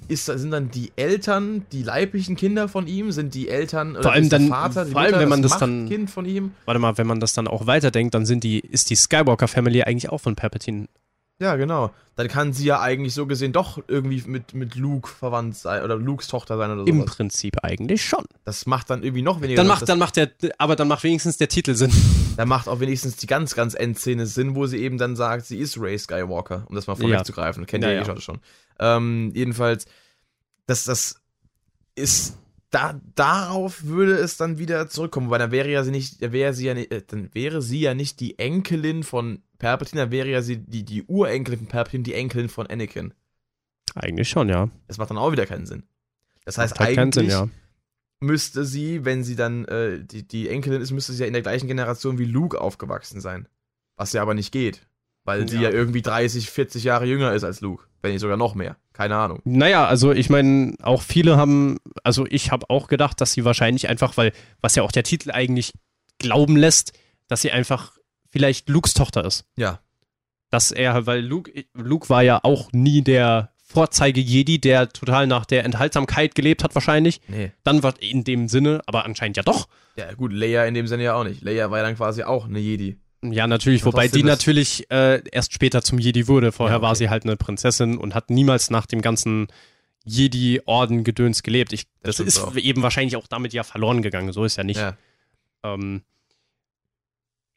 Ist, sind dann die Eltern die leiblichen Kinder von ihm? Sind die Eltern oder vor allem der dann, Vater, vor allem, Mutter, wenn man das, das dann Kind von ihm? Warte mal, wenn man das dann auch weiterdenkt, dann sind die, ist die Skywalker Family eigentlich auch von Palpatine ja, genau. Dann kann sie ja eigentlich so gesehen doch irgendwie mit, mit Luke verwandt sein oder Lukes Tochter sein oder so. Im Prinzip eigentlich schon. Das macht dann irgendwie noch weniger Dann macht, dann macht der, aber dann macht wenigstens der Titel Sinn. <laughs> Dann macht auch wenigstens die ganz, ganz Endszene Sinn, wo sie eben dann sagt, sie ist Ray Skywalker, um das mal vorwegzugreifen. Ja. Kennt ihr ja, eh schon schon. Ähm, jedenfalls, das, das ist da, darauf würde es dann wieder zurückkommen, weil dann wäre ja sie nicht, wäre sie ja nicht, äh, dann wäre sie ja nicht die Enkelin von Palpatine, dann wäre ja sie die, die Urenkelin von Palpatine, die Enkelin von Anakin. Eigentlich schon, ja. Das macht dann auch wieder keinen Sinn. Das heißt, halt eigentlich Sinn, ja. müsste sie, wenn sie dann äh, die, die Enkelin ist, müsste sie ja in der gleichen Generation wie Luke aufgewachsen sein. Was ja aber nicht geht. Weil sie Ja. ja irgendwie 30, 40 Jahre jünger ist als Luke. Wenn nicht sogar noch mehr. Keine Ahnung. Naja, also ich meine, auch viele haben, also ich habe auch gedacht, dass sie wahrscheinlich einfach, weil, was ja auch der Titel eigentlich glauben lässt, dass sie einfach vielleicht Lukes Tochter ist. Ja. Dass er, weil Luke, Luke war ja auch nie der Vorzeige-Jedi, der total nach der Enthaltsamkeit gelebt hat wahrscheinlich. Nee. Dann war in dem Sinne, aber anscheinend ja doch. Ja, gut, Leia in dem Sinne ja auch nicht. Leia war ja dann quasi auch eine Jedi. Ja, natürlich, wobei die natürlich äh, erst später zum Jedi wurde. Vorher Ja, okay. war sie halt eine Prinzessin und hat niemals nach dem ganzen Jedi-Orden-Gedöns gelebt. Ich, Das das ist auch. eben wahrscheinlich auch damit ja verloren gegangen. So ist ja nicht. Ja. Ähm,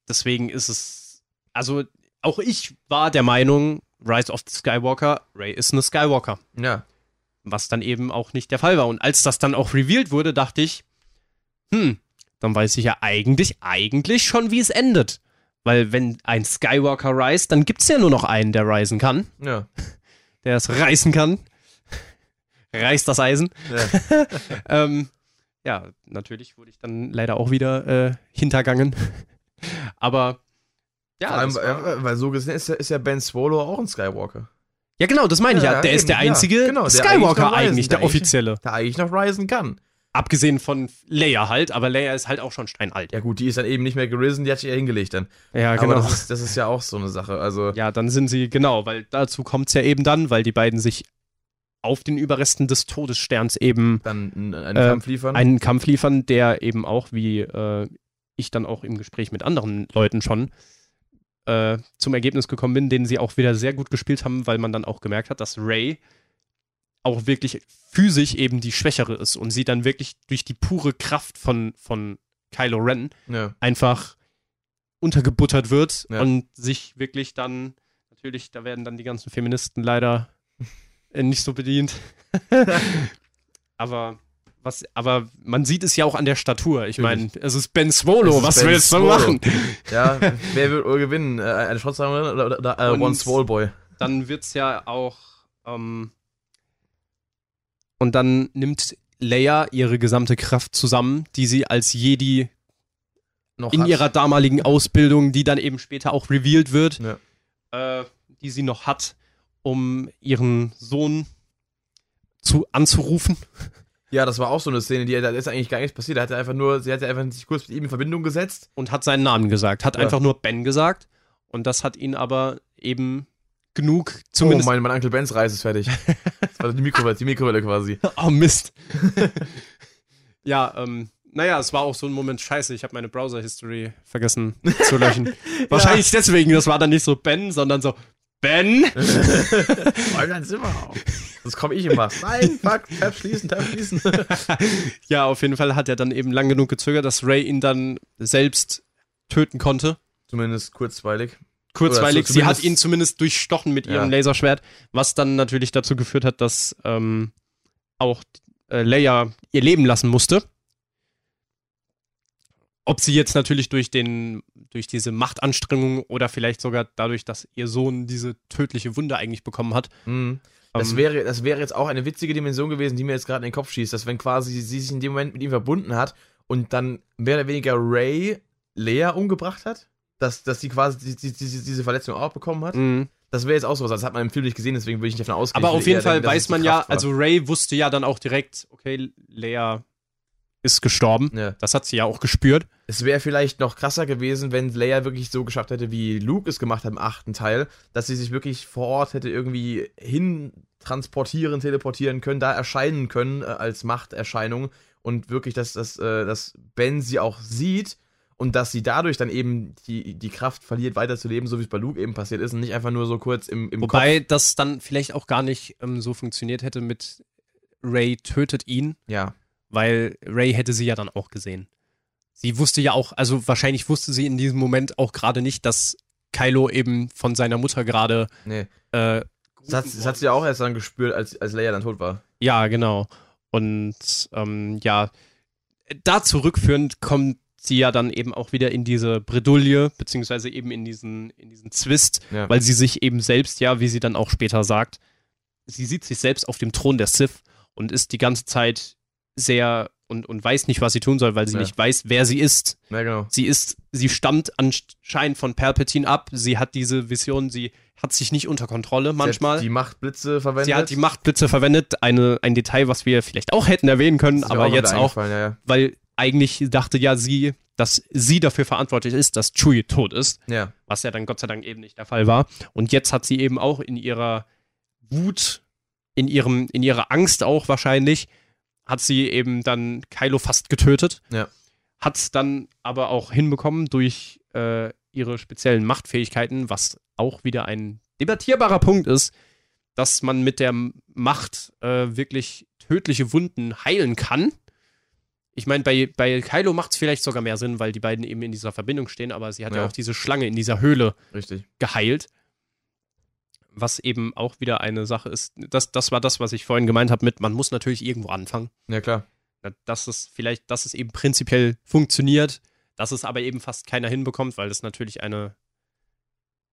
deswegen ist es, also auch ich war der Meinung, Rise of the Skywalker, Rey ist eine Skywalker. Ja. Was dann eben auch nicht der Fall war. Und als das dann auch revealed wurde, dachte ich, hm, dann weiß ich ja eigentlich, eigentlich schon, wie es endet. Weil wenn ein Skywalker reist, dann gibt es ja nur noch einen, der reisen kann, Ja. <laughs> der es reißen kann. Reißt das Eisen. ja. <laughs> Ähm, ja, natürlich wurde ich dann leider auch wieder äh, hintergangen. <laughs> Aber ja, allem, war, ja, weil so gesehen ist ja, ist ja Ben Swallow auch ein Skywalker. ja, genau, das meine ich ja. Ja, Der ist eben, der ja, einzige genau, der Skywalker eigentlich reisen, eigentlich, der der offizielle. Der eigentlich noch reisen kann. Abgesehen von Leia halt, aber Leia ist halt auch schon steinalt. Ja gut, die ist dann eben nicht mehr gerisen, die hat sich ja hingelegt dann. Ja, Aber genau. das ist, das ist ja auch so eine Sache. Also, Ja, dann sind sie, genau, weil dazu kommt es ja eben dann, weil die beiden sich auf den Überresten des Todessterns eben dann einen, einen Äh, Kampf liefern. einen Kampf liefern, der eben auch, wie äh, ich dann auch im Gespräch mit anderen Leuten schon äh, zum Ergebnis gekommen bin, den sie auch wieder sehr gut gespielt haben, weil man dann auch gemerkt hat, dass Ray auch wirklich physisch eben die Schwächere ist und sie dann wirklich durch die pure Kraft von, von Kylo Ren ja. einfach untergebuttert wird Ja. und sich wirklich dann, natürlich, da werden dann die ganzen Feministen leider äh, nicht so bedient. <laughs> aber, was, aber man sieht es ja auch an der Statur. Ich meine, es ist Ben Swolo, ist was Ben willst du machen? ja, <laughs> wer wird wohl gewinnen? Äh, Eine Schrottsammlerin oder, oder, oder äh, One Swallboy? Dann wird es ja auch. Ähm, und dann nimmt Leia ihre gesamte Kraft zusammen, die sie als Jedi Noch in hat. ihrer damaligen Ausbildung, die dann eben später auch revealed wird, Ja. äh, die sie noch hat, um ihren Sohn zu, anzurufen. Ja, das war auch so eine Szene, die da ist eigentlich gar nichts passiert. Er hatte einfach nur, sie hatte einfach sich kurz mit ihm in Verbindung gesetzt. Und hat seinen Namen gesagt, hat Ja. einfach nur Ben gesagt. Und das hat ihn aber eben genug, Oh, zumindest. mein, mein Onkel Bens Reis ist fertig. <laughs> War die Mikrowelle, die Mikrowelle quasi. <laughs> Oh, Mist. <laughs> ja, ähm, naja, es war auch so ein Moment scheiße. Ich habe meine Browser-History vergessen zu löschen. <laughs> Wahrscheinlich deswegen, das war dann nicht so Ben, sondern so Ben. Räum dein Zimmer auf. Sonst komme ich immer. Nein, fuck, Tab schließen, Tab schließen. ja, auf jeden Fall hat er dann eben lang genug gezögert, dass Ray ihn dann selbst töten konnte. Zumindest kurzweilig. Kurzweilig, so sie hat ihn zumindest durchstochen mit ihrem Ja. Laserschwert, was dann natürlich dazu geführt hat, dass ähm, auch äh, Leia ihr Leben lassen musste. Ob sie jetzt natürlich durch den, durch diese Machtanstrengung oder vielleicht sogar dadurch, dass ihr Sohn diese tödliche Wunde eigentlich bekommen hat. Mhm. Das, ähm, wäre, das wäre jetzt auch eine witzige Dimension gewesen, die mir jetzt gerade in den Kopf schießt, dass wenn quasi sie sich in dem Moment mit ihm verbunden hat und dann mehr oder weniger Ray Lea umgebracht hat, dass, dass sie quasi die, die, diese, diese Verletzung auch bekommen hat. mh. Das wäre jetzt auch sowas, das hat man im Film nicht gesehen, deswegen würde ich nicht davon ausgehen. Aber auf jeden Fall denken, weiß die man ja, war. also Ray wusste ja dann auch direkt, okay, Leia ist gestorben. Ja. Das hat sie ja auch gespürt. Es wäre vielleicht noch krasser gewesen, wenn Leia wirklich so geschafft hätte, wie Luke es gemacht hat im achten Teil, dass sie sich wirklich vor Ort hätte irgendwie hin transportieren, teleportieren können, da erscheinen können äh, als Machterscheinung und wirklich, dass, dass, äh, dass Ben sie auch sieht und dass sie dadurch dann eben die, die Kraft verliert, weiterzuleben, so wie es bei Luke eben passiert ist und nicht einfach nur so kurz im, im Wobei das dann vielleicht auch gar nicht ähm, so funktioniert hätte mit Ray tötet ihn, Kopf. Ja, weil Ray hätte sie ja dann auch gesehen. Sie wusste ja auch, also wahrscheinlich wusste sie in diesem Moment auch gerade nicht, dass Kylo eben von seiner Mutter gerade nee. äh, Das hat, das hat sie ja auch erst dann gespürt, als, als Leia dann tot war. Ja, genau. Und ähm, ja, da zurückführend kommt sie ja dann eben auch wieder in diese Bredouille, beziehungsweise eben in diesen, in diesen Zwist, Ja. weil sie sich eben selbst ja, wie sie dann auch später sagt, sie sieht sich selbst auf dem Thron der Sith und ist die ganze Zeit sehr und, und weiß nicht, was sie tun soll, weil sie Ja. nicht weiß, wer sie ist. Ja, genau. Sie ist, sie stammt anscheinend von Palpatine ab. Sie hat diese Vision, sie hat sich nicht unter Kontrolle manchmal. Sie hat die Machtblitze verwendet. Sie hat die Machtblitze verwendet, eine, ein Detail, was wir vielleicht auch hätten erwähnen können, aber auch jetzt auch, ja. weil eigentlich dachte ja sie, dass sie dafür verantwortlich ist, dass Chewie tot ist, ja. was ja dann Gott sei Dank eben nicht der Fall war. Und jetzt hat sie eben auch in ihrer Wut, in ihrem, in ihrer Angst auch wahrscheinlich, hat sie eben dann Kylo fast getötet. Ja. Hat es dann aber auch hinbekommen durch äh, ihre speziellen Machtfähigkeiten, was auch wieder ein debattierbarer Punkt ist, dass man mit der Macht äh, wirklich tödliche Wunden heilen kann. Ich meine, bei, bei Kylo macht es vielleicht sogar mehr Sinn, weil die beiden eben in dieser Verbindung stehen, aber sie hat ja, Ja. auch diese Schlange in dieser Höhle Richtig. geheilt. Was eben auch wieder eine Sache ist. Das, das war das, was ich vorhin gemeint habe mit, man muss natürlich irgendwo anfangen. Ja, klar. Dass es vielleicht, dass es eben prinzipiell funktioniert, dass es aber eben fast keiner hinbekommt, weil das natürlich eine,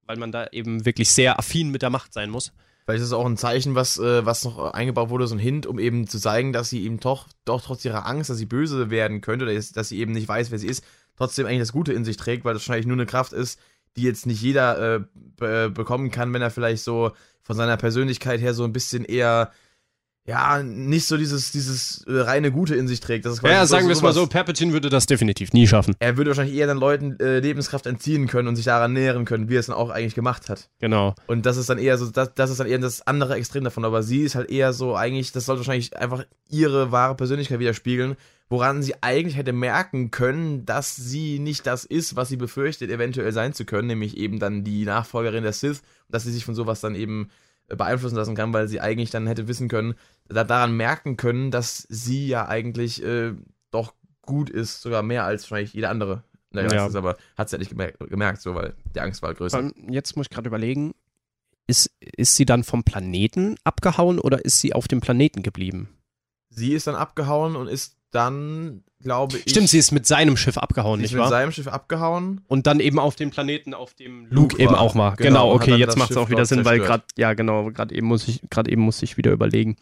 weil man da eben wirklich sehr affin mit der Macht sein muss. Vielleicht ist es auch ein Zeichen, was, äh, was noch eingebaut wurde, so ein Hint, um eben zu zeigen, dass sie eben doch, doch trotz ihrer Angst, dass sie böse werden könnte, oder dass sie eben nicht weiß, wer sie ist, trotzdem eigentlich das Gute in sich trägt, weil das wahrscheinlich nur eine Kraft ist, die jetzt nicht jeder äh, be bekommen kann, wenn er vielleicht so von seiner Persönlichkeit her so ein bisschen eher, ja, nicht so dieses, dieses äh, reine Gute in sich trägt. Das ist Ja, sagen wir es mal so, Palpatine würde das definitiv nie schaffen. Er würde wahrscheinlich eher dann Leuten äh, Lebenskraft entziehen können und sich daran nähren können, wie er es dann auch eigentlich gemacht hat. Genau. Und das ist dann eher so, das, das ist dann eher das andere Extrem davon. Aber sie ist halt eher so, eigentlich, das sollte wahrscheinlich einfach ihre wahre Persönlichkeit widerspiegeln, woran sie eigentlich hätte merken können, dass sie nicht das ist, was sie befürchtet, eventuell sein zu können, nämlich eben dann die Nachfolgerin der Sith, dass sie sich von sowas dann eben äh, beeinflussen lassen kann, weil sie eigentlich dann hätte wissen können, daran merken können, dass sie ja eigentlich äh, doch gut ist, sogar mehr als wahrscheinlich jeder andere. der Ja. Galaxis, aber hat sie ja nicht gemerkt, gemerkt, so, weil die Angst war halt größer. Allem, Jetzt muss ich gerade überlegen, ist, ist sie dann vom Planeten abgehauen oder ist sie auf dem Planeten geblieben? Sie ist dann abgehauen und ist dann, glaube ich. Stimmt, sie ist mit seinem Schiff abgehauen, sie ist nicht mit wahr? seinem Schiff abgehauen. Und dann eben auf dem Planeten, auf dem Luke, Luke eben auch mal. Genau, Genau, okay, jetzt macht es auch wieder Sinn, weil zerstört. gerade, ja genau, gerade eben muss ich, gerade eben muss ich wieder überlegen,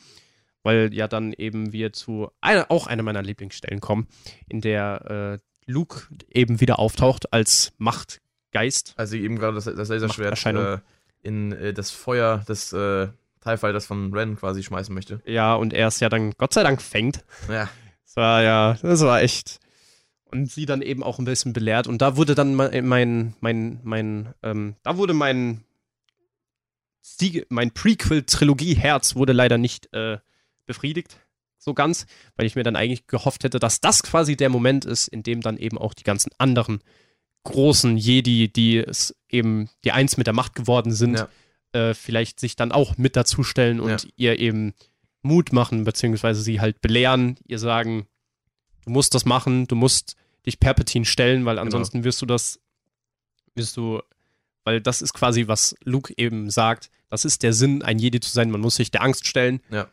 weil ja dann eben wir zu einer, auch einer meiner Lieblingsstellen kommen, in der äh, Luke eben wieder auftaucht als Machtgeist. Als sie eben gerade das, das Laserschwert äh, in äh, das Feuer des äh, TIE Fighters von Ren quasi schmeißen möchte. Ja, und er es ja dann Gott sei Dank fängt. Ja, Das war ja, das war echt. Und sie dann eben auch ein bisschen belehrt. Und da wurde dann mein, mein, mein, mein ähm, da wurde mein, Siege, mein Prequel-Trilogie-Herz wurde leider nicht äh, befriedigt, so ganz, weil ich mir dann eigentlich gehofft hätte, dass das quasi der Moment ist, in dem dann eben auch die ganzen anderen großen Jedi, die es eben die eins mit der Macht geworden sind, Ja. äh, vielleicht sich dann auch mit dazustellen und Ja. ihr eben Mut machen, beziehungsweise sie halt belehren, ihr sagen, du musst das machen, du musst dich Perpetin stellen, weil ansonsten wirst du das, wirst du, weil das ist quasi, was Luke eben sagt, das ist der Sinn, ein Jedi zu sein, man muss sich der Angst stellen. Ja.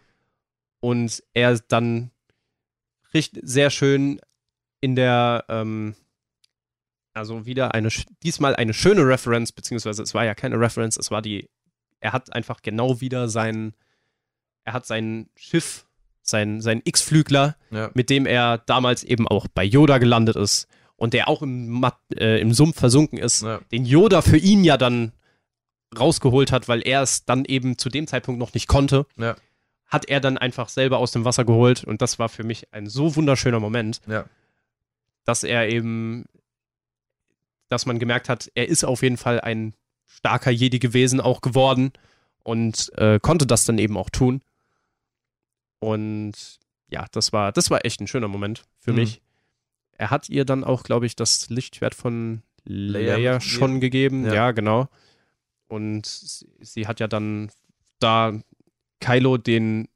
Und er dann richtig sehr schön in der, ähm, also wieder eine, diesmal eine schöne Reference, beziehungsweise es war ja keine Reference, es war die, er hat einfach genau wieder sein, er hat sein Schiff, sein, sein X-Flügler, ja. mit dem er damals eben auch bei Yoda gelandet ist und der auch im, äh, im Sumpf versunken ist, ja. den Yoda für ihn ja dann rausgeholt hat, weil er es dann eben zu dem Zeitpunkt noch nicht konnte, Ja. Hat er dann einfach selber aus dem Wasser geholt und das war für mich ein so wunderschöner Moment, Ja. dass er eben, dass man gemerkt hat, er ist auf jeden Fall ein starker Jedi gewesen, auch geworden und äh, konnte das dann eben auch tun. Und ja, das war, das war echt ein schöner Moment für Mhm. mich. Er hat ihr dann auch, glaube ich, das Lichtschwert von Leia Leia schon gegeben. Ja. Ja. genau. Und sie hat ja dann da Kylo den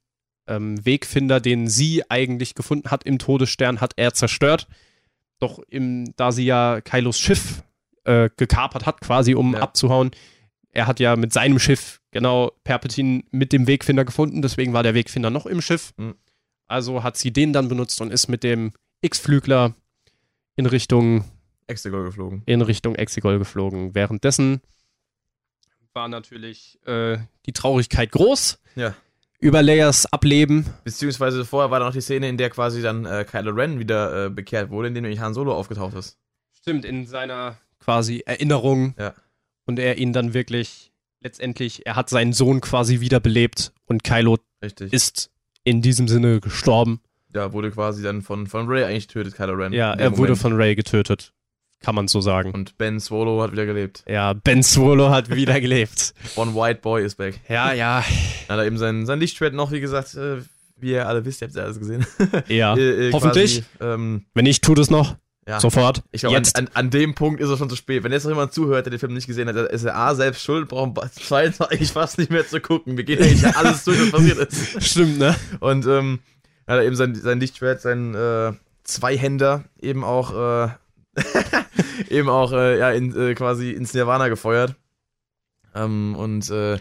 ähm, Wegfinder, den sie eigentlich gefunden hat im Todesstern, hat er zerstört. Doch im, da sie ja Kylos Schiff äh, gekapert hat, quasi um Ja. abzuhauen, er hat ja mit seinem Schiff genau Perpetin mit dem Wegfinder gefunden, deswegen war der Wegfinder noch im Schiff. Mhm. Also hat sie den dann benutzt und ist mit dem X-Flügler in Richtung Exegol geflogen. in Richtung Exegol geflogen. Währenddessen war natürlich äh, die Traurigkeit groß Ja. über Leias Ableben. Beziehungsweise vorher war da noch die Szene, in der quasi dann äh, Kylo Ren wieder äh, bekehrt wurde, in dem nämlich Han Solo aufgetaucht ist. Stimmt, in seiner quasi Erinnerung. Ja. Und er ihn dann wirklich letztendlich, er hat seinen Sohn quasi wiederbelebt und Kylo Richtig. ist in diesem Sinne gestorben. ja, wurde quasi dann von, von Ray eigentlich getötet, Kylo Ren. Ja, er wurde Moment. von Ray getötet. Kann man so sagen. Und Ben Swallow hat wieder gelebt. Ja, Ben Swallow hat wieder gelebt. <laughs> One White Boy is back. Ja, ja. Dann hat er eben sein, sein Lichtschwert noch, wie gesagt, äh, wie ihr alle wisst, ihr habt ja alles gesehen. <laughs> Ja. <laughs> Äh, äh, Hoffentlich. Quasi, ähm, Wenn nicht, tut es noch. ja. Sofort. Ich glaube, an, Jetzt. an, an dem Punkt ist es schon zu spät. Wenn jetzt noch jemand zuhört, der den Film nicht gesehen hat, ist er A, selbst schuld, brauchen zweitens eigentlich fast nicht mehr zu gucken. Wir gehen eigentlich alles durch, was passiert ist. Stimmt, ne? Und ähm, hat er eben sein, sein Lichtschwert, sein äh, Zweihänder eben auch, äh, eben auch äh, ja, in, äh, quasi ins Nirvana gefeuert. Ähm, und äh,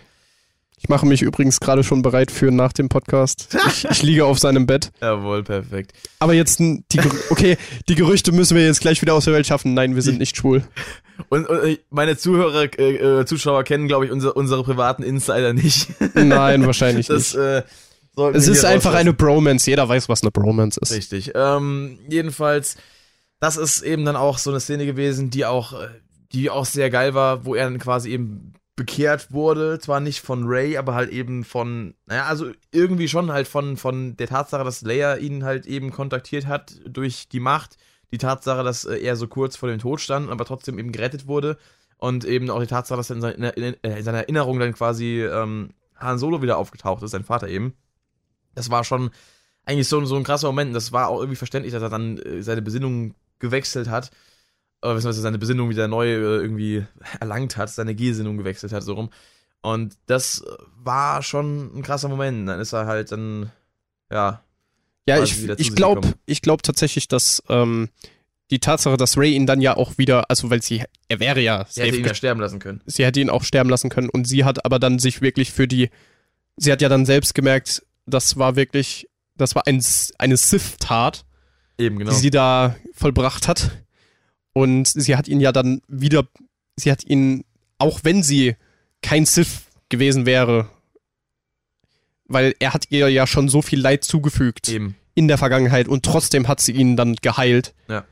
Ich mache mich übrigens gerade schon bereit für nach dem Podcast. Ich, ich liege auf seinem Bett. jawohl, perfekt. Aber jetzt, die, okay, die Gerüchte müssen wir jetzt gleich wieder aus der Welt schaffen. Nein, wir sind nicht schwul. Und, und äh, meine Zuhörer, äh, äh, Zuschauer kennen, glaube ich, unsere, unsere privaten Insider nicht. Nein, wahrscheinlich Das nicht. äh, Es ist einfach eine Bromance. Jeder weiß, was eine Bromance ist. Richtig. Ähm, jedenfalls, das ist eben dann auch so eine Szene gewesen, die auch, äh, die auch sehr geil war, wo er dann quasi eben bekehrt wurde, zwar nicht von Ray, aber halt eben von, naja, also irgendwie schon halt von, von der Tatsache, dass Leia ihn halt eben kontaktiert hat durch die Macht, die Tatsache, dass äh, er so kurz vor dem Tod stand, aber trotzdem eben gerettet wurde und eben auch die Tatsache, dass er in, seiner- in, in, in seiner Erinnerung dann quasi ähm, Han Solo wieder aufgetaucht ist, sein Vater eben. Das war schon eigentlich so, so ein krasser Moment. Das war auch irgendwie verständlich, dass er dann äh, seine Besinnung gewechselt hat. Oder beziehungsweise seine Besinnung wieder neu äh, irgendwie erlangt hat, seine Gesinnung gewechselt hat, so rum. Und das war schon ein krasser Moment. Dann ist er halt dann, ja, Ja, ich, ich glaube ich glaub tatsächlich, dass ähm, die Tatsache, dass Ray ihn dann ja auch wieder, also weil sie, er wäre ja sie hätte ihn ja sterben lassen können. sie hätte ihn auch sterben lassen können und sie hat aber dann sich wirklich für die, sie hat ja dann selbst gemerkt, das war wirklich, das war ein, eine Sith-Tat, Eben, genau. die sie da vollbracht hat und sie hat ihn ja dann wieder, sie hat ihn, auch wenn sie kein Sith gewesen wäre, weil er hat ihr ja schon so viel Leid zugefügt Eben. in der Vergangenheit und trotzdem hat sie ihn dann geheilt. Ja.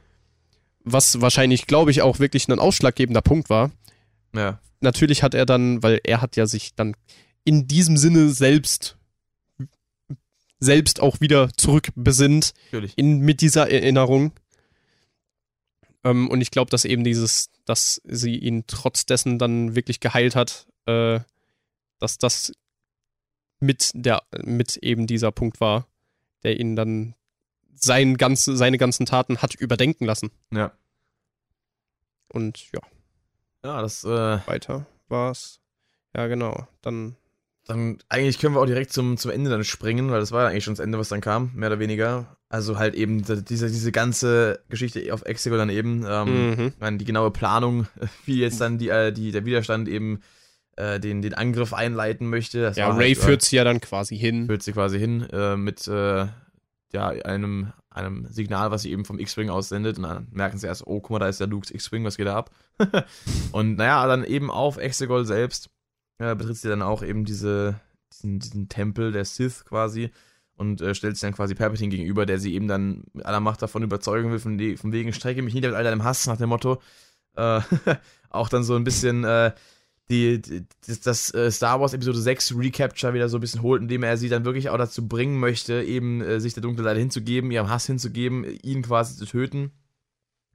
Was wahrscheinlich, glaube ich, auch wirklich ein ausschlaggebender Punkt war. Ja. Natürlich hat er dann, weil er hat ja sich dann in diesem Sinne selbst selbst auch wieder zurückbesinnt Natürlich. in, mit dieser Erinnerung. Ähm, und ich glaube, dass eben dieses, dass sie ihn trotz dessen dann wirklich geheilt hat, äh, dass das mit der, mit eben dieser Punkt war, der ihn dann sein ganze, seine ganzen Taten hat überdenken lassen. Ja. Und ja, Ja, das, äh, weiter war's. Ja, genau. Dann dann eigentlich können wir auch direkt zum, zum Ende dann springen, weil das war ja eigentlich schon das Ende, was dann kam, mehr oder weniger. Also halt eben die- diese, diese ganze Geschichte auf Exegol dann eben, ähm, Mhm. meine, die genaue Planung, <laughs> wie jetzt dann die, äh, die, der Widerstand eben äh, den, den Angriff einleiten möchte. Das Ja, war Ray halt, äh, führt sie ja dann quasi hin. führt sie quasi hin äh, mit äh, ja, einem, einem Signal, was sie eben vom X-Wing aussendet. Und dann merken sie erst, oh, guck mal, da ist der Luke's X-Wing, was geht da ab? <laughs> und naja, dann eben auf Exegol selbst äh, betritt sie dann auch eben diese, diesen, diesen Tempel der Sith quasi und äh, stellt sich dann quasi Palpatine gegenüber, der sie eben dann mit aller Macht davon überzeugen will, von, von wegen strecke mich nieder mit all deinem Hass nach dem Motto. Äh, <laughs> auch dann so ein bisschen äh, die, die, das, das äh, Star Wars Episode 6 Recapture wieder so ein bisschen holt, indem er sie dann wirklich auch dazu bringen möchte, eben äh, sich der dunklen Seite hinzugeben, ihrem Hass hinzugeben, ihn quasi zu töten.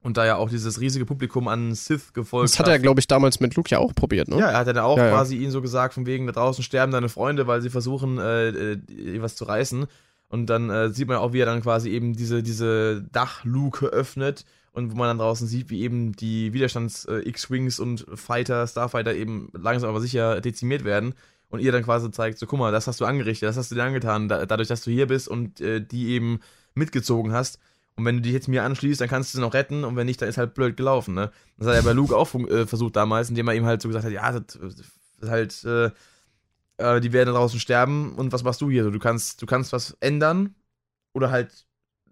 Und da ja auch dieses riesige Publikum an Sith gefolgt Das hat er, glaube ich, damals mit Luke ja auch probiert, ne? ja, er hat dann auch Ja, ja. quasi ihn so gesagt, von wegen, da draußen sterben deine Freunde, weil sie versuchen, äh, äh, was zu reißen. Und dann äh, sieht man auch, wie er dann quasi eben diese, diese Dachluke öffnet und wo man dann draußen sieht, wie eben die Widerstands-X-Wings und Fighter, Starfighter eben langsam aber sicher dezimiert werden. Und ihr dann quasi zeigt, so guck mal, das hast du angerichtet, das hast du dir angetan, da, dadurch, dass du hier bist und äh, die eben mitgezogen hast. Und wenn du dich jetzt mir anschließt, dann kannst du sie noch retten und wenn nicht, dann ist halt blöd gelaufen, ne? Das hat er bei Luke auch äh, versucht damals, indem er ihm halt so gesagt hat, ja, das, ist halt, äh, äh, die werden da draußen sterben und was machst du hier? So, du kannst, du kannst was ändern, oder halt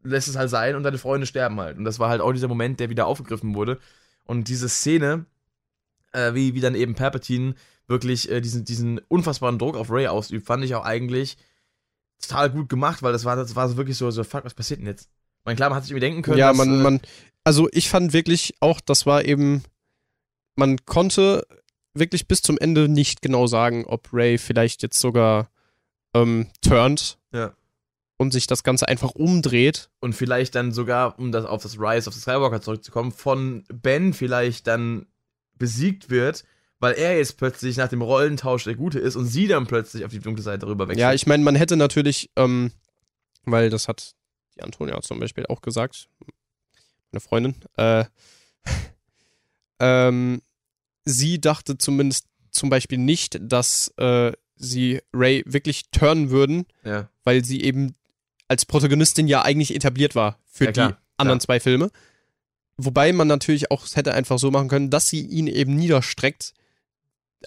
lässt es halt sein und deine Freunde sterben halt. Und das war halt auch dieser Moment, der wieder aufgegriffen wurde. Und diese Szene, äh, wie, wie dann eben Palpatine wirklich äh, diesen, diesen unfassbaren Druck auf Ray ausübt, fand ich auch eigentlich total gut gemacht, weil das war, das war wirklich so, so, fuck, was passiert denn jetzt? Man, klar, man hat sich irgendwie denken können. Ja, dass, man, äh, man, also ich fand wirklich auch, das war eben, man konnte wirklich bis zum Ende nicht genau sagen, ob Ray vielleicht jetzt sogar ähm, turnt Ja. und sich das Ganze einfach umdreht. und vielleicht dann sogar, um das auf das Rise of the Skywalker zurückzukommen, von Ben vielleicht dann besiegt wird, weil er jetzt plötzlich nach dem Rollentausch der Gute ist und sie dann plötzlich auf die dunkle Seite rüber wechselt. Ja, ich meine, man hätte natürlich, ähm, weil das hat die Antonia zum Beispiel auch gesagt, meine Freundin, äh, <laughs> ähm, sie dachte zumindest zum Beispiel nicht, dass äh, sie Ray wirklich turnen würden, ja. weil sie eben als Protagonistin ja eigentlich etabliert war für Ja, klar, die anderen klar. zwei Filme. Wobei man natürlich auch es hätte einfach so machen können, dass sie ihn eben niederstreckt,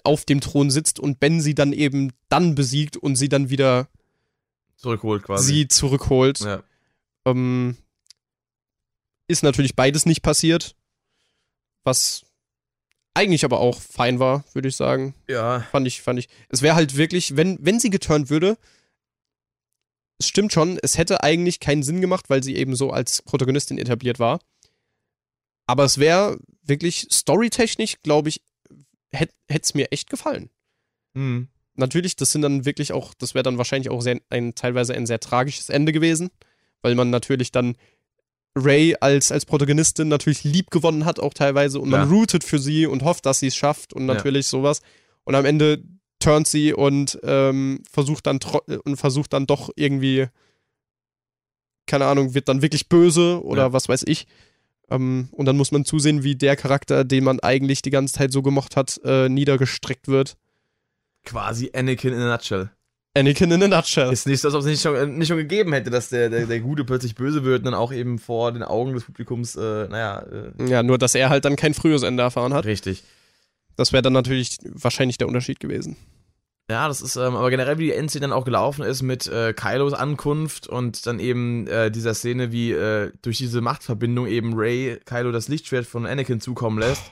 auf dem Thron sitzt und Ben sie dann eben dann besiegt und sie dann wieder zurückholt quasi. sie zurückholt. ja. Ähm, ist natürlich beides nicht passiert, was eigentlich aber auch fein war, würde ich sagen. ja, Fand ich, fand ich. Es wäre halt wirklich, wenn, wenn sie geturnt würde, es stimmt schon, es hätte eigentlich keinen Sinn gemacht, weil sie eben so als Protagonistin etabliert war. Aber es wäre wirklich storytechnisch, glaube ich, hätte es mir echt gefallen. hm. Natürlich, das sind dann wirklich auch, das wäre dann wahrscheinlich auch sehr, ein, teilweise ein sehr tragisches Ende gewesen, weil man natürlich dann Ray als, als Protagonistin natürlich lieb gewonnen hat, auch teilweise, und man Ja. rootet für sie und hofft, dass sie es schafft und Ja. natürlich sowas. Und am Ende turnt sie und ähm, versucht dann tro- und versucht dann doch irgendwie, keine Ahnung, wird dann wirklich böse oder Ja. was weiß ich. Ähm, und dann muss man zusehen, wie der Charakter, den man eigentlich die ganze Zeit so gemocht hat, äh, niedergestreckt wird. quasi Anakin in a nutshell. Anakin in a nutshell. Ist nicht so, als ob es nicht schon, äh, nicht schon gegeben hätte, dass der, der, der Gute plötzlich böse wird und dann auch eben vor den Augen des Publikums, äh, naja, äh, Ja, nur dass er halt dann kein frühes Ende erfahren hat. richtig. Das wäre dann natürlich wahrscheinlich der Unterschied gewesen. Ja, das ist, ähm, aber generell, wie die Endszene dann auch gelaufen ist mit äh, Kylos Ankunft und dann eben äh, dieser Szene, wie äh, durch diese Machtverbindung eben Ray Kylo das Lichtschwert von Anakin zukommen lässt.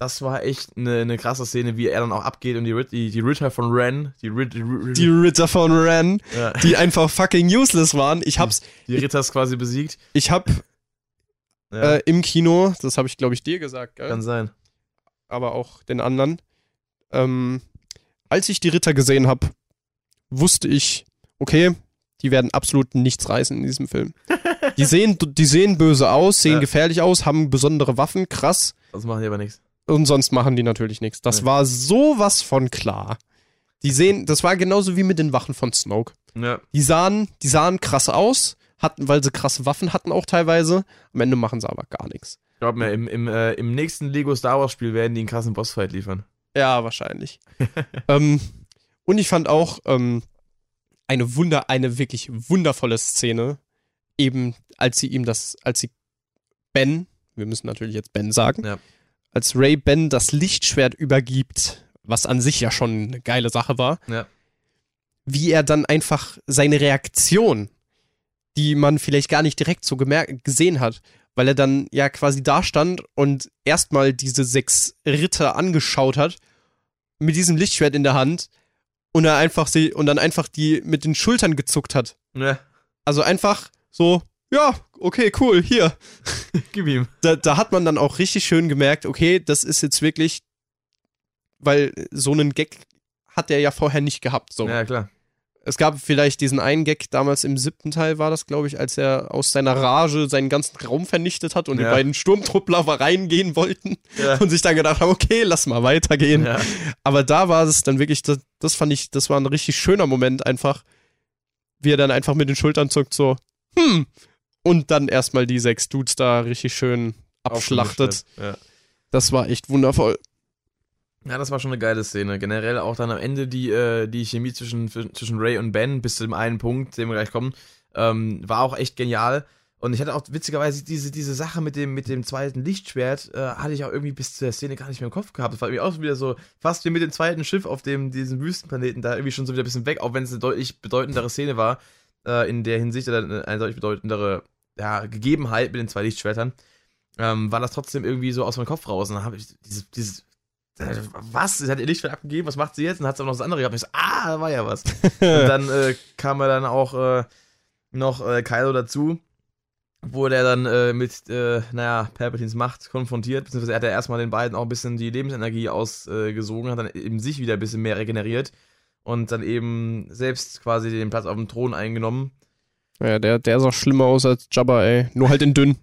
Das war echt eine, eine krasse Szene, wie er dann auch abgeht und die, Rit die, die Ritter von Ren, die, Rit die, Rit Die Ritter von Ren, ja, die einfach fucking useless waren. Ich hab's, <laughs> die Ritters quasi besiegt. ich hab Ja, äh, im Kino, das habe ich glaube ich dir gesagt, gell? kann sein. aber auch den anderen. Ähm, als ich die Ritter gesehen habe, wusste ich, okay, die werden absolut nichts reißen in diesem Film. <laughs> Die sehen, die sehen böse aus, sehen Ja. gefährlich aus, haben besondere Waffen, krass. Das machen die aber nichts. Und sonst machen die natürlich nichts. Das Nee. war sowas von klar. Die sehen, das war genauso wie mit den Wachen von Snoke. Ja, Die sahen, die sahen krass aus, hatten, weil sie krasse Waffen hatten auch teilweise. Am Ende machen sie aber gar nichts. glaub mir, im, im, äh, im nächsten Lego Star Wars Spiel werden die einen krassen Bossfight liefern. Ja, wahrscheinlich. <laughs> ähm, und ich fand auch ähm, eine Wunder, eine wirklich wundervolle Szene, eben als sie ihm das, als sie Ben, wir müssen natürlich jetzt Ben sagen, Ja. Als Ray Ben das Lichtschwert übergibt, was an sich ja schon eine geile Sache war, Ja. wie er dann einfach seine Reaktion, die man vielleicht gar nicht direkt so gemerkt, gesehen hat, weil er dann ja quasi da stand und erstmal diese sechs Ritter angeschaut hat, mit diesem Lichtschwert in der Hand und er einfach sie und dann einfach die mit den Schultern gezuckt hat. Ja, Also einfach so, ja, okay, cool, hier. <laughs> gib ihm. Da, da hat man dann auch richtig schön gemerkt, okay, das ist jetzt wirklich, weil so einen Gag hat er ja vorher nicht gehabt. So. Ja, klar. Es gab vielleicht diesen einen Gag, damals im siebten Teil war das, glaube ich, als er aus seiner Rage seinen ganzen Raum vernichtet hat und Ja. die beiden Sturmtruppler reingehen wollten Ja. und sich dann gedacht haben, okay, lass mal weitergehen. Ja. Aber da war es dann wirklich, das, das fand ich, das war ein richtig schöner Moment einfach, wie er dann einfach mit den Schultern zuckt, so, hm, und dann erstmal die sechs Dudes da richtig schön abschlachtet. Ja. Das war echt wundervoll. Ja, das war schon eine geile Szene. Generell auch dann am Ende die, äh, die Chemie zwischen, zwischen Ray und Ben bis zu dem einen Punkt, den wir gleich kommen, ähm, war auch echt genial. Und ich hatte auch witzigerweise diese, diese Sache mit dem, mit dem zweiten Lichtschwert, äh, hatte ich auch irgendwie bis zu der Szene gar nicht mehr im Kopf gehabt. Das war irgendwie auch wieder so, fast wie mit dem zweiten Schiff auf dem, diesem Wüstenplaneten, da irgendwie schon so wieder ein bisschen weg, auch wenn es eine deutlich bedeutendere Szene war. Äh, in der Hinsicht eine, eine deutlich bedeutendere ja, Gegebenheit mit den zwei Lichtschwertern, ähm, war das trotzdem irgendwie so aus meinem Kopf raus. Und dann habe ich dieses, dieses äh, was? Sie hat ihr Lichtschwert abgegeben, was macht sie jetzt? Und dann hat sie auch noch das andere gehabt. Und ich so, ah, da war ja was. <laughs> und dann äh, kam er dann auch äh, noch äh, Kylo dazu, wo der dann mit, naja, Palpatines Macht konfrontiert, beziehungsweise er hat ja erstmal den beiden auch ein bisschen die Lebensenergie ausgesogen, hat dann eben sich wieder ein bisschen mehr regeneriert und dann eben selbst quasi den Platz auf dem Thron eingenommen. Ja, der, der sah schlimmer aus als Jabba, ey. Nur halt in dünn.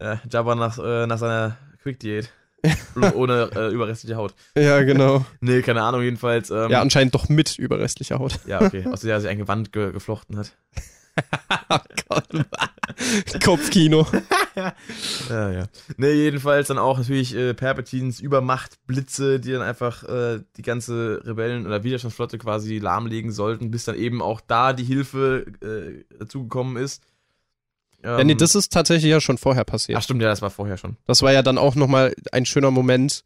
ja, <laughs> Jabba nach, äh, nach seiner Quick-Diät. <laughs> Ohne äh, überrestliche Haut. Ja, genau. nee, keine Ahnung, jedenfalls. Ähm, ja, anscheinend doch mit überrestlicher Haut. ja, okay. Außer der sich ein Gewand ge geflochten hat. <laughs> <laughs> oh Gott. Kopfkino. <laughs> ja, ja. Ne, jedenfalls dann auch natürlich äh, Palpatines Übermachtblitze, die dann einfach äh, die ganze Rebellen- oder Widerstandsflotte quasi lahmlegen sollten, bis dann eben auch da die Hilfe äh, dazugekommen ist. Ähm, ja, nee, das ist tatsächlich ja schon vorher passiert. Ach stimmt, ja, das war vorher schon. Das war ja dann auch nochmal ein schöner Moment,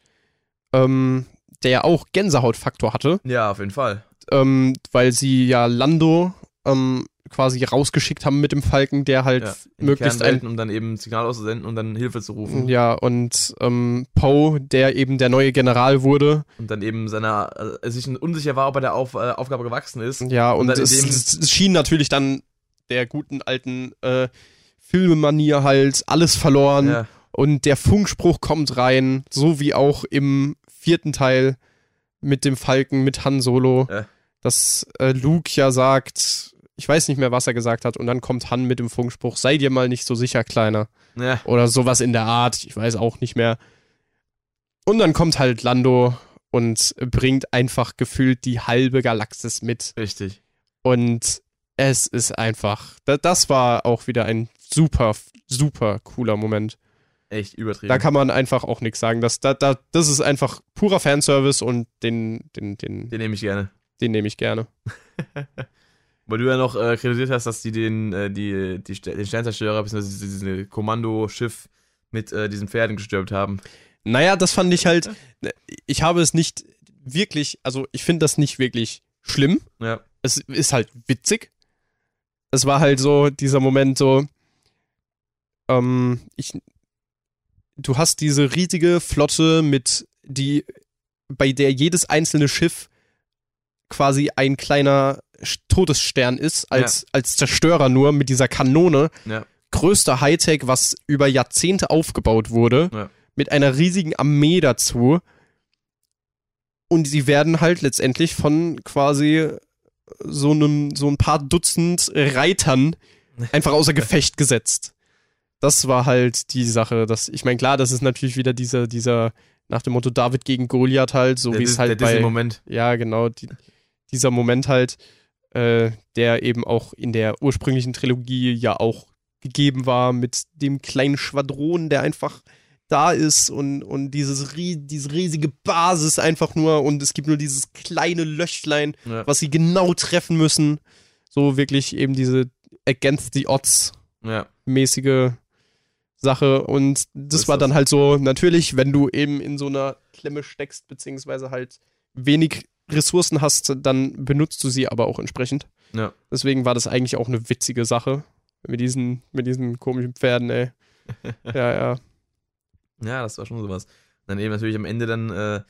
ähm, der ja auch Gänsehautfaktor hatte. Ja, auf jeden Fall. Ähm, weil sie ja Lando ähm, quasi rausgeschickt haben mit dem Falken, der halt ja, möglichst ein, um dann eben ein Signal auszusenden und dann Hilfe zu rufen. Ja, und ähm, Poe, der eben der neue General wurde. Und dann eben seiner, äh, sich unsicher war, ob er der Auf, äh, Aufgabe gewachsen ist. Ja, und, und es, es, schien natürlich dann der guten alten äh, Filmemanier halt alles verloren. Ja. Und der Funkspruch kommt rein, so wie auch im vierten Teil mit dem Falken, mit Han Solo. Ja. Dass äh, Luke ja sagt, ich weiß nicht mehr, was er gesagt hat, und dann kommt Han mit dem Funkspruch, sei dir mal nicht so sicher, Kleiner. Ja. Oder sowas in der Art, ich weiß auch nicht mehr. Und dann kommt halt Lando und bringt einfach gefühlt die halbe Galaxis mit. Richtig. Und es ist einfach, das war auch wieder ein super, super cooler Moment. Echt übertrieben. Da kann man einfach auch nichts sagen. Das, da, da, das ist einfach purer Fanservice und den, den, den. Den nehme ich gerne. Den nehme ich gerne. <laughs> Weil du ja noch äh, kritisiert hast, dass die den, äh, die, die, den Sternzerstörer, bzw. dieses Kommandoschiff mit äh, diesen Pferden gestürmt haben. Naja, das fand ich halt. Ich habe es nicht wirklich, also ich finde das nicht wirklich schlimm. Ja. Es ist halt witzig. Es war halt so, dieser Moment so, ähm, ich, du hast diese riesige Flotte mit, die, bei der jedes einzelne Schiff quasi ein kleiner Todesstern ist, als, ja. als Zerstörer nur mit dieser Kanone. Ja. Größter Hightech, was über Jahrzehnte aufgebaut wurde, ja. mit einer riesigen Armee dazu. Und sie werden halt letztendlich von quasi so einem, so ein paar Dutzend Reitern <laughs> einfach außer Gefecht gesetzt das war halt die Sache, dass, ich meine, klar, das ist natürlich wieder dieser, dieser, nach dem Motto David gegen Goliath halt, so wie es halt der bei, Moment. ja, genau, die, dieser Moment halt, äh, der eben auch in der ursprünglichen Trilogie ja auch gegeben war mit dem kleinen Schwadron, der einfach da ist und, und dieses, diese riesige Basis einfach nur und es gibt nur dieses kleine Löchlein, ja. was sie genau treffen müssen. So wirklich eben diese Against the Odds ja. mäßige Sache. Und das, das war dann halt so, natürlich, wenn du eben in so einer Klemme steckst, beziehungsweise halt wenig Ressourcen hast, dann benutzt du sie aber auch entsprechend. Ja. Deswegen war das eigentlich auch eine witzige Sache mit diesen, mit diesen komischen Pferden, ey. <laughs> ja, ja. Ja, das war schon sowas. Dann eben natürlich am Ende dann äh,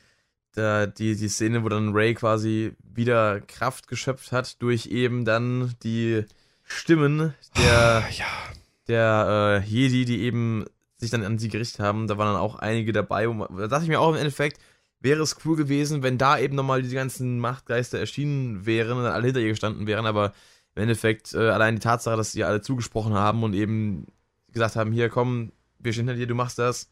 da die, die Szene, wo dann Ray quasi wieder Kraft geschöpft hat durch eben dann die Stimmen der, ja der äh, Jedi, die eben sich dann an sie gerichtet haben. Da waren dann auch einige dabei. Man, da dachte ich mir auch im Endeffekt, wäre es cool gewesen, wenn da eben nochmal diese ganzen Machtgeister erschienen wären und dann alle hinter ihr gestanden wären. Aber im Endeffekt äh, allein die Tatsache, dass sie alle zugesprochen haben und eben gesagt haben, hier komm, wir stehen hinter dir, du machst das.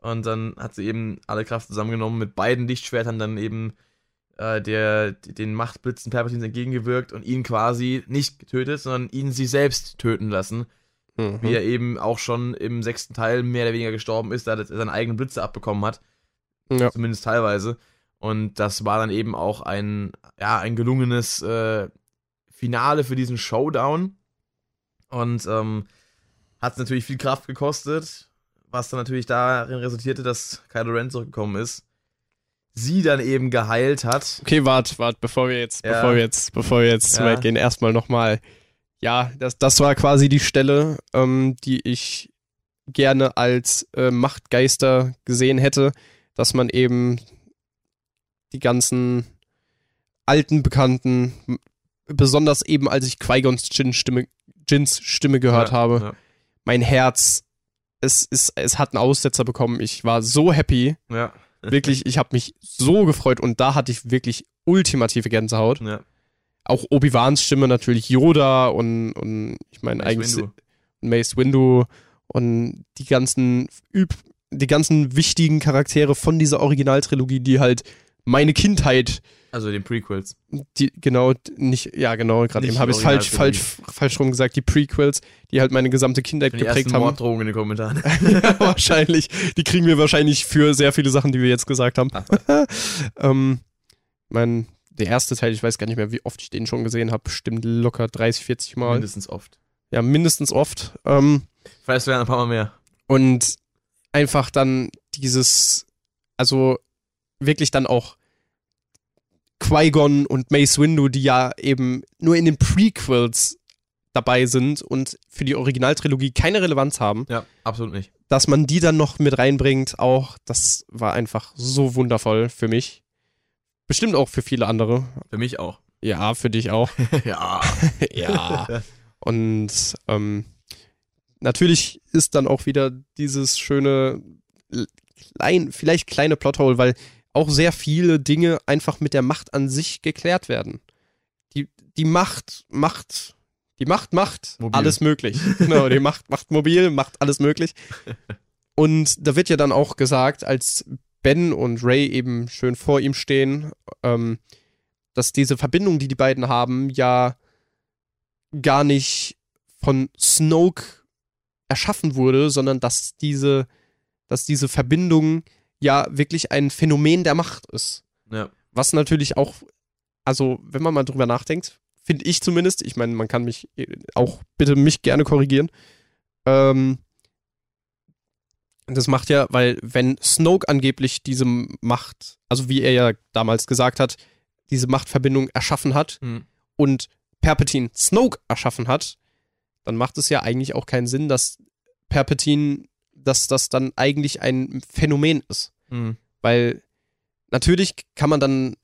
Und dann hat sie eben alle Kraft zusammengenommen, mit beiden Lichtschwertern dann eben äh, der, den Machtblitzen Palpatines entgegengewirkt und ihn quasi nicht getötet, sondern ihn sie selbst töten lassen. Mhm. Wie er eben auch schon im sechsten Teil mehr oder weniger gestorben ist, da er seine eigenen Blitze abbekommen hat. Ja. Zumindest teilweise. Und das war dann eben auch ein, ja, ein gelungenes äh, Finale für diesen Showdown. Und ähm, hat natürlich viel Kraft gekostet, was dann natürlich darin resultierte, dass Kylo Ren zurückgekommen ist. sie dann eben geheilt hat. Okay, wart, wart, bevor wir jetzt, Ja. bevor wir jetzt, bevor wir jetzt zu Ja. weit gehen, erstmal nochmal. Ja, das, das war quasi die Stelle, ähm, die ich gerne als äh, Machtgeister gesehen hätte, dass man eben die ganzen alten Bekannten, besonders eben als ich Qui-Gons Jin Stimme, Jins Stimme gehört ja, habe, Ja. mein Herz, es, ist, es hat einen Aussetzer bekommen. Ich war so happy. Ja. Wirklich, <laughs> ich habe mich so gefreut und da hatte ich wirklich ultimative Gänsehaut. ja. Auch Obi-Wans Stimme natürlich Yoda und, und ich meine eigentlich Windu. Mace Windu und die ganzen üb die ganzen wichtigen Charaktere von dieser Originaltrilogie, die halt meine Kindheit, Also den Prequels. die genau nicht ja genau, gerade eben habe ich die falsch falsch falsch rum gesagt, die Prequels, die halt meine gesamte Kindheit Die geprägt ersten haben. Morddrohungen in den Kommentaren. ja, <laughs> wahrscheinlich. Die kriegen wir wahrscheinlich für sehr viele Sachen, die wir jetzt gesagt haben. <laughs> ähm, mein, der erste Teil, ich weiß gar nicht mehr, wie oft ich den schon gesehen habe, bestimmt locker 30, 40 Mal. Mindestens oft. Ja, mindestens oft. Ähm, Vielleicht werden ein paar Mal mehr. und einfach dann dieses, also wirklich dann auch Qui-Gon und Mace Windu, die ja eben nur in den Prequels dabei sind und für die Originaltrilogie keine Relevanz haben. Ja, absolut nicht. dass man die dann noch mit reinbringt, auch, das war einfach so wundervoll für mich. Bestimmt auch für viele andere. Für mich auch. Ja, für dich auch. <laughs> ja. <laughs> ja. Und ähm, natürlich ist dann auch wieder dieses schöne, klein, vielleicht kleine Plothole, weil auch sehr viele Dinge einfach mit der Macht an sich geklärt werden. Die, die Macht macht, die Macht macht Mobil. alles möglich. Genau, die Macht macht mobil, macht alles möglich. Und da wird ja dann auch gesagt, als Ben und Ray eben schön vor ihm stehen, ähm, dass diese Verbindung, die die beiden haben, ja gar nicht von Snoke erschaffen wurde, sondern dass diese, dass diese Verbindung ja wirklich ein Phänomen der Macht ist. Ja. Was natürlich auch, also wenn man mal drüber nachdenkt, finde ich zumindest, ich meine, man kann mich äh, auch bitte mich gerne korrigieren, ähm, das macht ja, weil wenn Snoke angeblich diese Macht, also wie er ja damals gesagt hat, diese Machtverbindung erschaffen hat Hm. und Palpatine Snoke erschaffen hat, dann macht es ja eigentlich auch keinen Sinn, dass Palpatine, dass das dann eigentlich ein Phänomen ist. Hm. Weil natürlich kann man dann,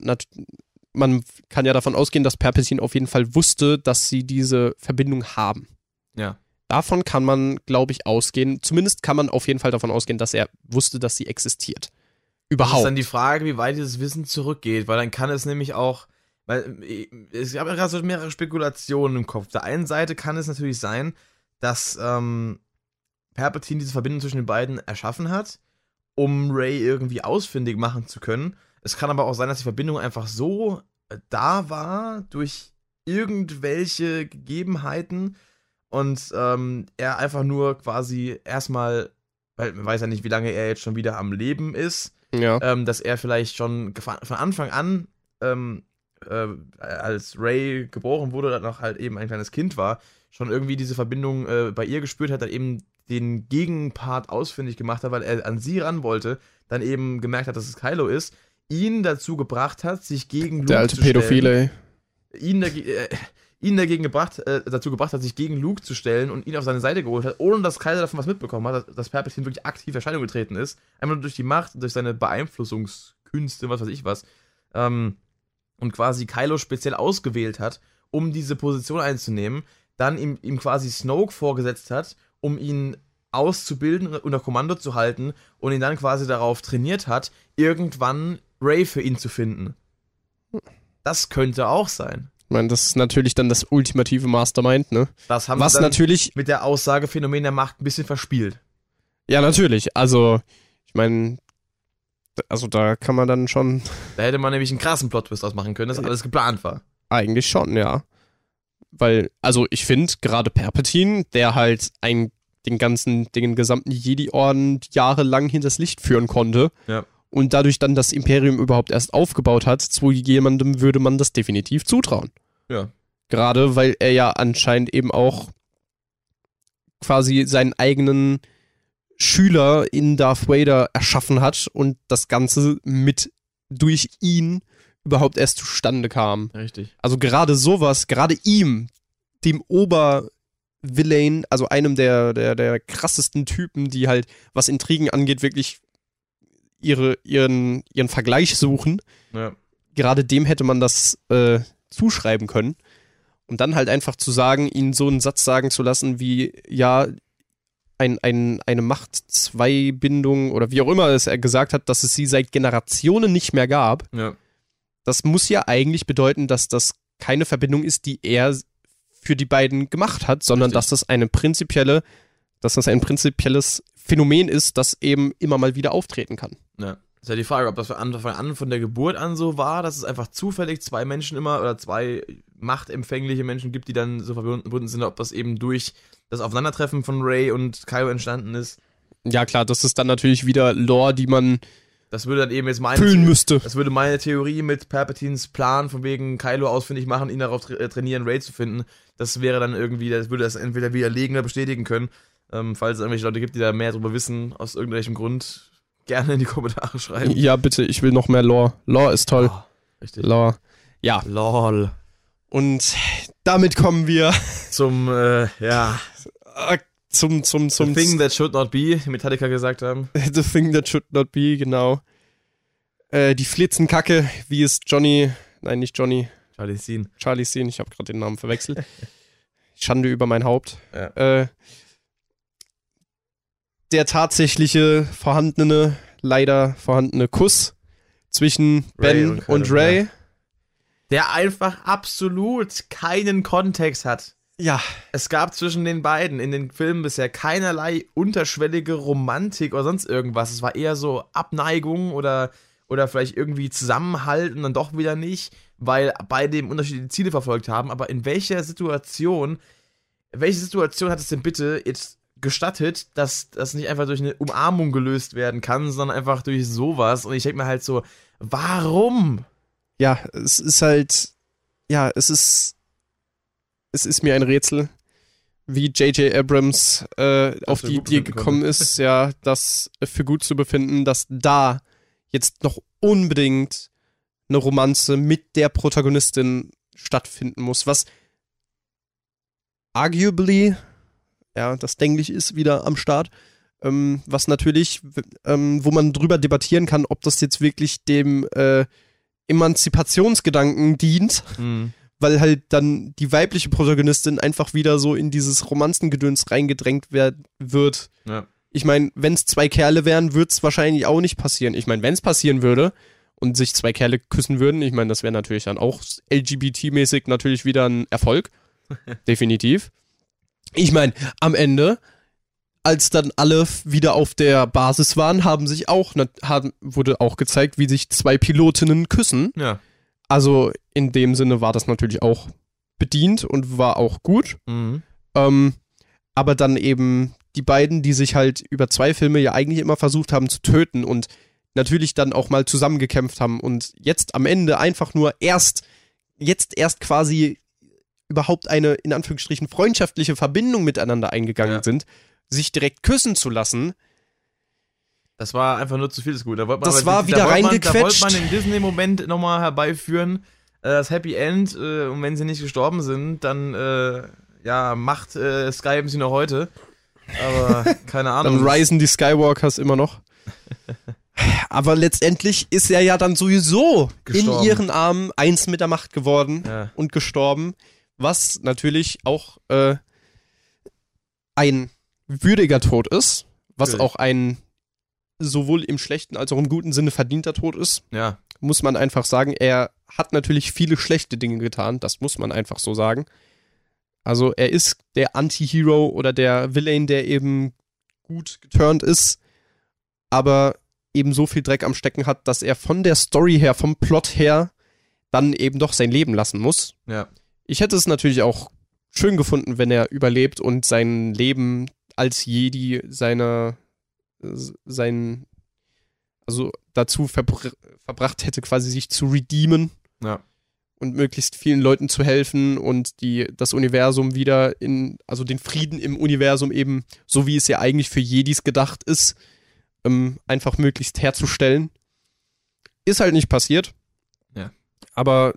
man kann ja davon ausgehen, dass Palpatine auf jeden Fall wusste, dass sie diese Verbindung haben. Ja. Davon kann man, glaube ich, ausgehen. Zumindest kann man auf jeden Fall davon ausgehen, dass er wusste, dass sie existiert. Das ist Überhaupt. dann die Frage, wie weit dieses Wissen zurückgeht, weil dann kann es nämlich auch, weil äh, es gab ja gerade so mehrere Spekulationen im Kopf. Auf der einen Seite kann es natürlich sein, dass ähm, Palpatine diese Verbindung zwischen den beiden erschaffen hat, um Ray irgendwie ausfindig machen zu können. Es kann aber auch sein, dass die Verbindung einfach so äh, da war durch irgendwelche Gegebenheiten und ähm, er einfach nur quasi erstmal, weil man weiß ja nicht, wie lange er jetzt schon wieder am Leben ist, ja. ähm, dass er vielleicht schon von Anfang an, ähm, äh, als Ray geboren wurde, dann noch halt eben ein kleines Kind war, schon irgendwie diese Verbindung äh, bei ihr gespürt hat, dann eben den Gegenpart ausfindig gemacht hat, weil er an sie ran wollte, dann eben gemerkt hat, dass es Kylo ist, ihn dazu gebracht hat, sich gegen Luke Der alte zu stellen Pädophile. ihn, äh, ihn dagegen gebracht, äh, dazu gebracht hat, sich gegen Luke zu stellen und ihn auf seine Seite geholt hat, ohne dass Kaiser davon was mitbekommen hat, dass, dass Palpatine wirklich aktiv in Erscheinung getreten ist. Einfach nur durch die Macht, durch seine Beeinflussungskünste, was weiß ich was. Ähm, und quasi Kylo speziell ausgewählt hat, um diese Position einzunehmen, dann ihm, ihm quasi Snoke vorgesetzt hat, um ihn auszubilden und unter Kommando zu halten und ihn dann quasi darauf trainiert hat, irgendwann Ray für ihn zu finden. Das könnte auch sein. Ich meine, das ist natürlich dann das ultimative Mastermind, ne? Das haben Was sie natürlich, mit der Aussage Phänomen der Macht ein bisschen verspielt. ja, natürlich. Also, ich meine, also da kann man dann schon Da hätte man nämlich einen krassen Plot-Twist ausmachen können, dass alles geplant war. eigentlich schon, ja. Weil, also ich finde, gerade Palpatine, der halt ein, den ganzen, den gesamten Jedi-Orden jahrelang hinters Licht führen konnte Ja. und dadurch dann das Imperium überhaupt erst aufgebaut hat, zu jemandem würde man das definitiv zutrauen. Ja. Gerade weil er ja anscheinend eben auch quasi seinen eigenen Schüler in Darth Vader erschaffen hat und das Ganze mit durch ihn überhaupt erst zustande kam. Richtig. Also gerade sowas, gerade ihm, dem Obervillain, also einem der, der, der krassesten Typen, die halt, was Intrigen angeht, wirklich ihre, ihren, ihren Vergleich suchen. Ja. Gerade dem hätte man das äh, zuschreiben können. Und dann halt einfach zu sagen, ihn so einen Satz sagen zu lassen wie, ja, ein, ein, eine Macht-2-Bindung oder wie auch immer es er gesagt hat, dass es sie seit Generationen nicht mehr gab. Ja. Das muss ja eigentlich bedeuten, dass das keine Verbindung ist, die er für die beiden gemacht hat, sondern Richtig. dass das eine prinzipielle, dass das ein prinzipielles Phänomen ist, das eben immer mal wieder auftreten kann. Ja. Ist ja die Frage, ob das von Anfang an, von der Geburt an so war, dass es einfach zufällig zwei Menschen immer oder zwei machtempfängliche Menschen gibt, die dann so verbunden sind, ob das eben durch das Aufeinandertreffen von Ray und Kylo entstanden ist. Ja, klar, das ist dann natürlich wieder Lore, die man Das würde dann eben jetzt meine, füllen müsste. das würde meine Theorie mit Palpatines Plan von wegen Kylo ausfindig machen, ihn darauf tra äh, trainieren, Ray zu finden. Das wäre dann irgendwie, das würde das entweder widerlegen oder bestätigen können. Ähm, falls es irgendwelche Leute gibt, die da mehr drüber wissen, aus irgendwelchem Grund, gerne in die Kommentare schreiben. Ja, bitte, ich will noch mehr Lore. Lore ist toll. Ah, richtig. Lore. Ja, LOL. und damit kommen wir Zum, äh, ja, zum, zum, zum The Thing That Should Not Be, die Metallica gesagt haben. <laughs> The Thing That Should Not Be, genau. Äh, die Flitzenkacke, wie es Johnny, nein, nicht Johnny, Charlie Sheen. Charlie Scene, ich habe gerade den Namen verwechselt. Schande über mein Haupt. Ja. Äh, der tatsächliche vorhandene, leider vorhandene Kuss zwischen Ray Ben und und, Ray. Der einfach absolut keinen Kontext hat. Ja, Es gab zwischen den beiden in den Filmen bisher keinerlei unterschwellige Romantik oder sonst irgendwas. Es war eher so Abneigung oder, oder vielleicht irgendwie Zusammenhalt und dann doch wieder nicht, weil beide eben unterschiedliche Ziele verfolgt haben. Aber in welcher Situation, welche Situation hat es denn bitte jetzt gestattet, dass das nicht einfach durch eine Umarmung gelöst werden kann, sondern einfach durch sowas? Und ich denke mir halt so, warum? ja, es ist halt, ja, es ist, es ist mir ein Rätsel, wie J.J. Abrams äh, auf die Idee gekommen ist, ja, das für gut zu befinden, dass da jetzt noch unbedingt eine Romanze mit der Protagonistin stattfinden muss, was arguably, ja, das Denklich ist wieder am Start, ähm, was natürlich, ähm, wo man drüber debattieren kann, ob das jetzt wirklich dem äh, Emanzipationsgedanken dient, weil halt dann die weibliche Protagonistin einfach wieder so in dieses Romanzengedöns reingedrängt werd, wird. Ja. Ich meine, wenn es zwei Kerle wären, würde es wahrscheinlich auch nicht passieren. Ich meine, wenn es passieren würde und sich zwei Kerle küssen würden, ich meine, das wäre natürlich dann auch LGBT-mäßig natürlich wieder ein Erfolg. <laughs> Definitiv. Ich meine, am Ende, als dann alle wieder auf der Basis waren, haben sich auch, haben, wurde auch gezeigt, wie sich zwei Pilotinnen küssen. Ja. Also in dem Sinne war das natürlich auch bedient und war auch gut. Mhm. Ähm, aber dann eben die beiden, die sich halt über zwei Filme ja eigentlich immer versucht haben zu töten und natürlich dann auch mal zusammengekämpft haben und jetzt am Ende einfach nur erst, jetzt erst quasi überhaupt eine, in Anführungsstrichen, freundschaftliche Verbindung miteinander eingegangen Ja. sind, sich direkt küssen zu lassen. Das war einfach nur zu viel des Guten. Da wollte man Das war da wieder wollte man, Da reingequetscht. wollte man den Disney-Moment nochmal herbeiführen. Äh, das Happy End. Äh, und wenn sie nicht gestorben sind, dann, äh, ja, macht äh, Skype sie noch heute. Aber <laughs> keine Ahnung. Dann risen die Skywalkers immer noch. <laughs> Aber letztendlich ist er ja dann sowieso Gestorben. in ihren Armen eins mit der Macht geworden Ja. und gestorben, was natürlich auch äh, ein würdiger Tod ist, was Natürlich. auch ein sowohl im schlechten als auch im guten Sinne verdienter Tod ist, ja. muss man einfach sagen. Er hat natürlich viele schlechte Dinge getan, das muss man einfach so sagen. Also er ist der Anti-Hero oder der Villain, der eben gut geturnt ist, aber eben so viel Dreck am Stecken hat, dass er von der Story her, vom Plot her, dann eben doch sein Leben lassen muss. Ja. Ich hätte es natürlich auch schön gefunden, wenn er überlebt und sein Leben als Jedi seine sein also dazu verbr verbracht hätte, quasi sich zu redeemen Ja. und möglichst vielen Leuten zu helfen und die das Universum wieder in also den Frieden im Universum eben so wie es ja eigentlich für Jedis gedacht ist, ähm, einfach möglichst herzustellen. Ist halt nicht passiert. Ja. Aber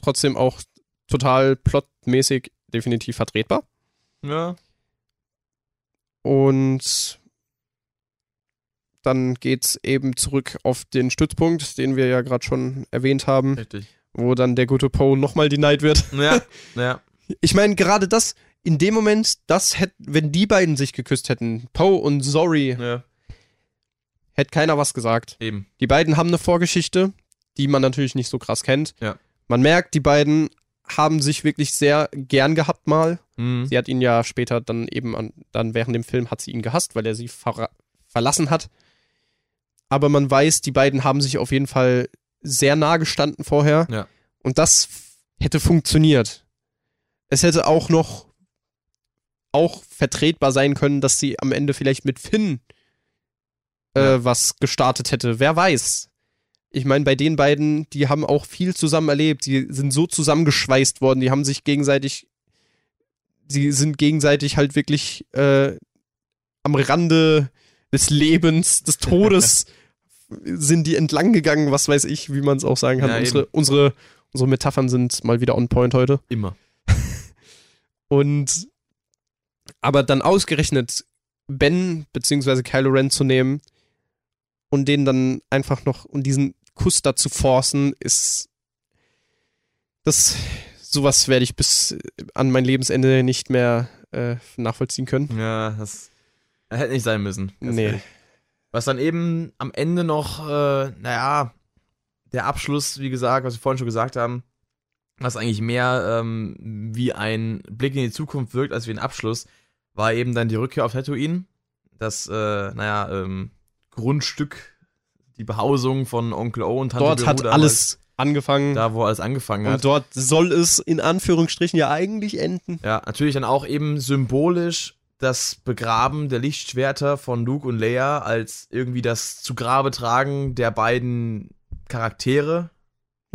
trotzdem auch total plotmäßig definitiv vertretbar. Ja. Und dann geht's eben zurück auf den Stützpunkt, den wir ja gerade schon erwähnt haben, Richtig. wo dann der gute Poe nochmal denied wird. Ja, <laughs> ja. Ich meine, gerade das, in dem Moment, das hätte, wenn die beiden sich geküsst hätten, Poe und Zori, Ja, hätte keiner was gesagt. eben. Die beiden haben eine Vorgeschichte, die man natürlich nicht so krass kennt. Ja. Man merkt, die beiden haben sich wirklich sehr gern gehabt mal. Mhm. Sie hat ihn ja später dann eben an, dann während dem Film hat sie ihn gehasst, weil er sie verra verlassen hat. Aber man weiß, die beiden haben sich auf jeden Fall sehr nah gestanden vorher. Ja. Und das hätte funktioniert. Es hätte auch noch auch vertretbar sein können, dass sie am Ende vielleicht mit Finn äh, Ja. was gestartet hätte. Wer weiß. Ich meine, bei den beiden, die haben auch viel zusammen erlebt. Die sind so zusammengeschweißt worden. Die haben sich gegenseitig, sie sind gegenseitig halt wirklich äh, am Rande des Lebens, des <laughs> Todes sind die entlang gegangen, was weiß ich, wie man es auch sagen kann. Ja, unsere, unsere, unsere Metaphern sind mal wieder on point heute. Immer. <laughs> Und aber dann ausgerechnet Ben beziehungsweise Kylo Ren zu nehmen und den dann einfach noch und diesen Kuss da zu forcen, ist das sowas werde ich bis an mein Lebensende nicht mehr äh, nachvollziehen können. Ja, das hätte nicht sein müssen. Nee. ehrlich. Was dann eben am Ende noch, äh, naja, der Abschluss, wie gesagt, was wir vorhin schon gesagt haben, was eigentlich mehr ähm, wie ein Blick in die Zukunft wirkt, als wie ein Abschluss, war eben dann die Rückkehr auf Tatooine. Das, äh, naja, ähm, Grundstück, die Behausung von Onkel O und Tante Dort Beru hat damals, alles angefangen Da, wo alles angefangen hat. und dort soll es in Anführungsstrichen ja eigentlich enden. Ja, natürlich dann auch eben symbolisch das Begraben der Lichtschwerter von Luke und Leia als irgendwie das zu Grabe tragen der beiden Charaktere.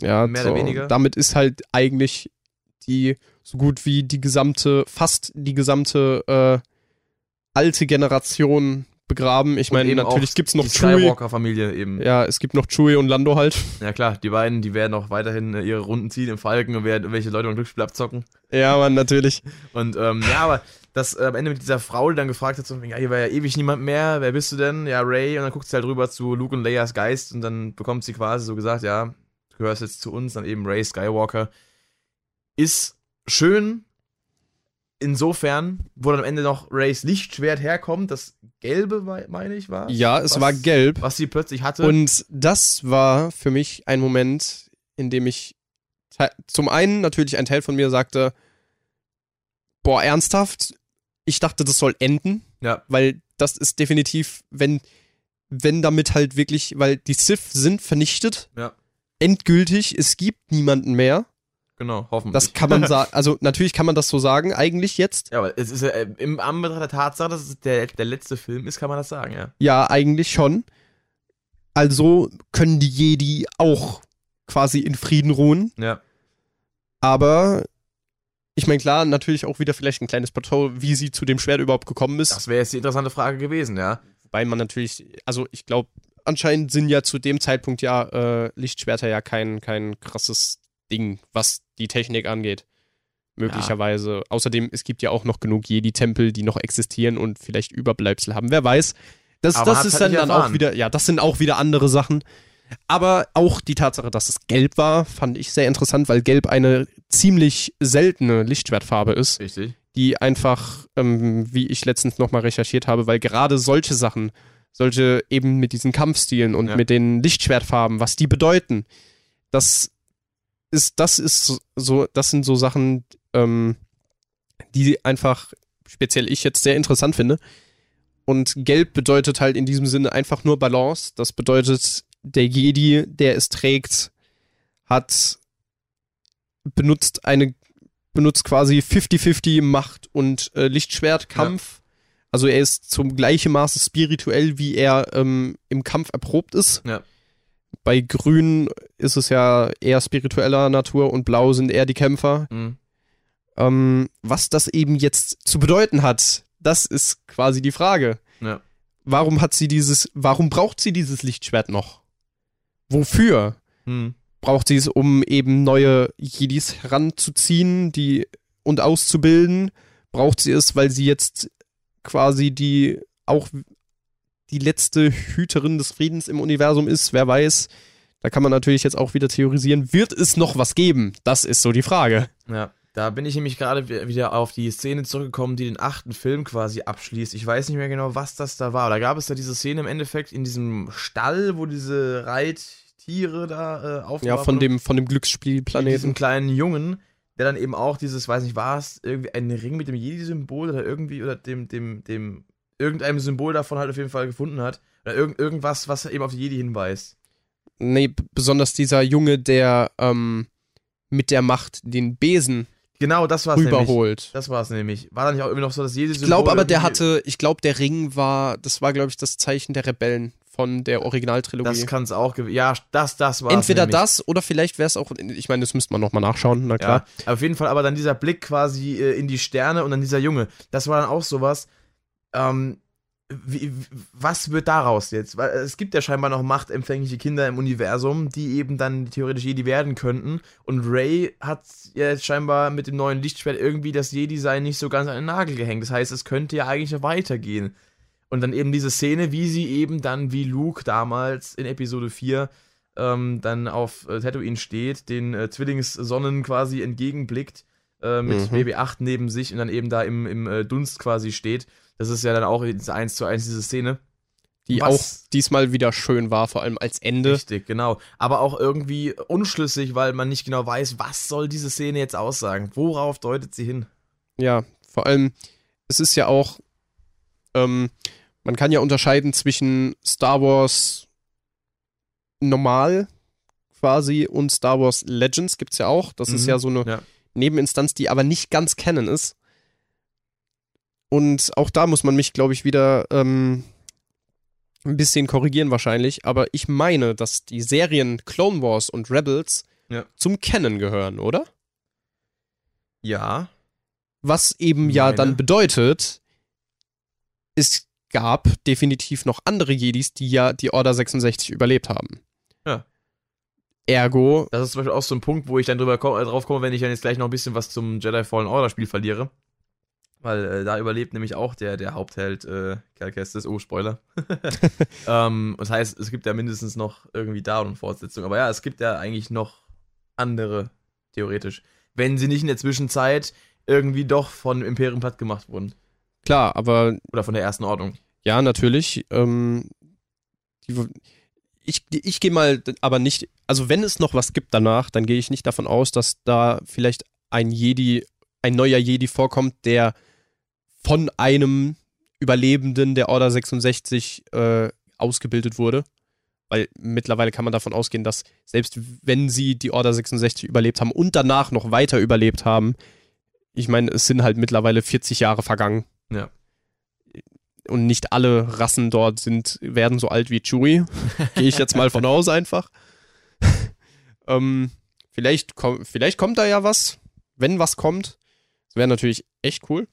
Ja, Mehr oder weniger. Damit ist halt eigentlich die so gut wie die gesamte, fast die gesamte äh, alte Generation begraben. Ich meine, natürlich auch gibt's noch die Chewie. Skywalker-Familie eben. Ja. Ja, es gibt noch Chewie und Lando halt. klar, die beiden, die werden auch weiterhin äh, ihre Runden ziehen im Falken und werden irgendwelche Leute beim Glücksspiel abzocken. Ja, man, natürlich. Und ähm, ja, aber das äh, am Ende mit dieser Frau, die dann gefragt hat, so, ja, hier war ja ewig niemand mehr, wer bist du denn? Ja, Ray. Und dann guckt sie halt rüber zu Luke und Leias Geist und dann bekommt sie quasi so gesagt, ja, du gehörst jetzt zu uns, dann eben Ray Skywalker. Ist schön, insofern, wo dann am Ende noch Rays Lichtschwert herkommt, das gelbe, meine ich, war. Ja, es was, war gelb. Was sie plötzlich hatte. Und das war für mich ein Moment, in dem ich zum einen natürlich ein Teil von mir sagte, boah, ernsthaft, ich dachte, das soll enden, ja, weil das ist definitiv, wenn, wenn damit halt wirklich, weil die Sith sind vernichtet, Ja. endgültig, es gibt niemanden mehr. Genau, hoffentlich. Das kann man sagen, <laughs> also natürlich kann man das so sagen, eigentlich jetzt. ja, aber es ist ja, äh, im Anbetracht der Tatsache, dass es der, der letzte Film ist, kann man das sagen, ja. Ja, eigentlich schon. Also können die Jedi auch quasi in Frieden ruhen. Ja. Aber ich meine, klar, natürlich auch wieder vielleicht ein kleines Plateau, wie sie zu dem Schwert überhaupt gekommen ist. Das wäre jetzt die interessante Frage gewesen, ja. Wobei man natürlich, also ich glaube, anscheinend sind ja zu dem Zeitpunkt ja äh, Lichtschwerter ja kein, kein krasses Ding, was die Technik angeht. Möglicherweise. Außerdem, es gibt ja auch noch genug Jedi-Tempel, die noch existieren und vielleicht Überbleibsel haben. Wer weiß. Das, Aber das ist halt dann, dann auch wieder, ja, das sind auch wieder andere Sachen. Aber auch die Tatsache, dass es gelb war, fand ich sehr interessant, weil gelb eine ziemlich seltene Lichtschwertfarbe ist Richtig. die einfach, ähm, wie ich letztens nochmal recherchiert habe, weil gerade solche Sachen, solche eben mit diesen Kampfstilen und Ja. mit den Lichtschwertfarben, was die bedeuten, das ist, das ist so, das sind so Sachen, ähm, die einfach speziell ich jetzt sehr interessant finde. Und gelb bedeutet halt in diesem Sinne einfach nur Balance. Das bedeutet, der Jedi, der es trägt, hat benutzt eine benutzt quasi 50-50 Macht und äh, Lichtschwertkampf. Also er ist zum gleichen Maße spirituell, wie er ähm, im Kampf erprobt ist. Ja. Bei Grün ist es ja eher spiritueller Natur und Blau sind eher die Kämpfer. Mhm. Ähm, was das eben jetzt zu bedeuten hat, das ist quasi die Frage. Ja. Warum hat sie dieses, warum braucht sie dieses Lichtschwert noch? wofür? Hm. Braucht sie es, um eben neue Jedis heranzuziehen die, und auszubilden? Braucht sie es, weil sie jetzt quasi die auch die letzte Hüterin des Friedens im Universum ist? Wer weiß. Da kann man natürlich jetzt auch wieder theorisieren, wird es noch was geben? Das ist so die Frage. Ja, da bin ich nämlich gerade wi- wieder auf die Szene zurückgekommen, die den achten Film quasi abschließt. Ich weiß nicht mehr genau, was das da war. Da gab es da diese Szene im Endeffekt in diesem Stall, wo diese Reittiere da äh, aufgeworfen Ja, von dem, von dem Mit diesem Glücksspielplaneten. kleinen Jungen, der dann eben auch dieses, weiß nicht, war es irgendwie ein Ring mit dem Jedi-Symbol oder irgendwie, oder dem, dem, dem, irgendeinem Symbol davon halt auf jeden Fall gefunden hat. Oder irgend, irgendwas, was eben auf die Jedi hinweist. Nee, besonders dieser Junge, der ähm, mit der Macht den Besen Genau, das war es nämlich. Das war es nämlich. War da nicht auch irgendwie noch so das Jedi-Symbol? Ich glaube aber, der hatte, ich glaube, der Ring war, das war, glaube ich, das Zeichen der Rebellen von der Originaltrilogie. Das kann es auch gewesen. Ja, das, das war Entweder nämlich. das oder vielleicht wäre es auch, ich meine, das müsste man nochmal nachschauen, na klar. Ja, auf jeden Fall, aber dann dieser Blick quasi äh, in die Sterne und dann dieser Junge, das war dann auch sowas. Ähm, wie, was wird daraus jetzt? Weil es gibt ja scheinbar noch machtempfängliche Kinder im Universum, die eben dann theoretisch Jedi werden könnten. Und Ray hat ja jetzt scheinbar mit dem neuen Lichtschwert irgendwie das Jedi-Sein nicht so ganz an den Nagel gehängt. Das heißt, es könnte ja eigentlich noch weitergehen. Und dann eben diese Szene, wie sie eben dann wie Luke damals in Episode 4 ähm, dann auf äh, Tatooine steht, den äh, Zwillingssonnen quasi entgegenblickt, äh, mit Mhm. BB-8 neben sich und dann eben da im, im äh, Dunst quasi steht. Das ist ja dann auch diese 1 zu 1 diese Szene. Die Was- auch diesmal wieder schön war, vor allem als Ende. Richtig, genau. Aber auch irgendwie unschlüssig, weil man nicht genau weiß, was soll diese Szene jetzt aussagen? Worauf deutet sie hin? Ja, vor allem, es ist ja auch, ähm, man kann ja unterscheiden zwischen Star Wars normal quasi und Star Wars Legends gibt's ja auch. Das ist Mhm, ja so eine ja. Nebeninstanz, die aber nicht ganz Canon ist. Und auch da muss man mich, glaube ich, wieder ähm, ein bisschen korrigieren wahrscheinlich. Aber ich meine, dass die Serien Clone Wars und Rebels Ja. zum Canon gehören, oder? Ja. Was eben ja Meine. dann bedeutet, es gab definitiv noch andere Jedis, die ja die Order 66 überlebt haben. Ja. Ergo, Das ist zum Beispiel auch so ein Punkt, wo ich dann drüber ko- äh, drauf komme, wenn ich dann jetzt gleich noch ein bisschen was zum Jedi Fallen Order Spiel verliere. Weil äh, da überlebt nämlich auch der, der Hauptheld äh, Cal Kestis. Oh, Spoiler. <laughs> <laughs> ähm, das heißt, es gibt ja mindestens noch irgendwie da eine Fortsetzung. Aber ja, es gibt ja eigentlich noch andere, theoretisch. Wenn sie nicht in der Zwischenzeit irgendwie doch von Imperium platt gemacht wurden. klar, aber Oder von der ersten Ordnung. ja, natürlich. Ähm, die, ich ich gehe mal aber nicht, also wenn es noch was gibt danach, dann gehe ich nicht davon aus, dass da vielleicht ein Jedi, ein neuer Jedi vorkommt, der von einem Überlebenden der Order 66 äh, ausgebildet wurde. Weil mittlerweile kann man davon ausgehen, dass selbst wenn sie die Order 66 überlebt haben und danach noch weiter überlebt haben, ich meine, es sind halt mittlerweile 40 Jahre vergangen. Ja. Und nicht alle Rassen dort sind, werden so alt wie Chewie. <laughs> Gehe ich jetzt mal von aus einfach. <laughs> ähm, vielleicht, komm, vielleicht kommt da ja was, wenn was kommt. Das wäre natürlich echt cool.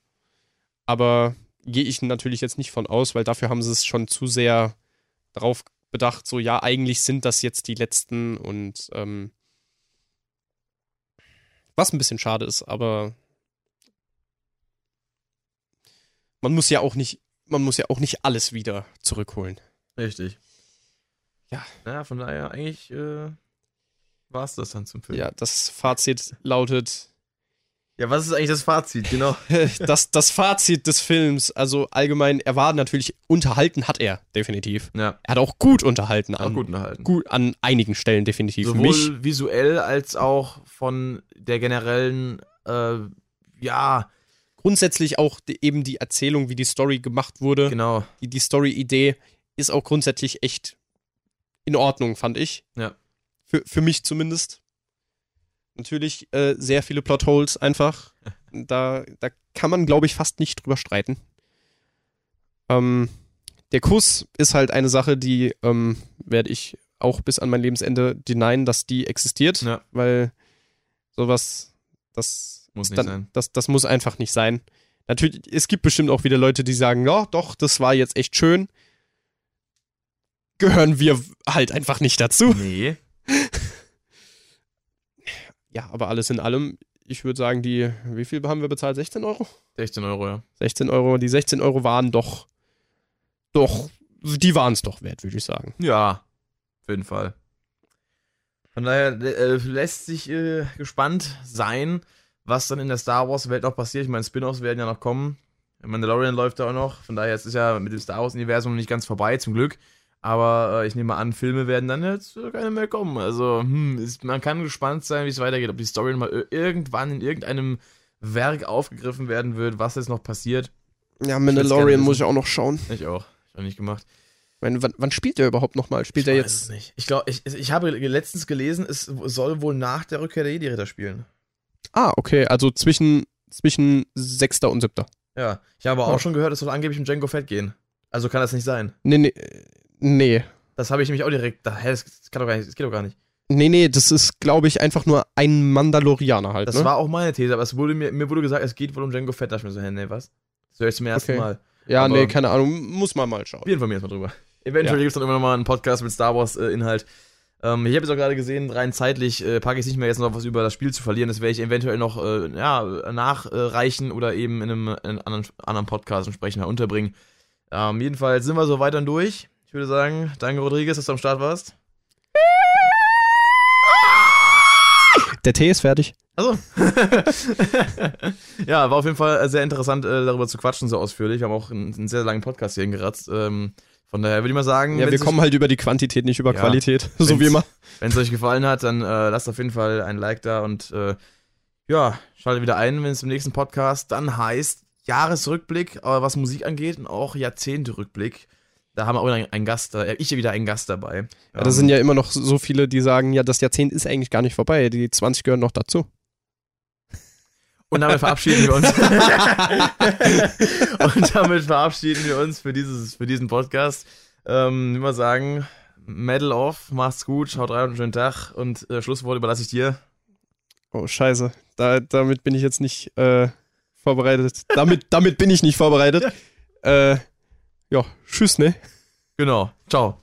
Aber gehe ich natürlich jetzt nicht von aus, weil dafür haben sie es schon zu sehr darauf bedacht, so ja, eigentlich sind das jetzt die letzten und ähm, was ein bisschen schade ist, aber man muss ja auch nicht, man muss ja auch nicht alles wieder zurückholen. Richtig. Ja. Naja, von daher, eigentlich äh, war es das dann zum Film. Ja, das Fazit lautet, ja, was ist eigentlich das Fazit? Genau. <laughs> das, das Fazit des Films, also allgemein, er war natürlich unterhalten, hat er definitiv. Ja, Er hat auch gut unterhalten, auch an, gut unterhalten. gut an einigen Stellen definitiv. Sowohl Mich, visuell als auch von der generellen, äh, ja, grundsätzlich auch die, eben die Erzählung, wie die Story gemacht wurde, genau. die, die Story-Idee ist auch grundsätzlich echt in Ordnung, fand ich. Ja. Für, für mich zumindest. Natürlich äh, sehr viele Plotholes einfach. <laughs> Da, da kann man, glaube ich, fast nicht drüber streiten. Ähm, der Kuss ist halt eine Sache, die ähm, werde ich auch bis an mein Lebensende denyen, dass die existiert, Ja. weil sowas, das Muss nicht dann, sein. Das, das muss einfach nicht sein. Natürlich, es gibt bestimmt auch wieder Leute, die sagen, ja, doch, das war jetzt echt schön. gehören wir halt einfach nicht dazu. Nee. Ja, aber alles in allem, ich würde sagen, die, wie viel haben wir bezahlt? 16 Euro? 16 Euro, ja. 16 Euro, die 16 Euro waren doch, doch, die waren es doch wert, würde ich sagen. Ja, auf jeden Fall. Von daher äh, lässt sich äh, gespannt sein, was dann in der Star Wars-Welt noch passiert. Ich meine, Spin-offs werden ja noch kommen. Mandalorian läuft da auch noch. Von daher ist es ja mit dem Star Wars-Universum nicht ganz vorbei, zum Glück. Aber äh, ich nehme an, Filme werden dann jetzt keine mehr kommen. Also, hm, ist, man kann gespannt sein, wie es weitergeht. Ob die Story mal irgendwann in irgendeinem Werk aufgegriffen werden wird, was jetzt noch passiert. Ja, Mandalorian muss ich auch noch schauen. Ich auch. Ich auch nicht gemacht. Ich meine, wann, wann spielt der überhaupt nochmal? Spielt ich er weiß jetzt? es nicht. Ich glaube, ich, ich habe letztens gelesen, es soll wohl nach der Rückkehr der Jedi-Ritter spielen. Ah, okay. Also zwischen, zwischen 6. und 7. Ja. Ich habe auch schon gehört, es soll angeblich um Django Fett gehen. Also kann das nicht sein. Nee, nee. Nee. Das habe ich nämlich auch direkt. Da, hä, das, das kann doch gar nicht. Das geht doch gar nicht. Nee, nee, das ist, glaube ich, einfach nur ein Mandalorianer halt. Das ne? war auch meine These, aber es wurde mir, mir wurde gesagt, es geht wohl um Django Fett. Da ich mir so, hä, nee, was? Das höre ich zum ersten Okay. Mal. ja, aber- nee, keine Ahnung. Muss man mal schauen. Wir informieren uns mal drüber. Eventuell Ja. gibt es dann immer noch mal einen Podcast mit Star Wars-Inhalt. ähm, ich habe jetzt auch gerade gesehen, rein zeitlich äh, packe ich es nicht mehr jetzt noch was über das Spiel zu verlieren. Das werde ich eventuell noch äh, ja, nachreichen oder eben in einem, in einem anderen, anderen Podcast entsprechend unterbringen. Ähm, jedenfalls sind wir so weiter durch. Ich würde sagen, danke Rodriguez, dass du am Start warst. Der Tee ist fertig. Also. <laughs> ja, war auf jeden Fall sehr interessant, äh, darüber zu quatschen, so ausführlich. Wir haben auch einen, einen sehr langen Podcast hier hingeratzt. Ähm, von daher würde ich mal sagen, Ja, wir kommen halt über die Quantität, nicht über Ja. Qualität. <laughs> So wie immer. Wenn es euch gefallen hat, dann äh, lasst auf jeden Fall ein Like da und äh, ja, schaltet wieder ein, wenn es im nächsten Podcast dann heißt Jahresrückblick, äh, was Musik angeht und auch Jahrzehnte-Rückblick. Da haben wir auch wieder einen Gast, äh, ich wieder einen Gast dabei. Ja, das sind ja immer noch so viele, die sagen, ja, das Jahrzehnt ist eigentlich gar nicht vorbei. Die 20 gehören noch dazu. Und damit verabschieden wir uns. <laughs> und damit verabschieden wir uns für, dieses, für diesen Podcast. Ähm, wie mal sagen, Medal off, macht's gut, schaut rein und schönen Tag. Und äh, Schlusswort überlasse ich dir. Oh, scheiße. Da, damit bin ich jetzt nicht äh, vorbereitet. Damit, damit bin ich nicht vorbereitet. <laughs> Äh, ja, tschüss, ne? Genau. Ciao.